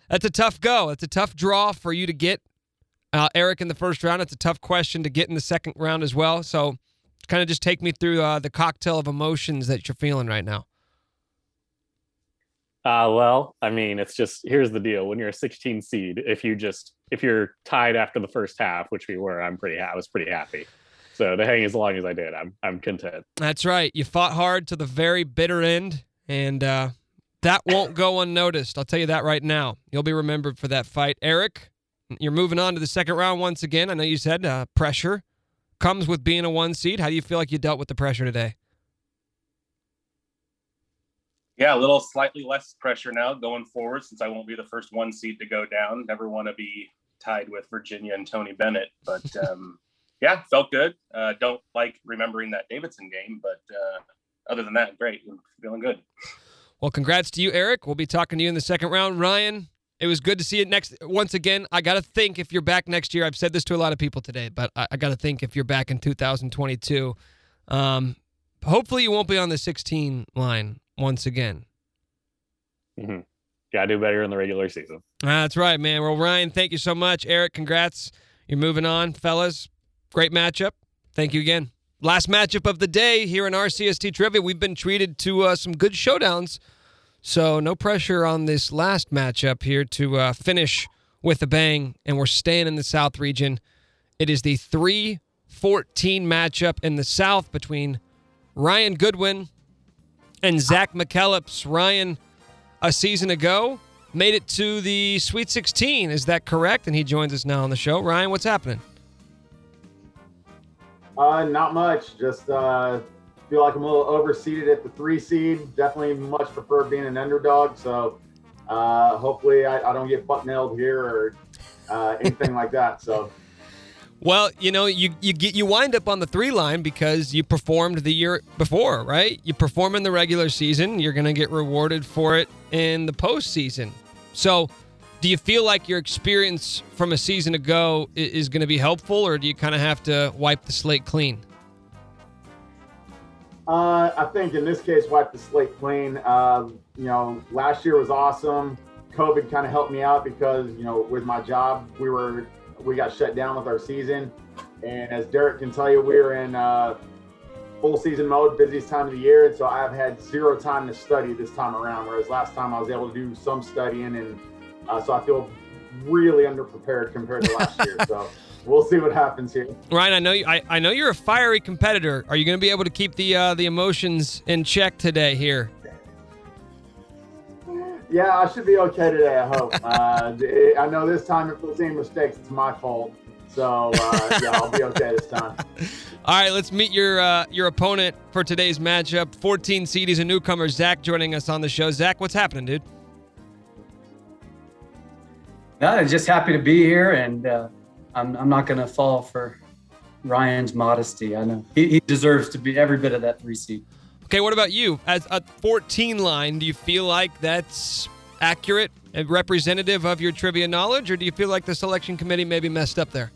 That's a tough go. It's a tough draw for you to get uh, Eric in the first round. It's a tough question to get in the second round as well. So, kind of just take me through uh, the cocktail of emotions that you're feeling right now. Uh, well, I mean, it's just here's the deal: when you're a 16 seed, if you just if you're tied after the first half, which we were, I'm pretty I was pretty happy. So to hang as long as I did, I'm I'm content. That's right. You fought hard to the very bitter end, and uh, that won't go unnoticed. I'll tell you that right now. You'll be remembered for that fight, Eric. You're moving on to the second round once again. I know you said uh, pressure comes with being a one seed. How do you feel like you dealt with the pressure today? Yeah, a little slightly less pressure now going forward since I won't be the first one seed to go down. Never want to be tied with Virginia and Tony Bennett, but [laughs] um, yeah, felt good. Uh, don't like remembering that Davidson game, but uh, other than that, great. I'm feeling good. Well, congrats to you, Eric. We'll be talking to you in the second round. Ryan, it was good to see it next. Once again, I got to think if you're back next year. I've said this to a lot of people today, but I, I got to think if you're back in 2022. Um, hopefully, you won't be on the 16 line once again. Mm-hmm. Got to do better in the regular season. That's right, man. Well, Ryan, thank you so much. Eric, congrats. You're moving on, fellas. Great matchup. Thank you again. Last matchup of the day here in RCST Trivia. We've been treated to uh, some good showdowns, so no pressure on this last matchup here to uh, finish with a bang, and we're staying in the South region. It is the 3 14 matchup in the South between Ryan Goodwin and Zach McKellips. Ryan, a season ago, made it to the Sweet 16. Is that correct? And he joins us now on the show. Ryan, what's happening? Uh, not much. Just uh, feel like I'm a little overseeded at the three seed. Definitely much prefer being an underdog. So uh, hopefully I, I don't get butt nailed here or uh, [laughs] anything like that. So. Well, you know, you you get you wind up on the three line because you performed the year before, right? You perform in the regular season, you're going to get rewarded for it in the postseason. So, do you feel like your experience from a season ago is going to be helpful, or do you kind of have to wipe the slate clean? Uh, I think in this case, wipe the slate clean. Uh, you know, last year was awesome. COVID kind of helped me out because you know, with my job, we were we got shut down with our season, and as Derek can tell you, we are in uh, full season mode, busiest time of the year, and so I've had zero time to study this time around. Whereas last time I was able to do some studying, and uh, so I feel really underprepared compared to last year. So [laughs] we'll see what happens here. Ryan, I know you, I, I know you're a fiery competitor. Are you going to be able to keep the uh, the emotions in check today here? Yeah, I should be okay today. I hope. [laughs] Uh, I know this time if there's any mistakes, it's my fault. So uh, yeah, I'll be okay this time. [laughs] All right, let's meet your uh, your opponent for today's matchup. 14 seed, he's a newcomer. Zach joining us on the show. Zach, what's happening, dude? No, I'm just happy to be here, and uh, I'm, I'm not going to fall for Ryan's modesty. I know he, he deserves to be every bit of that three seed. Okay, what about you? As a 14 line, do you feel like that's accurate and representative of your trivia knowledge, or do you feel like the selection committee maybe messed up there?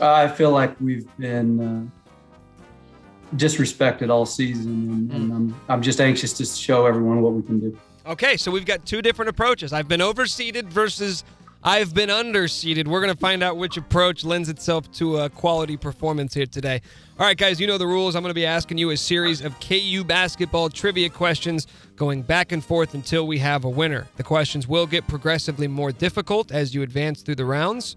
I feel like we've been uh, disrespected all season, and, and I'm, I'm just anxious to show everyone what we can do. Okay, so we've got two different approaches. I've been overseeded versus I've been underseeded. We're going to find out which approach lends itself to a quality performance here today. All right, guys, you know the rules. I'm going to be asking you a series of KU basketball trivia questions going back and forth until we have a winner. The questions will get progressively more difficult as you advance through the rounds.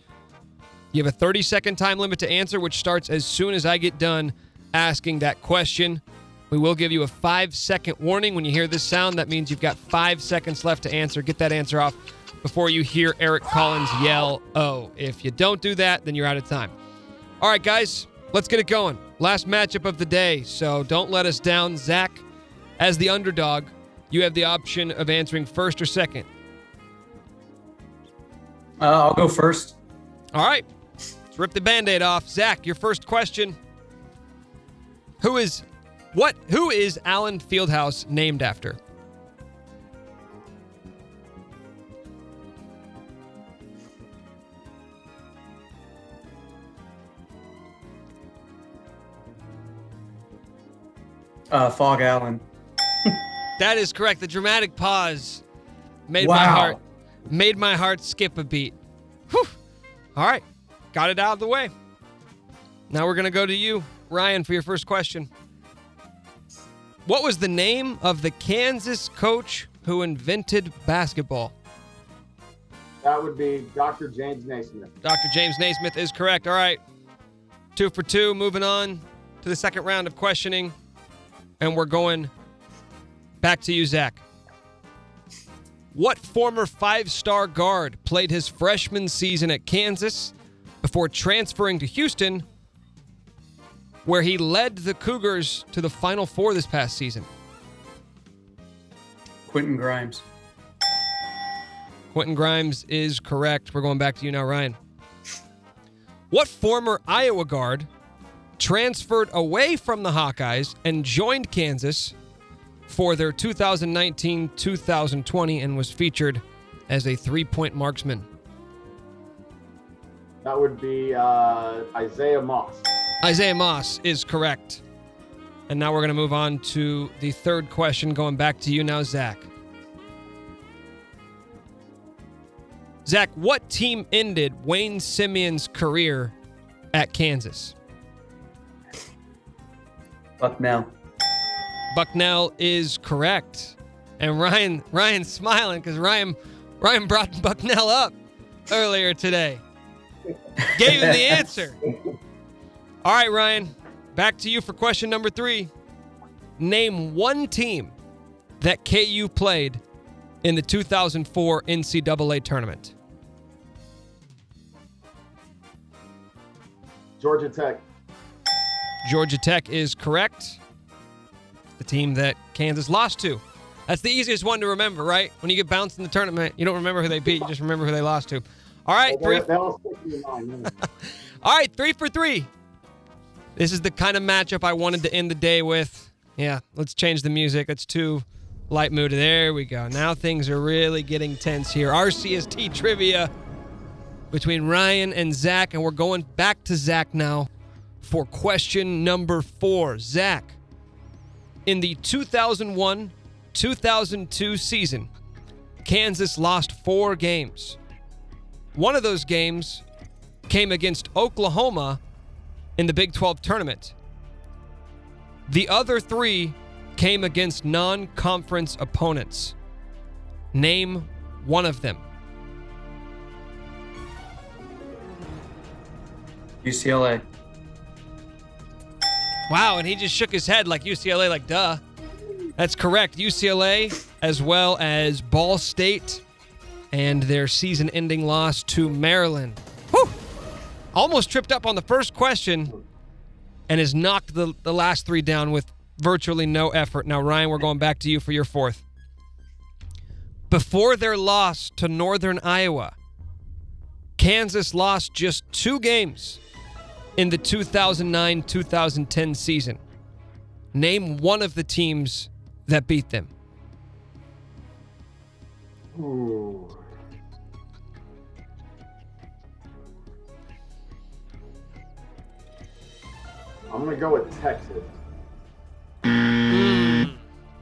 You have a 30 second time limit to answer, which starts as soon as I get done asking that question. We will give you a five second warning. When you hear this sound, that means you've got five seconds left to answer. Get that answer off before you hear Eric Collins yell, oh. If you don't do that, then you're out of time. All right, guys, let's get it going. Last matchup of the day, so don't let us down. Zach, as the underdog, you have the option of answering first or second. Uh, I'll go first. All right, let's rip the band aid off. Zach, your first question. Who is what who is Allen Fieldhouse named after? Uh, Phog Allen. [laughs] That is correct. The dramatic pause made my heart made my heart skip a beat. Whew. All right. Got it out of the way. Now we're going to go to you, Ryan, for your first question. What was the name of the Kansas coach who invented basketball? That would be Dr. James Naismith. Dr. James Naismith is correct. All right. Two for two. Moving on to the second round of questioning. And we're going back to you, Zach. What former five star guard played his freshman season at Kansas before transferring to Houston, where he led the Cougars to the Final Four this past season? Quentin Grimes. Quentin Grimes is correct. We're going back to you now, Ryan. What former Iowa guard transferred away from the Hawkeyes and joined Kansas for their 2019 2020 and was featured as a three point marksman? That would be uh, Isaiah Moss. Isaiah Moss is correct. And now we're going to move on to the third question, going back to you now, Zach. Zach, what team ended Wayne Simien's career at Kansas? Bucknell. Bucknell is correct. And Ryan Ryan's smiling because Ryan Ryan brought Bucknell up earlier today. Gave him the answer. [laughs] All right, Ryan, back to you for question number three. Name one team that KU played in the 2004 NCAA tournament. Georgia Tech. Georgia Tech is correct. The team that Kansas lost to. That's the easiest one to remember, right? When you get bounced in the tournament, you don't remember who they beat, you just remember who they lost to. All right, three. That- that'll stick in your mind, yeah. All right, three for three. This is the kind of matchup I wanted to end the day with. Yeah, let's change the music. It's too light mood. There we go. Now things are really getting tense here. RCST trivia between Ryan and Zach, and we're going back to Zach now for question number four. Zach, in the 2001 2002 season, Kansas lost four games. One of those games came against Oklahoma in the Big 12 tournament. The other three came against non conference opponents. Name one of them. UCLA. Wow, and he just shook his head like UCLA, like duh. That's correct. UCLA, as well as Ball State, and their season ending loss to Maryland. Almost tripped up on the first question and has knocked the, the last three down with virtually no effort. Now, Ryan, we're going back to you for your fourth. Before their loss to Northern Iowa, Kansas lost just two games in the 2009 2010 season. Name one of the teams that beat them. Ooh. I'm gonna go with Texas. Hmm.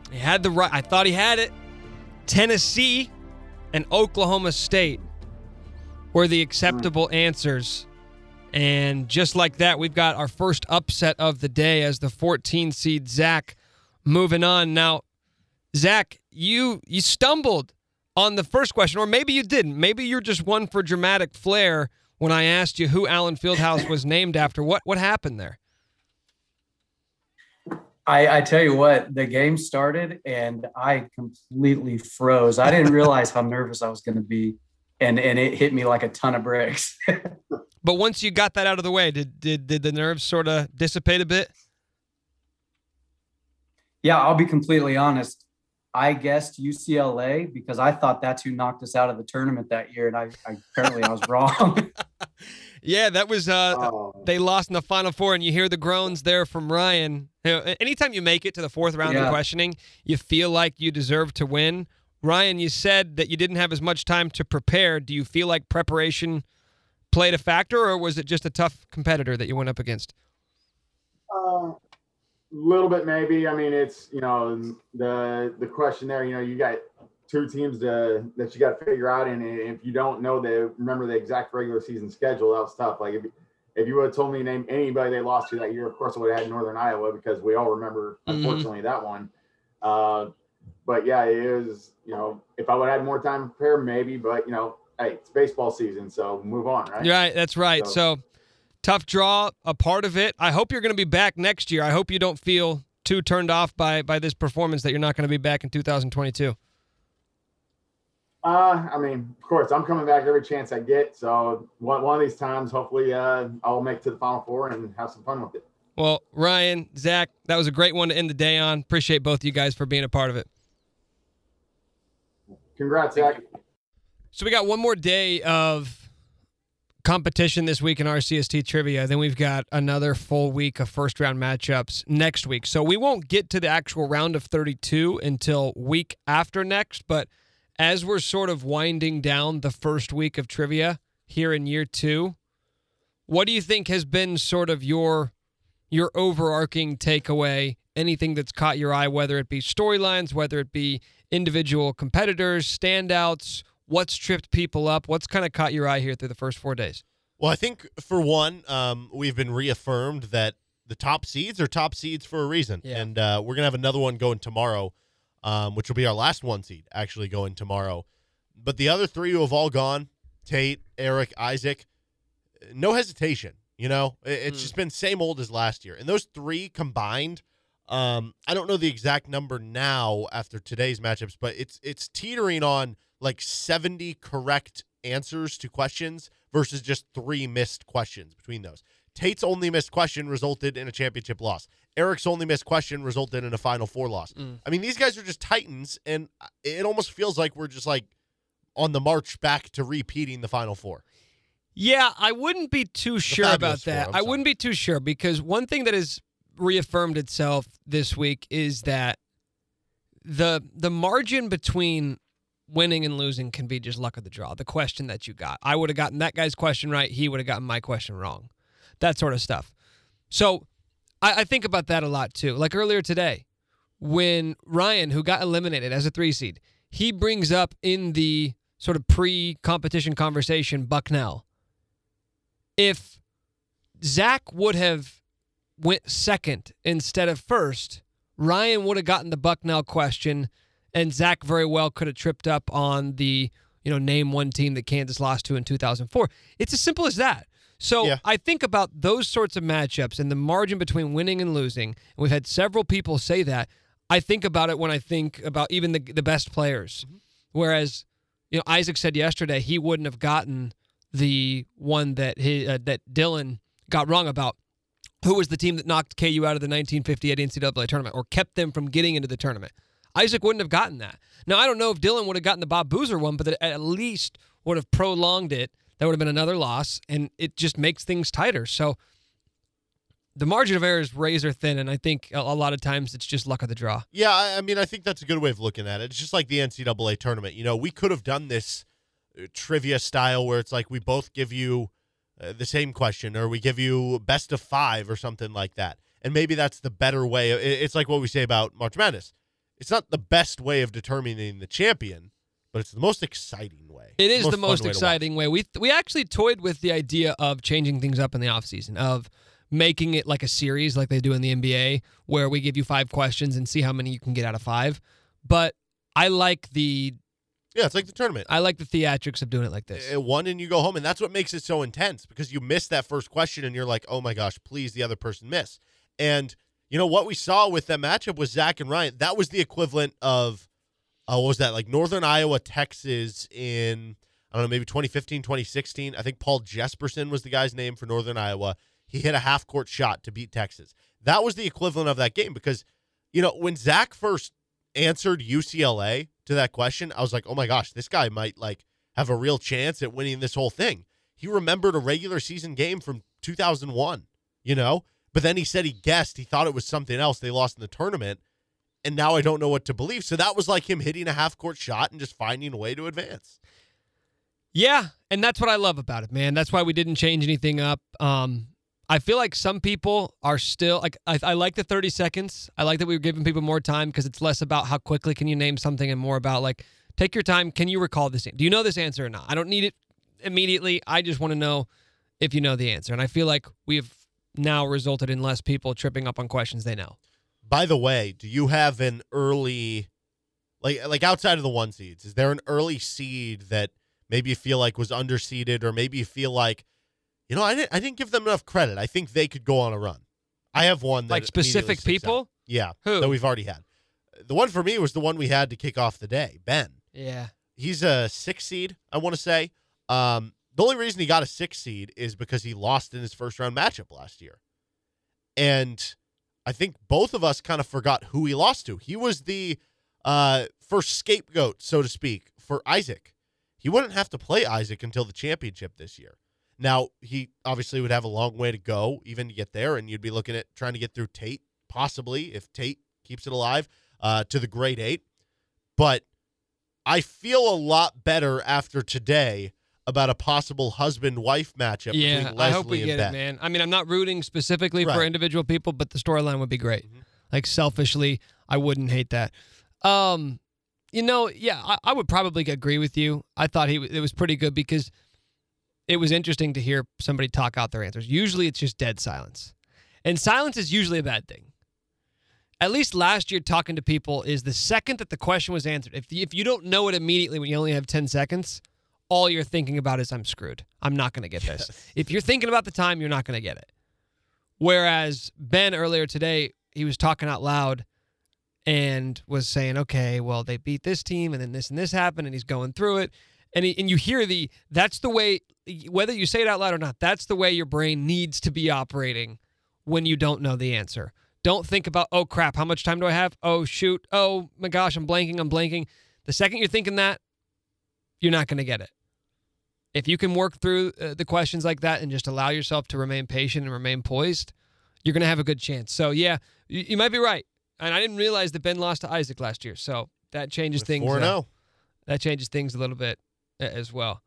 He had the right. I thought he had it. Tennessee and Oklahoma State were the acceptable hmm. answers. And just like that, we've got our first upset of the day as the 14 seed Zach moving on. Now, Zach, you you stumbled on the first question, or maybe you didn't. Maybe you're just one for dramatic flair when I asked you who Allen Fieldhouse was named after. What what happened there? I, I tell you what, the game started and I completely froze. I didn't realize how nervous I was going to be, and and it hit me like a ton of bricks. [laughs] But once you got that out of the way, did did did the nerves sort of dissipate a bit? yeah, I'll be completely honest. I guessed UCLA because I thought that's who knocked us out of the tournament that year, and I, I apparently I was wrong. [laughs] Yeah, that was uh they lost in the final four and you hear the groans there from Ryan. You know, anytime you make it to the fourth round of questioning, you feel like you deserve to win. Ryan, you said that you didn't have as much time to prepare. Do you feel like preparation played a factor or was it just a tough competitor that you went up against? Uh, a little bit maybe. I mean, it's you know the the question there. You know, you got two teams to, that you got to figure out, and if you don't know the remember the exact regular season schedule, that was tough. Like if if you would have told me to name anybody they lost to that year, of course I would have had Northern Iowa because we all remember Mhm. unfortunately that one. Uh, but yeah, it is. You know, if I would have had more time to prepare, maybe. But you know, hey, it's baseball season, so move on, right? Right, that's right. So- So, tough draw, a part of it. I hope you're going to be back next year. I hope you don't feel too turned off by by this performance that you're not going to be back in 2022. Uh, I mean, of course, I'm coming back every chance I get. So one, one of these times, hopefully, uh, I'll make it to the final four and have some fun with it. Well, Ryan, Zach, that was a great one to end the day on. Appreciate both of you guys for being a part of it. Congrats, Zach. So we got one more day of competition this week in RCST trivia. Then we've got another full week of first round matchups next week. So we won't get to the actual round of 32 until week after next. But as we're sort of winding down the first week of trivia here in year two, what do you think has been sort of your your overarching takeaway? Anything that's caught your eye, whether it be storylines, whether it be individual competitors, standouts, what's tripped people up? What's kind of caught your eye here through the first four days? Well, I think for one, um, we've been reaffirmed that the top seeds are top seeds for a reason, Yeah. and uh, we're gonna have another one going tomorrow, um, which will be our last one seed actually going tomorrow. But the other three who have all gone, Tate, Eric, Isaac, no hesitation. You know, It- it's just been same old as last year, and those three combined. Um, I don't know the exact number now after today's matchups, but it's it's teetering on like 70 correct answers to questions versus just three missed questions between those. Tate's only missed question resulted in a championship loss. Eric's only missed question resulted in a final four loss. Mm. I mean, these guys are just titans, and it almost feels like we're just like on the march back to repeating the final four. Yeah, I wouldn't be too sure about four, that. I wouldn't be too sure because one thing that has reaffirmed itself this week is that the the margin between winning and losing can be just luck of the draw. The question that you got. I would have gotten that guy's question right, he would have gotten my question wrong. That sort of stuff. So I, I think about that a lot too. Like earlier today, when Ryan, who got eliminated as a three seed, he brings up in the sort of pre competition conversation Bucknell. If Zach would have went second instead of first, Ryan would have gotten the Bucknell question, and Zach very well could have tripped up on the, you know, name one team that Kansas lost to in 2004. It's as simple as that. So Yeah. I think about those sorts of matchups and the margin between winning and losing. And we've had several people say that. I think about it when I think about even the the best players. Whereas, you know, Isaac said yesterday he wouldn't have gotten the one that he, uh, that Dylan got wrong about. Who was the team that knocked KU out of the 1958 NCAA tournament or kept them from getting into the tournament? Isaac wouldn't have gotten that. Now I don't know if Dylan would have gotten the Bob Boozer one, but that at least would have prolonged it. That would have been another loss, and it just makes things tighter. So the margin of error is razor thin, and I think a, lot of times it's just luck of the draw. Yeah, I, I mean, I think that's a good way of looking at it. It's just like the NCAA tournament. You know, we could have done this uh, trivia style where it's like we both give you uh, the same question or we give you best of five or something like that. And maybe that's the better way. It's like what we say about March Madness. It's not the best way of determining the champion, but it's the most exciting way. It is the most way to exciting way. We we actually toyed with the idea of changing things up in the offseason, of making it like a series like they do in the NBA where we give you five questions and see how many you can get out of five. But I like the Yeah, it's like the tournament. I like the theatrics of doing it like this. Uh, one and you go home and that's what makes it so intense because you miss that first question and you're like oh my gosh please the other person miss and you know what we saw with that matchup was zach and ryan that was the equivalent of uh, what was that like northern iowa texas in i don't know maybe 2015 2016 i think paul jesperson was the guy's name for northern iowa he hit a half court shot to beat texas that was the equivalent of that game because you know when zach first answered ucla to that question i was like oh my gosh this guy might like have a real chance at winning this whole thing. He remembered a regular season game from 2001, you know? But then he said he guessed, he thought it was something else. They lost in the tournament. And now I don't know what to believe. So that was like him hitting a half court shot and just finding a way to advance. Yeah, and that's what I love about it, man. That's why we didn't change anything up. Um, I feel like some people are still like I, I like the 30 seconds. I like that we were giving people more time because it's less about how quickly can you name something and more about like take your time. Can you recall this? Do you know this answer or not? I don't need it immediately. I just want to know if you know the answer. And I feel like we've now resulted in less people tripping up on questions they know. By the way, do you have an early, like like outside of the one seeds? Is there an early seed that maybe you feel like was underseeded, or maybe you feel like, you know, I didn't I didn't give them enough credit. I think they could go on a run. I have one that Like specific sticks out. people? Yeah, Who? that we've already had. The one for me was the one we had to kick off the day, Ben. Yeah. He's a six seed, I want to say. Um, the only reason he got a six seed is because he lost in his first round matchup last year. And I think both of us kind of forgot who he lost to. He was the uh, first scapegoat, so to speak, for Isaac. He wouldn't have to play Isaac until the championship this year. Now, he obviously would have a long way to go even to get there, and you'd be looking at trying to get through Tate, possibly, if Tate keeps it alive, uh, to the grade eight. But I feel a lot better after today about a possible husband wife matchup Yeah, between Leslie I hope we and get Ben. it, man. I mean, I'm not rooting specifically for Right. Mm-hmm. individual people, but the storyline would be great. Like selfishly, I wouldn't hate that. Um, you know, yeah, I, I would probably agree with you. I thought he it was pretty good because it was interesting to hear somebody talk out their answers. Usually, it's just dead silence, and silence is usually a bad thing. At least last year, talking to people is the second that the question was answered. If if you don't know it immediately when you only have ten seconds, all you're thinking about is I'm screwed. I'm not going to get this. If you're thinking about the time, you're not going to get it. Whereas Ben earlier today, he was talking out loud and was saying, "Okay, well they beat this team, and then this and this happened," and he's going through it, and he, and you hear the that's the way whether you say it out loud or not, that's the way your brain needs to be operating when you don't know the answer. Don't think about, oh crap, how much time do I have? Oh shoot, oh my gosh, I'm blanking, I'm blanking. The second you're thinking that, you're not going to get it. If you can work through uh, the questions like that and just allow yourself to remain patient and remain poised, you're going to have a good chance. So, yeah, you, you might be right. And I didn't realize that Ben lost to Isaac last year. So that changes things. 4-0. that changes things a little bit as well.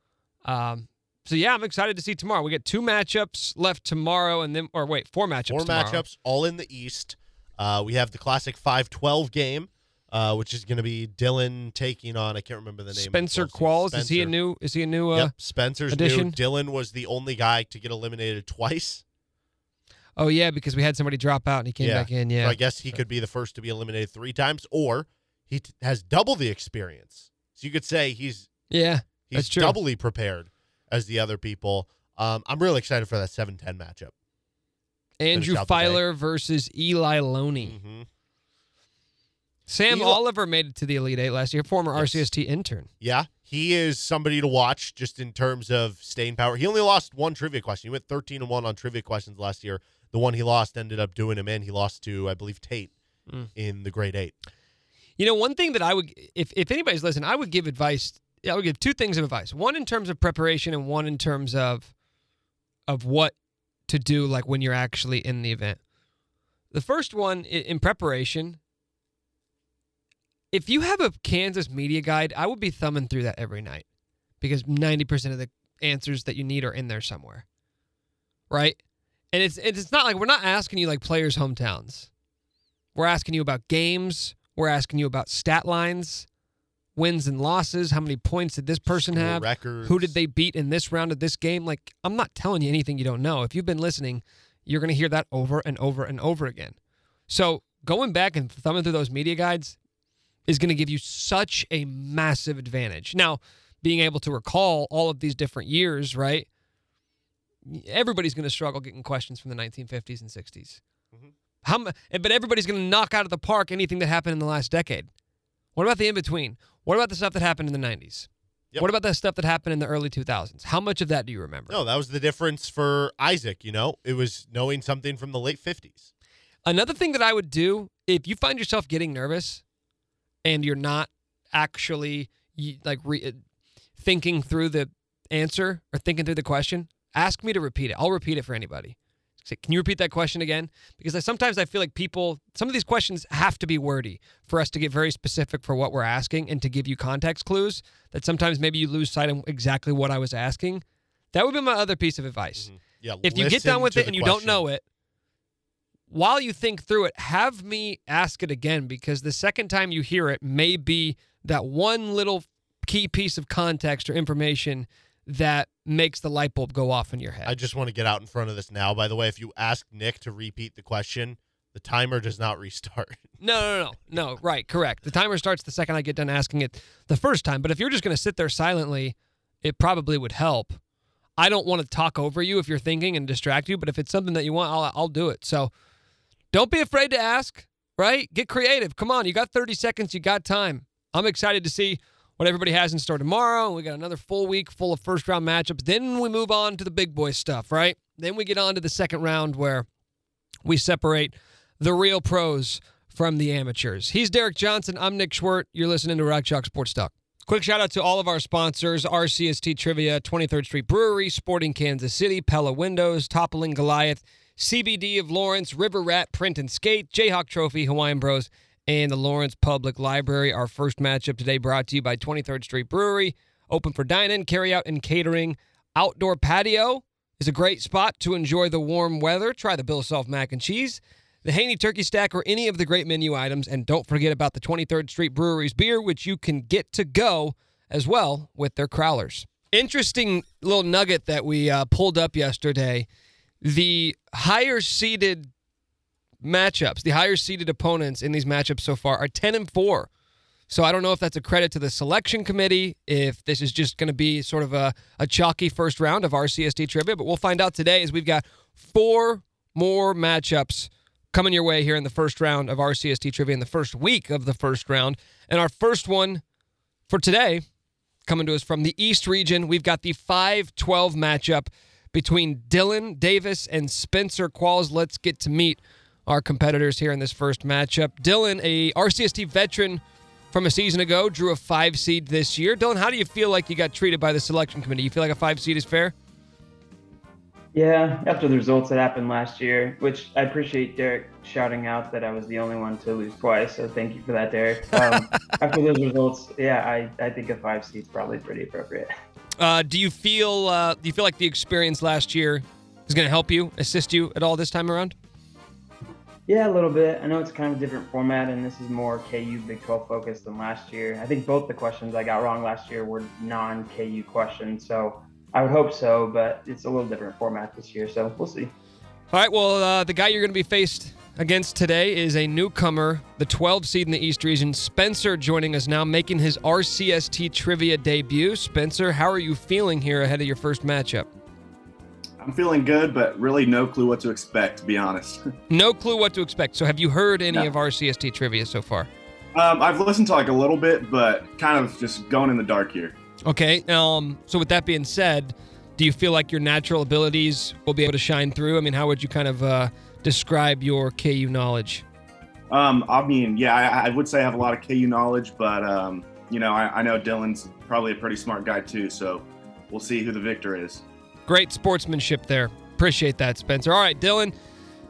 Um, so, yeah, I'm excited to see tomorrow. We get two matchups left tomorrow, and then, or wait, four matchups Four tomorrow. matchups, all in the East. Uh, we have the classic 5-12 game, uh, which is going to be Dylan taking on I can't remember the name. of the Spencer Qualls, is he a new? Is he a new? Uh, yep, Spencer's addition? new. Dylan was the only guy to get eliminated twice. Oh yeah, because we had somebody drop out and he came back in. Yeah, So I guess he could be the first to be eliminated three times, or he t- has double the experience. So you could say he's Yeah, he's doubly prepared as the other people. Um, I'm really excited for that 7-10 matchup. Andrew Finish out the day. Filer versus Eli Loney. Mm-hmm. Sam Eli- Oliver made it to the Elite Eight last year, former RCST intern. Yeah, he is somebody to watch just in terms of staying power. He only lost one trivia question. He went 13 and 1 on trivia questions last year. The one he lost ended up doing him in. He lost to, I believe, Tate Mm. in the grade eight. You know, one thing that I would, if if anybody's listening, I would give advice. I would give two things of advice. One in terms of preparation, and one in terms of of what to do, like when you're actually in the event. The first one in preparation. If you have a Kansas media guide, I would be thumbing through that every night because 90% of the answers that you need are in there somewhere. Right? And it's it's not like we're not asking you like players' hometowns. We're asking you about games. We're asking you about stat lines, wins and losses. How many points did this person School have? records. Who did they beat in this round of this game? Like, I'm not telling you anything you don't know. If you've been listening, you're going to hear that over and over and over again. So going back and thumbing through those media guides is going to give you such a massive advantage. Now, being able to recall all of these different years, right? Everybody's going to struggle getting questions from the 1950s and 60s. Mm-hmm. How, but everybody's going to knock out of the park anything that happened in the last decade. What about the in between? What about the stuff that happened in the 90s? What about the stuff that happened in the early 2000s? How much of that do you remember? No, that was the difference for Isaac, you know? It was knowing something from the late 50s. Another thing that I would do if you find yourself getting nervous and you're not actually like re- uh, thinking through the answer or thinking through the question, ask me to repeat it. I'll repeat it for anybody. Say, Can you repeat that question again? Because I, sometimes I feel like people, some of these questions have to be wordy for us to get very specific for what we're asking and to give you context clues that sometimes maybe you lose sight of exactly what I was asking. That would be my other piece of advice. Yeah, if you get done with it and you don't know it, while you think through it, have me ask it again because the second time you hear it may be that one little key piece of context or information that makes the light bulb go off in your head. I just want to get out in front of this now. By the way, if you ask Nick to repeat the question, the timer does not [laughs] restart. No, no, no, no. no, Right, correct. The timer starts the second I get done asking it the first time. But if you're just going to sit there silently, it probably would help. I don't want to talk over you if you're thinking and distract you, but if it's something that you want, I'll, I'll do it. So don't be afraid to ask, right? Get creative. Come on, you got 30 seconds, you got time. I'm excited to see what everybody has in store tomorrow. We got another full week full of first round matchups. Then we move on to the big boy stuff, right? Then we get on to the second round where we separate the real pros from the amateurs. He's Derek Johnson. I'm Nick Schwert. You're listening to Rock Chalk Sports Talk. Quick shout out to all of our sponsors RCST Trivia, 23rd Street Brewery, Sporting Kansas City, Pella Windows, Toppling Goliath, CBD of Lawrence, River Rat Print and Skate, Jayhawk Trophy, Hawaiian Bros, and the Lawrence Public Library. Our first matchup today brought to you by 23rd Street Brewery, open for dine in, carry out, and catering. Outdoor patio is a great spot to enjoy the warm weather. Try the Bill Self mac and cheese, the Haney turkey stack, or any of the great menu items. And don't forget about the 23rd Street Brewery's beer, which you can get to go as well with their crowlers. Interesting little nugget that we uh, pulled up yesterday. The higher seeded matchups, the higher seeded opponents in these matchups so far are 10 and 4. So I don't know if that's a credit to the selection committee, if this is just going to be sort of a, a chalky first round of RCST trivia, but we'll find out today as we've got four more matchups coming your way here in the first round of RCST trivia in the first week of the first round. And our first one for today, coming to us from the East region, we've got the 5 12 matchup between Dylan Davis and Spencer Qualls. Let's get to meet our competitors here in this first matchup. Dylan, a RCST veteran from a season ago, drew a five seed this year. Dylan, how do you feel like you got treated by the selection committee? You feel like a five seed is fair? Yeah, after the results that happened last year, which I appreciate Derek shouting out that I was the only one to lose twice. So thank you for that, Derek. Um, [laughs] after those results, yeah, I, I think a five seed is probably pretty appropriate. Uh, do you feel uh, do you feel like the experience last year is going to help you, assist you at all this time around? Yeah, a little bit. I know it's kind of a different format, and this is more KU Big 12 focused than last year. I think both the questions I got wrong last year were non KU questions, so I would hope so, but it's a little different format this year, so we'll see. All right. Well, uh, the guy you're going to be faced against today is a newcomer, the 12 seed in the East region, Spencer, joining us now, making his RCST trivia debut. Spencer, how are you feeling here ahead of your first matchup? I'm feeling good, but really no clue what to expect, to be honest. [laughs] No clue what to expect. So, have you heard any No. of RCST trivia so far? Um, I've listened to like a little bit, but kind of just going in the dark here. Okay. Um. So, with that being said, do you feel like your natural abilities will be able to shine through? I mean, how would you kind of uh, describe your KU knowledge? Um, I mean, yeah, I, I would say I have a lot of KU knowledge, but um, you know, I, I know Dylan's probably a pretty smart guy too, so we'll see who the victor is. Great sportsmanship there. Appreciate that, Spencer. All right, Dylan.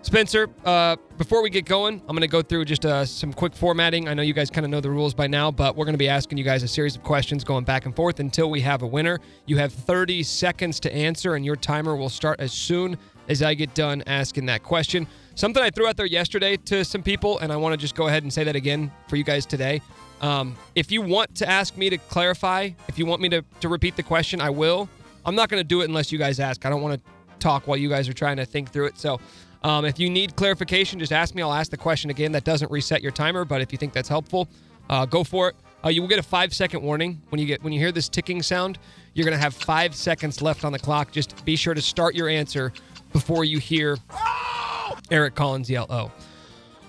Spencer, uh, before we get going, I'm going to go through just uh, some quick formatting. I know you guys kind of know the rules by now, but we're going to be asking you guys a series of questions going back and forth until we have a winner. You have 30 seconds to answer, and your timer will start as soon as I get done asking that question. Something I threw out there yesterday to some people, and I want to just go ahead and say that again for you guys today. Um, if you want to ask me to clarify, if you want me to, to repeat the question, I will. I'm not going to do it unless you guys ask. I don't want to talk while you guys are trying to think through it. So um, if you need clarification, just ask me. I'll ask the question again. That doesn't reset your timer, but if you think that's helpful, uh, go for it. Uh, you will get a five second warning when you get when you hear this ticking sound. You're going to have five seconds left on the clock. Just be sure to start your answer before you hear Eric Collins yell "Oh!"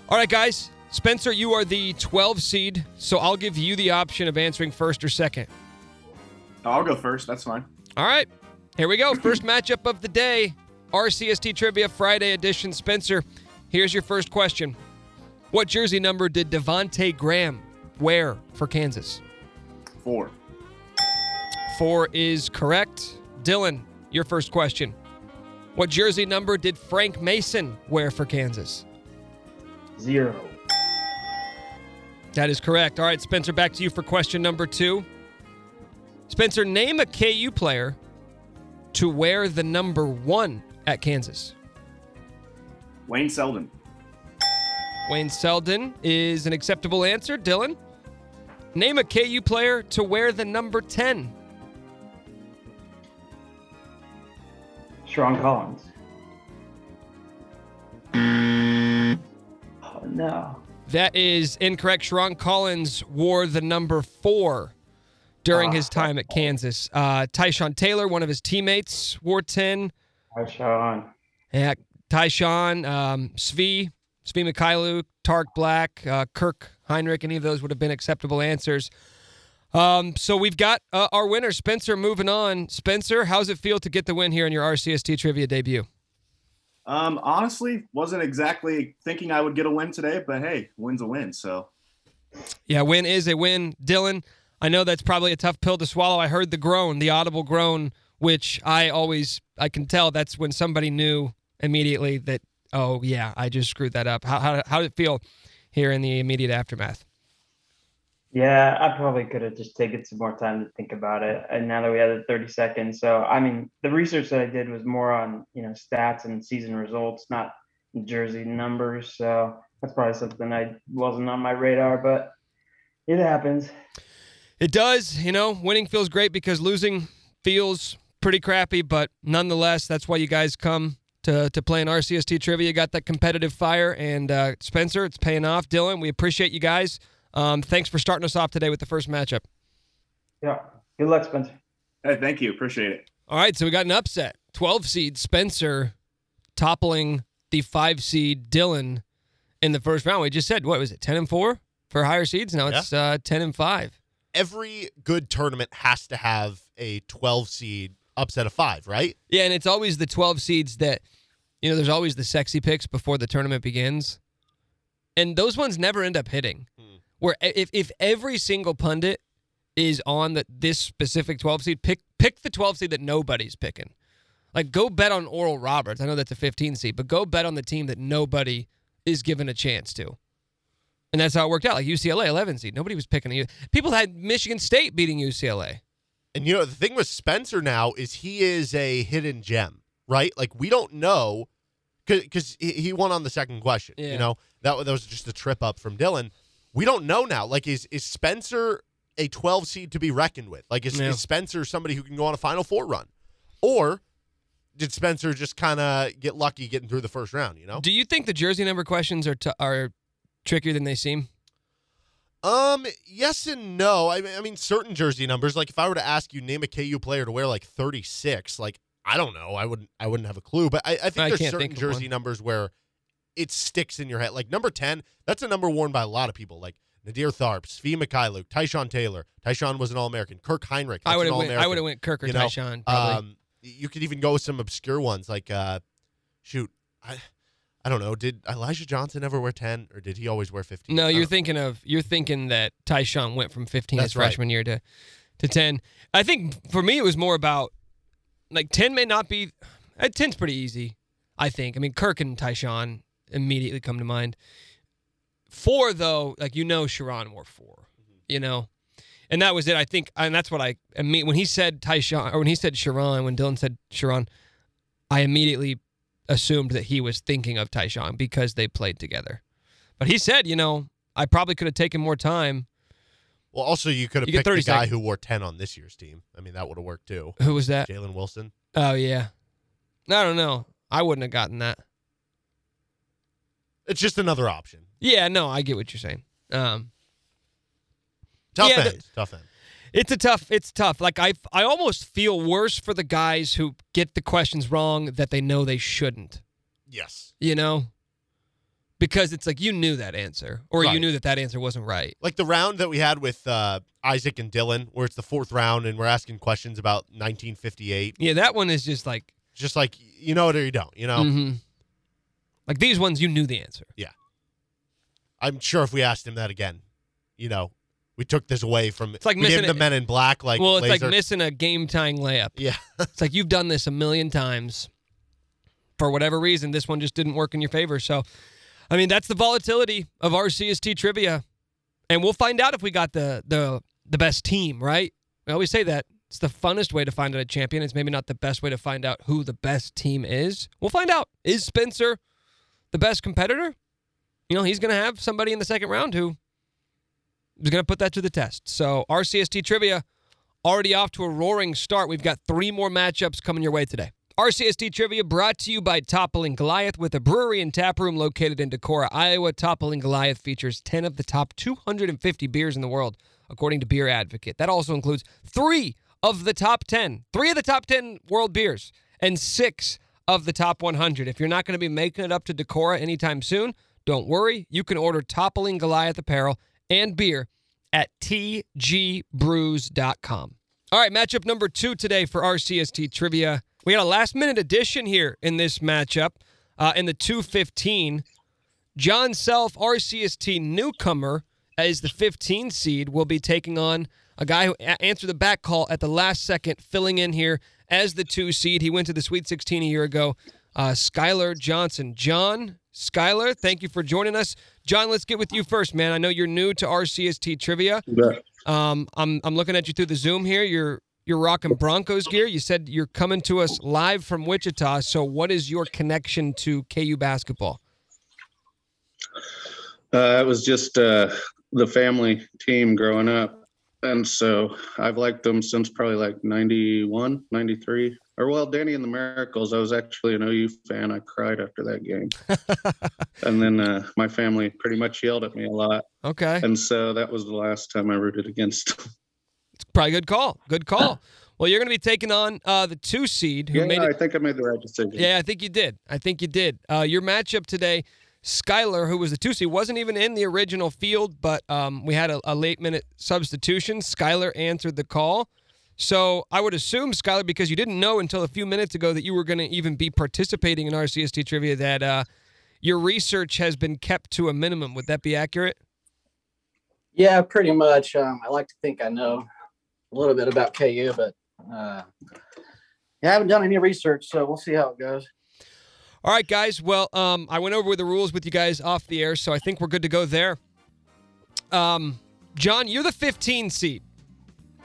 All right, guys. Spencer, you are the 12 seed, so I'll give you the option of answering first or second. I'll go first. That's fine. All right, here we go. First matchup of the day RCST Trivia Friday edition. Spencer, here's your first question What jersey number did Devonte Graham wear for Kansas? Four. Four is correct. Dylan, your first question. What jersey number did Frank Mason wear for Kansas? Zero. That is correct. All right, Spencer, back to you for question number two. Spencer, name a KU player to wear the number one at Kansas? Wayne Selden. Wayne Selden is an acceptable answer. Dylan, name a KU player to wear the number 10. Sherron Collins. Oh no. That is incorrect. Sherron Collins wore the number four during his time at Kansas. Uh, Tyshawn Taylor, one of his teammates, wore 10. Tyshawn. Yeah, Tyshawn, um, Svi, Svi Mykhailiuk, Tarik Black, uh, Kirk Hinrich, any of those would have been acceptable answers. Um, so we've got uh, our winner, Spencer, moving on. Spencer, how's it feel to get the win here in your RCST trivia debut? Um, honestly, wasn't exactly thinking I would get a win today, but hey, win's a win. So Yeah, win is a win. Dylan, I know that's probably a tough pill to swallow. I heard the groan, the audible groan, which I always I can tell that's when somebody knew immediately that oh yeah, I just screwed that up. How how how did it feel here in the immediate aftermath? Yeah, I probably could have just taken some more time to think about it. And now that we had the 30 seconds, so I mean, the research that I did was more on you know stats and season results, not jersey numbers. So that's probably something I wasn't on my radar, but it happens. It does, you know, winning feels great because losing feels pretty crappy, but nonetheless, that's why you guys come to to play in RCST trivia. You got that competitive fire, and uh, Spencer, it's paying off. Dylan, we appreciate you guys. Um, thanks for starting us off today with the first matchup. Yeah. Good luck, Spencer. hey, thank you, appreciate it. All right, so we got an upset. 12 seed Spencer toppling the 5 seed Dylan in the first round. We just said, what was it, 10 and 4 for higher seeds? Now it's uh, 10 and 5. Every good tournament has to have a 12 seed upset of five, right? Yeah, and it's always the 12 seeds that, you know, there's always the sexy picks before the tournament begins. And those ones never end up hitting. Where if, if every single pundit is on the, this specific 12 seed, pick pick the 12 seed that nobody's picking. Like go bet on Oral Roberts. I know that's a 15 seed, but go bet on the team that nobody is given a chance to. And that's how it worked out. Like UCLA 11 seed. Nobody was picking. People had Michigan State beating UCLA. And you know, the thing with Spencer now is he is a hidden gem, right? Like we don't know because he won on the second question. Yeah. You know, that, that was just a trip up from Dylan. We don't know now. Like, is is Spencer a 12 seed to be reckoned with? Like, is, Yeah. is Spencer somebody who can go on a Final Four run? Or did Spencer just kind of get lucky getting through the first round, you know? Do you think the jersey number questions are t- are trickier than they seem? Um, yes and no. I mean, I mean, certain jersey numbers. Like, if I were to ask you name a KU player to wear like thirty six, like I don't know, I wouldn't, I wouldn't have a clue. But I, I think I there's certain think jersey numbers where it sticks in your head. Like number ten, that's a number worn by a lot of people. Like Naadir Tharpe, Svi Mykhailiuk, Tyshawn Taylor. Tyshawn was an All American. Kirk Hinrich. I would have went. I would have went Kirk or You know, Tyshawn. Um, you could even go with some obscure ones like, uh, shoot, I, I don't know. Did Elijah Johnson ever wear ten, or did he always wear fifteen? no, you're thinking of you're thinking that Tyshawn went from 15 his That's right. freshman year to to 10. I think for me it was more about like 10 may not be. Uh, 10's pretty easy. I think. I mean, Kirk and Tyshawn immediately come to mind. Four though, like you know, Sherron wore 4 Mm-hmm. You know. And that was it. I think, and that's what I, I mean, when he said Tyshawn, or when he said Sherron, when Dylan said Sherron, I immediately assumed that he was thinking of Tyshawn because they played together. But he said, you know, I probably could have taken more time. Well, also you could have You picked the 30 guy seconds. who wore ten on this year's team. I mean, that would have worked too. Who was that? Jalen Wilson. Oh yeah. I don't know. I wouldn't have gotten that. It's just another option. Yeah, no, I get what you're saying. Um, Tough Yeah, the- end. tough end. It's a tough. It's tough. Like I, I almost feel worse for the guys who get the questions wrong that they know they shouldn't. Yes. You know, because it's like you knew that answer, or you knew that that answer wasn't right. Like the round that we had with uh, Isaac and Dylan, where it's the fourth round and we're asking questions about 1958. Yeah, that one is just like Just like you know it or you don't. You know. mhm. Like these ones you knew the answer. Yeah. I'm sure if we asked him that again, you know, we took this away from. It's like we gave missing him the Men in Black. Like well, it's laser. like missing a game tying layup. Yeah. [laughs] it's like you've done this a million times. For whatever reason, this one just didn't work in your favor. So, I mean, that's the volatility of RCST trivia, and we'll find out if we got the the the best team. Right? We always say that It's the funnest way to find out a champion. It's maybe not the best way to find out who the best team is. We'll find out. Is Spencer the best competitor? You know, he's going to have somebody in the second round who is going to put that to the test. So, RCST trivia already off to a roaring start. We've got three more matchups coming your way today. RCST Trivia brought to you by Toppling Goliath with a brewery and tap room located in Decorah, Iowa. Toppling Goliath features 10 of the top 250 beers in the world, according to Beer Advocate. That also includes three of the top 10, three of the top 10 world beers, and six of the top 100. If you're not going to be making it up to Decorah anytime soon, don't worry. You can order Toppling Goliath apparel and beer at tgbrews.com. All right, matchup number two today for RCST Trivia. We got a last minute addition here in this matchup uh, in the 215. John Self, RCST newcomer, as the 15 seed, will be taking on a guy who answered the back call at the last second, filling in here as the two seed. He went to the Sweet 16 a year ago. Uh, Skylar Johnson. John, Skylar, thank you for joining us. John, let's get with you first, man. I know you're new to RCST trivia. Um, I'm I'm looking at you through the Zoom here. You're you're rocking Broncos gear. You said you're coming to us live from Wichita. So, what is your connection to KU basketball? Uh, it was just uh, the family team growing up. And so I've liked them since probably like 91, 93. Or, well, Danny and the Miracles. I was actually an OU fan. I cried after that game. [laughs] and then uh, my family pretty much yelled at me a lot. Okay. And so that was the last time I rooted against them. [laughs] It's probably a good call. Good call. Well, you're going to be taking on uh, the two seed who Yeah, made I think I made the right decision. Yeah, I think you did. I think you did. Uh, your matchup today, Skyler, who was the two seed, wasn't even in the original field, but um, we had a, a late minute substitution. Skyler answered the call. So I would assume, Skyler, because you didn't know until a few minutes ago that you were going to even be participating in RCST trivia, that uh, your research has been kept to a minimum. Would that be accurate? Yeah, pretty much. Um, I like to think I know a little bit about KU, but uh, yeah, I haven't done any research, so we'll see how it goes. All right, guys. Well, um, I went over the rules with you guys off the air, so I think we're good to go there. Um, John, you're the 15 seed.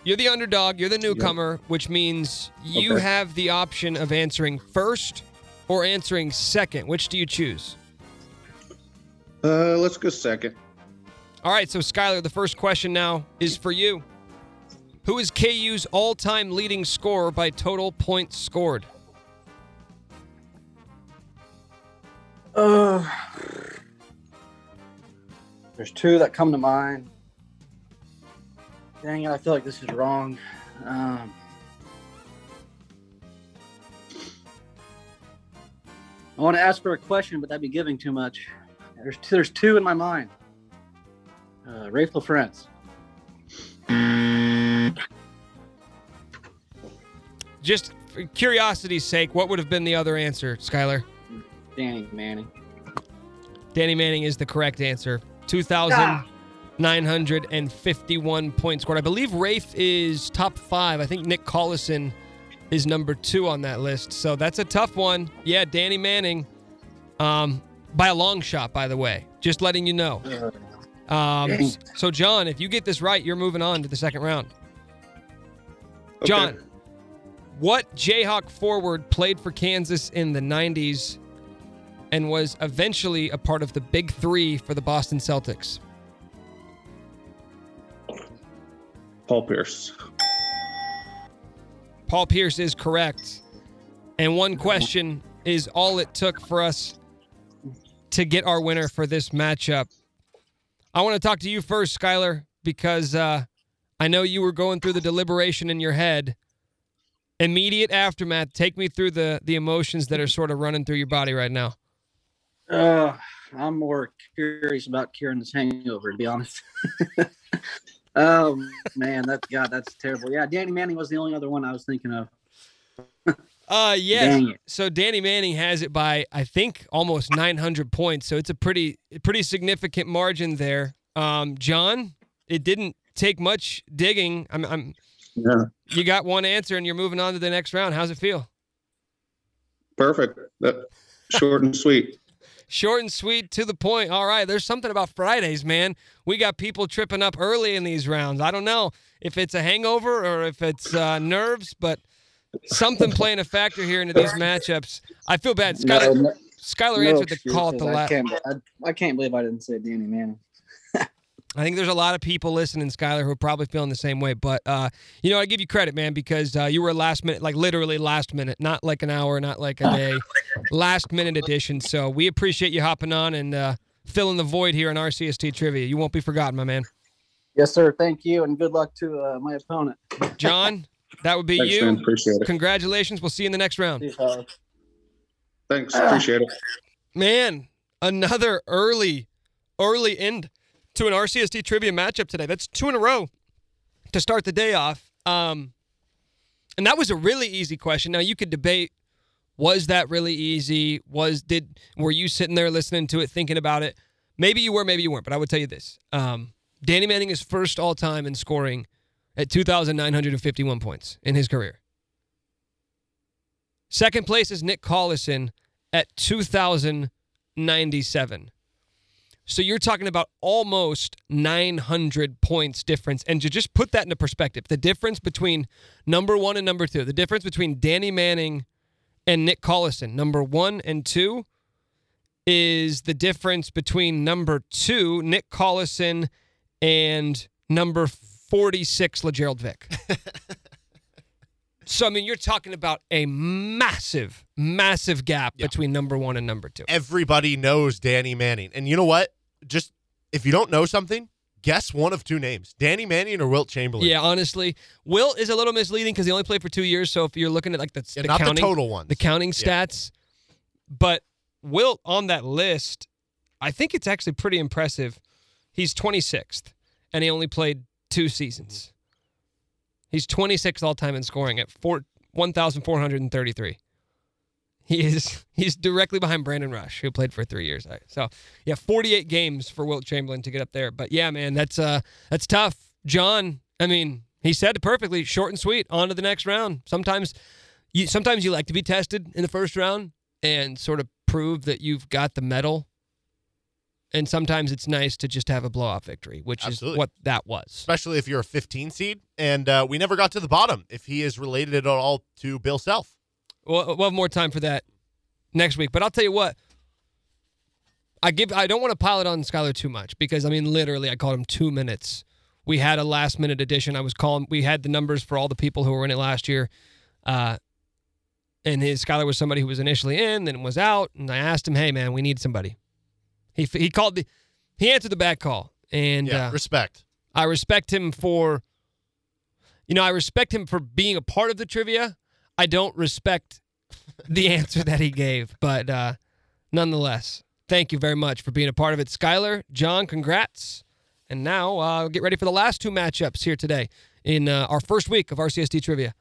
You're the underdog. You're the newcomer, which means you Okay. have the option of answering first or answering second. Which do you choose? Uh, let's go second. All right, so Skylar, the first question now is for you. Who is KU's all-time leading scorer by total points scored? Uh, there's two that come to mind. Dang it, I feel like this is wrong. Um, I want to ask for a question, but that'd be giving too much. There's two, there's two in my mind. Uh, Raef LaFrentz. Just for curiosity's sake, what would have been the other answer, Skylar? Danny Manning. Danny Manning is the correct answer. 2,951 points scored. I believe Raef is top five. I think Nick Collison is number two on that list. So that's a tough one. Yeah, Danny Manning, um, by a long shot, by the way. Just letting you know. Um, [clears throat] so, John, if you get this right, you're moving on to the second round. John, what Jayhawk forward played for Kansas in the 90s and was eventually a part of the big three for the Boston Celtics? Paul Pierce. Paul Pierce is correct. And one question is all it took for us to get our winner for this matchup. I want to talk to you first, Skylar, because uh, I know you were going through the deliberation in your head. Immediate aftermath. Take me through the the emotions that are sort of running through your body right now. Uh, I'm more curious about curing this hangover, to be honest. oh [laughs] man, that's God, that's terrible. Yeah, Danny Manning was the only other one I was thinking of. [laughs] Uh yes. Dang it. So Danny Manning has it by I think almost 900 points. So it's a pretty pretty significant margin there. Um John, it didn't take much digging. I'm I'm Yeah. you got one answer and you're moving on to the next round. How's it feel? Perfect. That short and sweet. Short and sweet to the point. All right. There's something about Fridays, man. We got people tripping up early in these rounds. I don't know if it's a hangover or if it's uh, nerves, but something playing a factor here into these matchups. I feel bad. Skylar, no, Skylar no answered the call at the. Last. I, I can't believe I didn't say Danny Manning. I think there's a lot of people listening, Skylar, who are probably feeling the same way. But uh, you know, I give you credit, man, because uh, you were last minute, like literally last minute, not like an hour, not like a day, [laughs] last minute edition. So we appreciate you hopping on and uh, filling the void here in RCST trivia. You won't be forgotten, my man. Yes, sir. Thank you, and good luck to uh, my opponent. [laughs] John, that would be Thanks, you. man. Appreciate it. Congratulations. We'll see you in the next round. Thanks. Appreciate it. Man, another early, early end to an RCST trivia matchup today. That's two in a row to start the day off. Um, and that was a really easy question. Now you could debate: was that really easy? Was did were you sitting there listening to it, thinking about it? Maybe you were, maybe you weren't. But I would tell you this: um, Danny Manning is first all time in scoring at 2,951 points in his career. Second place is Nick Collison at 2,097. So you're talking about almost 900 points difference. And to just put that into perspective, the difference between number one and number two, the difference between Danny Manning and Nick Collison, number one and two, is the difference between number two, Nick Collison, and number 46, LeGerald Vick. [laughs] so, I mean, you're talking about a massive, massive gap between number one and number two. Everybody knows Danny Manning. And you know what? Just if you don't know something, guess one of two names Danny Manning or Wilt Chamberlain. Yeah, honestly, Wilt is a little misleading because he only played for two years. So if you're looking at like the, Yeah, the not the total ones. the counting Yeah. stats, but Wilt on that list, I think it's actually pretty impressive. He's 26th, and he only played two seasons. He's 26th all time in scoring at four, 1,433. He is he's directly behind Brandon Rush, who played for three years. So yeah, 48 games for Wilt Chamberlain to get up there. But yeah, man, that's uh that's tough. John, I mean, he said it perfectly, short and sweet. On to the next round. Sometimes you sometimes you like to be tested in the first round and sort of prove that you've got the medal. And sometimes it's nice to just have a blowout victory, which Absolutely. is what that was. Especially if you're a 15 seed. And uh, we never got to the bottom if he is related at all to Bill Self. We'll, we'll have more time for that next week. But I'll tell you what. I give. I don't want to pile it on Skylar too much because I mean, literally, I called him two minutes. We had a last minute edition. I was calling. We had the numbers for all the people who were in it last year, uh, and his Skylar was somebody who was initially in, then was out. And I asked him, "Hey, man, we need somebody." He he called the. He answered the back call, and Yeah, uh, respect. I respect him for. You know, I respect him for being a part of the trivia. I don't respect the [laughs] answer that he gave, but uh, nonetheless, thank you very much for being a part of it, Skylar. John, congrats. And now uh, get ready for the last two matchups here today in uh, our first week of RCST Trivia.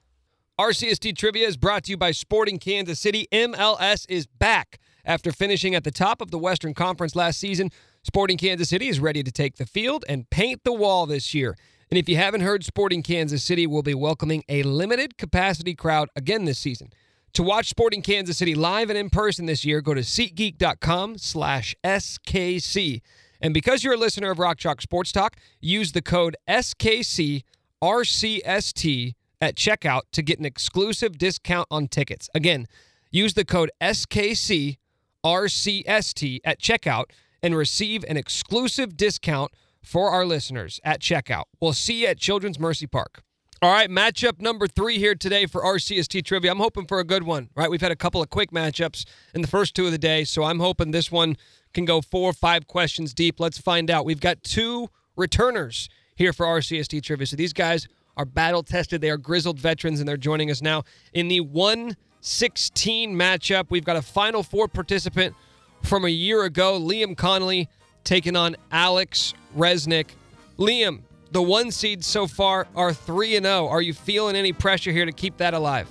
RCST Trivia is brought to you by Sporting Kansas City. MLS is back. After finishing at the top of the Western Conference last season, Sporting Kansas City is ready to take the field and paint the wall this year. And if you haven't heard, Sporting Kansas City will be welcoming a limited capacity crowd again this season. To watch Sporting Kansas City live and in person this year, go to SeatGeek.com slash SKC. And because you're a listener of Rock Chalk Sports Talk, use the code SKCRCST at checkout to get an exclusive discount on tickets. Again, use the code SKCRCST at checkout and receive an exclusive discount for our listeners at checkout. We'll see you at Children's Mercy Park. All right, matchup number three here today for RCST Trivia. I'm hoping for a good one, right? We've had a couple of quick matchups in the first two of the day, so I'm hoping this one can go four or five questions deep. Let's find out. We've got two returners here for RCST Trivia. So these guys are battle tested. They are grizzled veterans, and they're joining us now in the 116 matchup. We've got a Final Four participant from a year ago, Liam Connolly, taking on Alex Resnick. Liam, the one seeds so far are 3 and 0. Are you feeling any pressure here to keep that alive?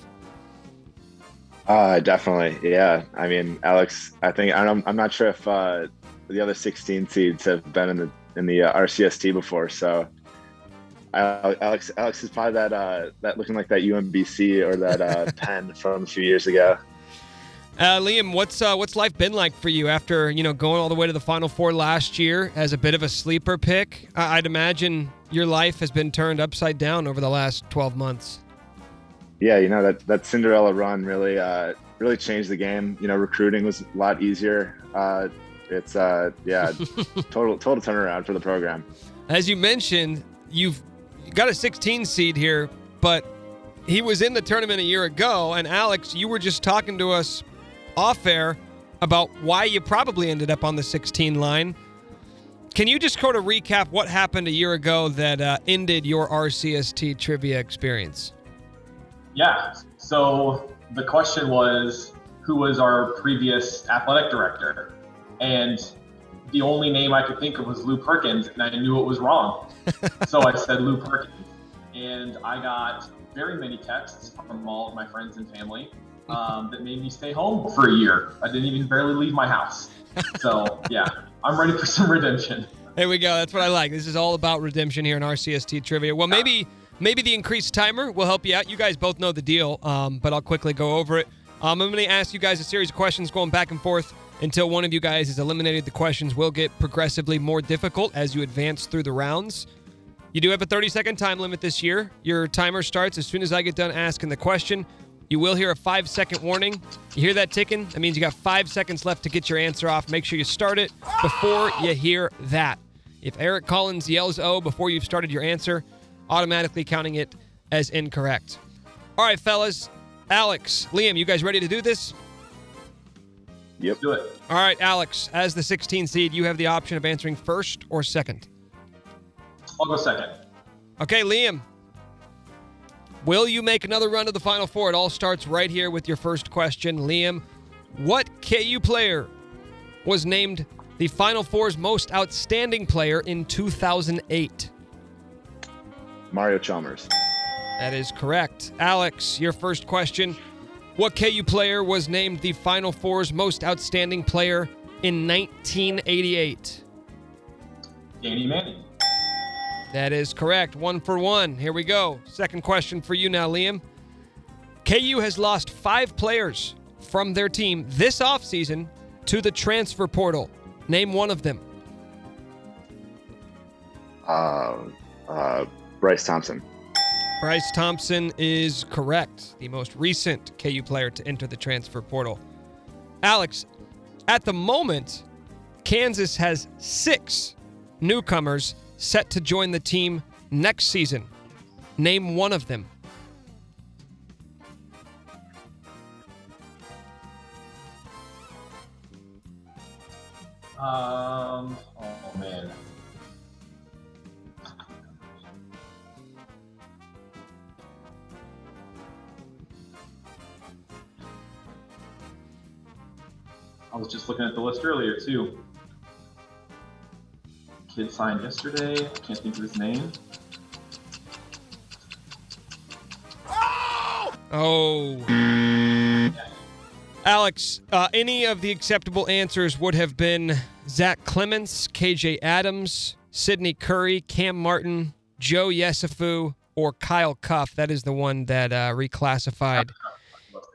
Uh, definitely. Yeah. I mean, Alex, I think I'm, I'm not sure if uh, the other 16 seeds have been in the in the uh, RCST before. So, Alex, Alex is probably that uh, that looking like that UMBC or that uh, [laughs] Penn from a few years ago. Uh, Liam, what's uh, what's life been like for you after you know going all the way to the Final Four last year as a bit of a sleeper pick? I- I'd imagine your life has been turned upside down over the last 12 months. Yeah, you know that that Cinderella run really uh, really changed the game. You know, recruiting was a lot easier. Uh, it's uh, yeah, [laughs] total total turnaround for the program. As you mentioned, you've got a 16 seed here, but he was in the tournament a year ago. And Alex, you were just talking to us off air about why you probably ended up on the 16 line. Can you just sort of recap what happened a year ago that uh, ended your RCST trivia experience? Yeah. So the question was who was our previous athletic director? And the only name I could think of was Lew Perkins, and I knew it was wrong. [laughs] so I said Lew Perkins. And I got very many texts from all of my friends and family um, that made me stay home for a year. I didn't even barely leave my house. So [laughs] yeah, I'm ready for some redemption. There we go. That's what I like. This is all about redemption here in RCST trivia. Well, maybe maybe the increased timer will help you out. You guys both know the deal, um, but I'll quickly go over it. Um, I'm going to ask you guys a series of questions going back and forth until one of you guys is eliminated. The questions will get progressively more difficult as you advance through the rounds. You do have a 30 second time limit this year. Your timer starts as soon as I get done asking the question. You will hear a five second warning. You hear that ticking? That means you got five seconds left to get your answer off. Make sure you start it before you hear that. If Eric Collins yells O before you've started your answer, automatically counting it as incorrect. All right, fellas. Alex, Liam, you guys ready to do this? Yep. Do it. All right, Alex, as the 16 seed, you have the option of answering first or second. I'll go second. Okay, Liam. Will you make another run to the Final Four? It all starts right here with your first question. Liam, what KU player was named the Final Four's most outstanding player in 2008? Mario Chalmers. That is correct. Alex, your first question. What KU player was named the Final Four's most outstanding player in 1988? Danny Manning. That is correct. One for one. Here we go. Second question for you now, Liam. KU has lost five players from their team this offseason to the transfer portal. Name one of them. Uh, uh, Bryce Thompson. Bryce Thompson is correct. The most recent KU player to enter the transfer portal. Alex, at the moment, Kansas has six newcomers set to join the team next season. Name one of them. Um. Oh man. I was just looking at the list earlier too. Kid signed yesterday. Can't think of his name. Oh. Alex, uh, any of the acceptable answers would have been Zach Clemence, KJ Adams, Sidney Curry, Cam Martin, Joe Yesufu, or Kyle Cuffe. That is the one that uh, reclassified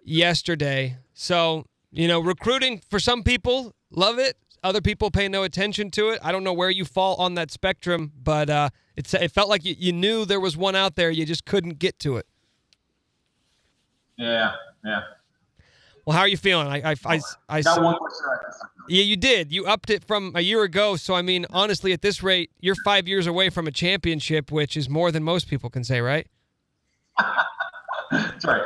yesterday. So, you know, recruiting for some people, love it. Other people pay no attention to it. I don't know where you fall on that spectrum, but uh, it's, it felt like you, you knew there was one out there. You just couldn't get to it. Yeah, yeah. Well, how are you feeling? I, I, I, I Got saw- one question right this time. Yeah, you did. You upped it from a year ago. So, I mean, honestly, at this rate, you're five years away from a championship, which is more than most people can say, right? [laughs] That's right.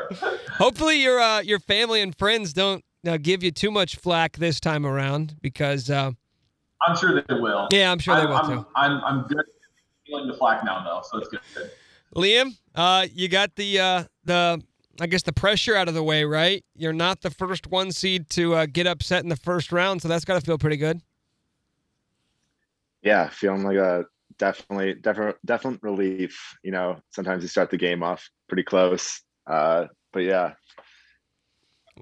Hopefully, your uh, your family and friends don't uh, give you too much flack this time around, because uh, I'm sure they will. Yeah, I'm sure they I'm, will, I'm, too. I'm, I'm good feeling the flack now though, so it's good. Liam, uh, you got the uh, the I guess the pressure out of the way, right? You're not the first one seed to uh, get upset in the first round, so that's got to feel pretty good. Yeah, feeling like a definitely definite definite relief. You know, sometimes you start the game off pretty close. Uh, but yeah,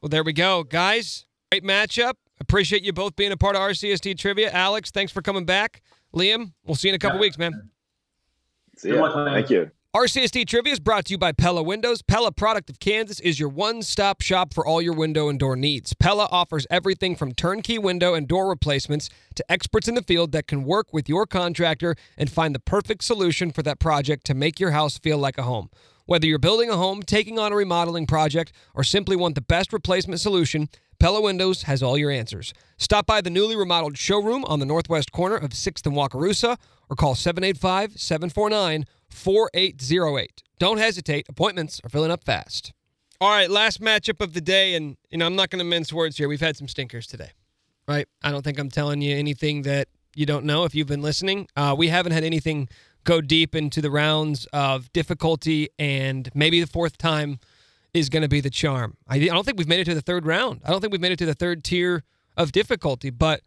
Well, there we go, guys. Great matchup. Appreciate you both being a part of RCST trivia. Alex, thanks for coming back. Liam, we'll see you in a couple weeks, man. see ya. Thank you. RCST Trivia is brought to you by Pella Windows. Pella, product of Kansas, is your one stop shop for all your window and door needs. Pella offers everything from turnkey window and door replacements to experts in the field that can work with your contractor and find the perfect solution for that project to make your house feel like a home. Whether you're building a home, taking on a remodeling project, or simply want the best replacement solution, Pella Windows has all your answers. Stop by the newly remodeled showroom on the northwest corner of 6th and Wakarusa or call 785 749 4808. Don't hesitate, appointments are filling up fast. All right, last matchup of the day, and you know I'm not going to mince words here. We've had some stinkers today, right? I don't think I'm telling you anything that you don't know if you've been listening. Uh, we haven't had anything go deep into the rounds of difficulty, and maybe the fourth time is going to be the charm. I, I don't think we've made it to the third round. I don't think we've made it to the third tier of difficulty, but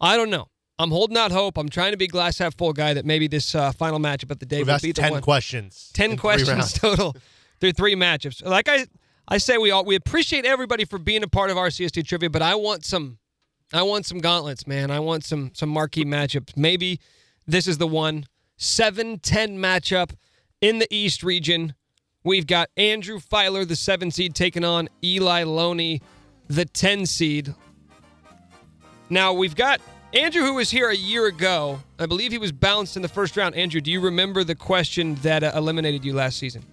I don't know. I'm holding out hope. I'm trying to be glass half full guy that maybe this uh, final matchup of the day We've will be the 10 one. questions Ten questions [laughs] total through three matchups. Like I, I say, we all we appreciate everybody for being a part of RCST trivia, but I want some, I want some gauntlets, man. I want some some marquee matchups. Maybe this is the one. 7-10 matchup in the East region. We've got Andrew Filer, the seven seed, taking on Eli Loney, the 10 seed. Now we've got Andrew, who was here a year ago. I believe he was bounced in the first round. Andrew, do you remember the question that uh, eliminated you last season?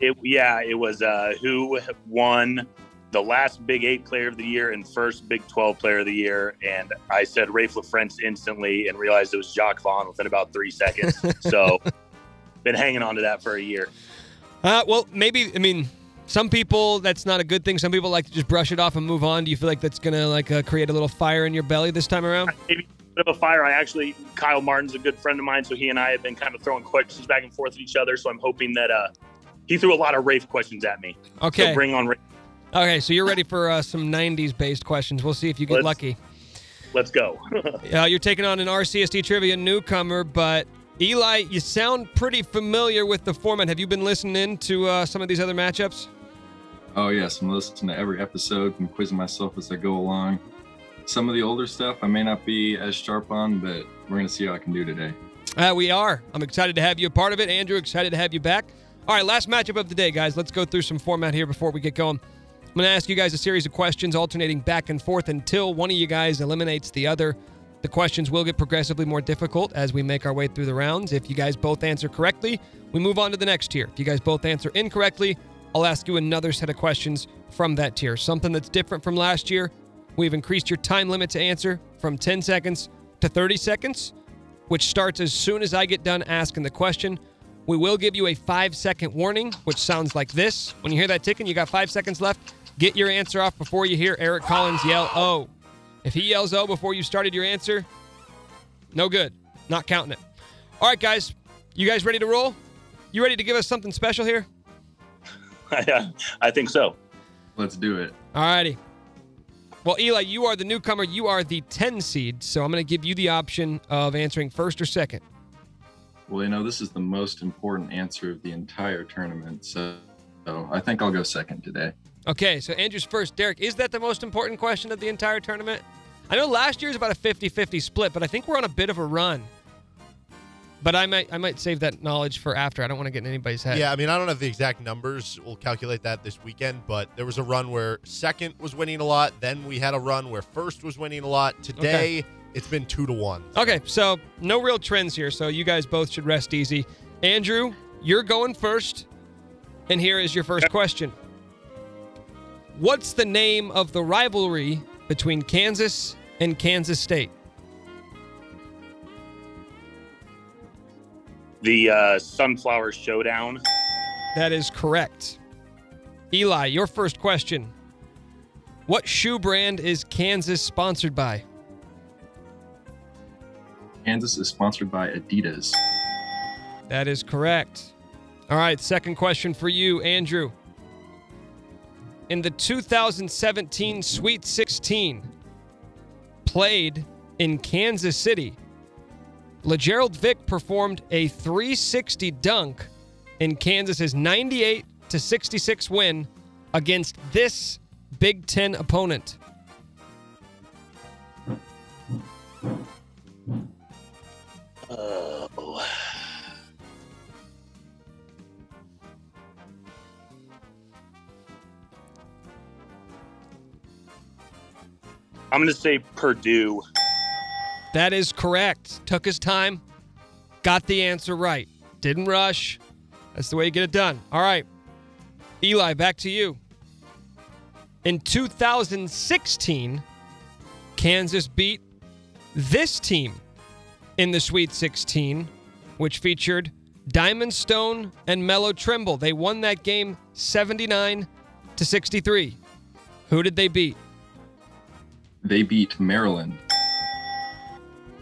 It, yeah, it was uh, who won the last Big Eight Player of the Year and first Big 12 Player of the Year, and I said Raef LaFrentz instantly and realized it was Jacques Vaughn within about three seconds. [laughs] so, been hanging on to that for a year. Uh, well, maybe. I mean, some people that's not a good thing. Some people like to just brush it off and move on. Do you feel like that's gonna like uh, create a little fire in your belly this time around? Maybe a bit of a fire. I actually, Kyle Martin's a good friend of mine, so he and I have been kind of throwing questions back and forth at each other. So I'm hoping that uh, he threw a lot of Raef questions at me. Okay. So bring on Raef. Okay, so you're ready for uh, some '90s based questions. We'll see if you get Let's- lucky. Let's go. [laughs] Uh, you're taking on an RCST trivia newcomer, but Eli, you sound pretty familiar with the format. Have you been listening to uh, some of these other matchups? Oh yes, I'm listening to every episode and quizzing myself as I go along. Some of the older stuff I may not be as sharp on, but we're gonna see how I can do today. Uh, we are. I'm excited to have you a part of it. Andrew, excited to have you back. All right, last matchup of the day, guys. Let's go through some format here before we get going. I'm going to ask you guys a series of questions alternating back and forth until one of you guys eliminates the other. The questions will get progressively more difficult as we make our way through the rounds. If you guys both answer correctly, we move on to the next tier. If you guys both answer incorrectly, I'll ask you another set of questions from that tier. Something that's different from last year. We've increased your time limit to answer from 10 seconds to 30 seconds, which starts as soon as I get done asking the question. We will give you a five second warning, which sounds like this. When you hear that ticking, you got five seconds left. Get your answer off before you hear Eric Collins yell, oh. If he yells, oh, before you started your answer, no good. Not counting it. All right, guys. You guys ready to roll? You ready to give us something special here? [laughs] I think so. Let's do it. All righty. Well, Eli, you are the newcomer. You are the 10 seed. So I'm going to give you the option of answering first or second. Well, you know, this is the most important answer of the entire tournament, so, so I think I'll go second today. Okay, so Andrew's first. Derek, is that the most important question of the entire tournament? I know last year was about a 50-50 split, but I think we're on a bit of a run. But I might I might save that knowledge for after. I don't want to get in anybody's head. Yeah, I mean, I don't have the exact numbers. We'll calculate that this weekend, but there was a run where second was winning a lot. Then we had a run where first was winning a lot. Today, Okay. it's been two to one. Okay, so no real trends here, so you guys both should rest easy. Andrew, you're going first, and here is your first question. What's the name of the rivalry between Kansas and Kansas State? The uh, Sunflower Showdown. That is correct. Eli, your first question. What shoe brand is Kansas sponsored by? Kansas is sponsored by Adidas. That is correct. All right, second question for you, Andrew. In the 2017 Sweet 16, played in Kansas City, LeGerald Vick performed a 360 dunk in Kansas's 98 to 66 win against this Big Ten opponent. Oh. I'm going to say Purdue. That is correct. Took his time, got the answer right. Didn't rush. That's the way you get it done. All right. Eli, back to you. In 2016, Kansas beat this team in the Sweet 16, which featured Diamond Stone and Melo Trimble. They won that game 79 to 63. Who did they beat? They beat Maryland.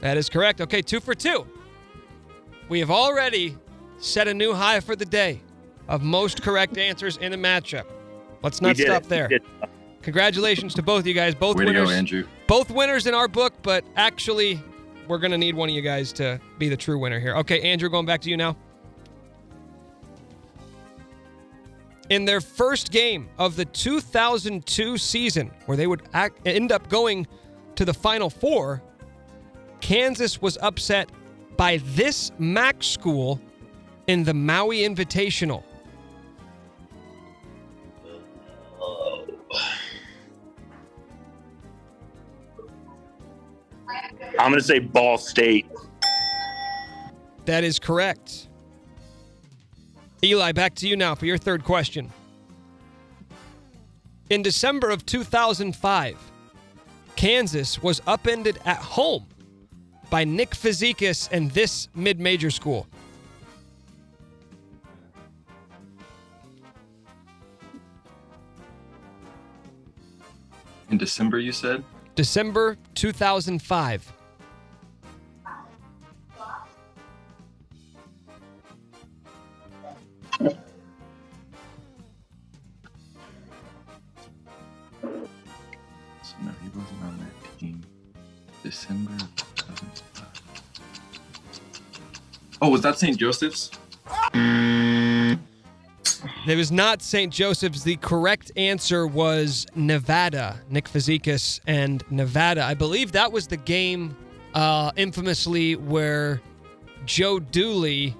That is correct. Okay, two for two. We have already set a new high for the day of most correct answers in a matchup. Let's not stop it. There. Congratulations to both of you guys. Both Way to winners. go, Andrew. Both winners in our book, but actually, we're going to need one of you guys to be the true winner here. Okay, Andrew, going back to you now. In their first game of the 2002 season, where they would act, end up going to the Final Four, Kansas was upset by this MAC school in the Maui Invitational. I'm going to say Ball State. That is correct. Eli, back to you now for your third question. In December of 2005, Kansas was upended at home by Nick Fazekas and this mid major school. In December, you said? December 2005. December Oh, was that St. Joseph's? It was not St. Joseph's. The correct answer was Nevada. Nick Fazekas and Nevada. I believe that was the game, uh, infamously, where Joe Dooley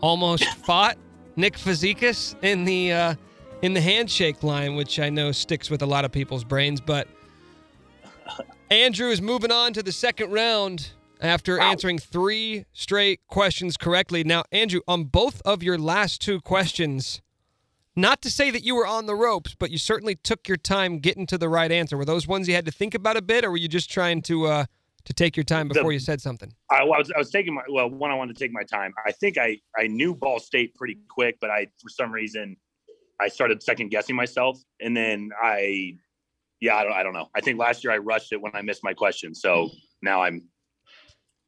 almost [laughs] fought Nick Fazekas in the uh, in the handshake line, which I know sticks with a lot of people's brains. But Andrew is moving on to the second round after answering three straight questions correctly. Now, Andrew, on both of your last two questions, not to say that you were on the ropes, but you certainly took your time getting to the right answer. Were those ones you had to think about a bit, or were you just trying to uh, to take your time before you said something? I, was I was taking my well one I wanted to take my time. I think I I knew Ball State pretty quick, but I for some reason I started second guessing myself, and then I yeah I don't I don't know. I think last year I rushed it when I missed my question, so now I'm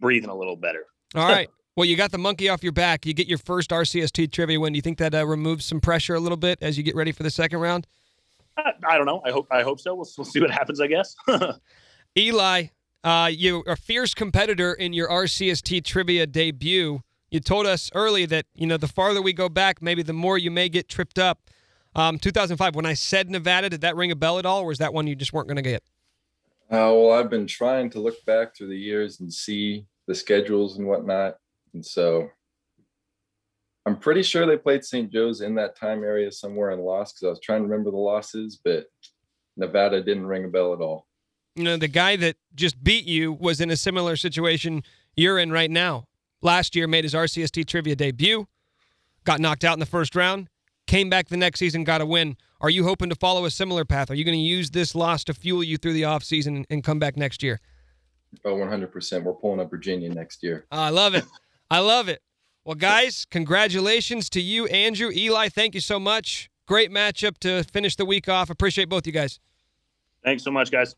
breathing a little better. [laughs] All right. Well, you got the monkey off your back. You get your first RCST trivia win. Do you think that uh, removes some pressure a little bit as you get ready for the second round? I, I don't know. I hope I hope so. We'll, we'll see what happens. I guess. [laughs] Eli, uh, you are a fierce competitor in your RCST trivia debut. You told us early that you know the farther we go back, maybe the more you may get tripped up. Um, 2005, when I said Nevada, did that ring a bell at all, or was that one you just weren't going to get? Uh, well, I've been trying to look back through the years and see the schedules and whatnot. And so I'm pretty sure they played St. Joe's in that time area somewhere and lost because I was trying to remember the losses, but Nevada didn't ring a bell at all. You know, the guy that just beat you was in a similar situation you're in right now. Last year, made his RCST trivia debut, got knocked out in the first round, came back the next season, got a win. Are you hoping to follow a similar path? Are you going to use this loss to fuel you through the offseason and come back next year? Oh, 100%. We're pulling up Virginia next year. Ah, I love it. I love it. Well, guys, congratulations to you, Andrew. Eli, thank you so much. Great matchup to finish the week off. Appreciate both you guys. Thanks so much, guys.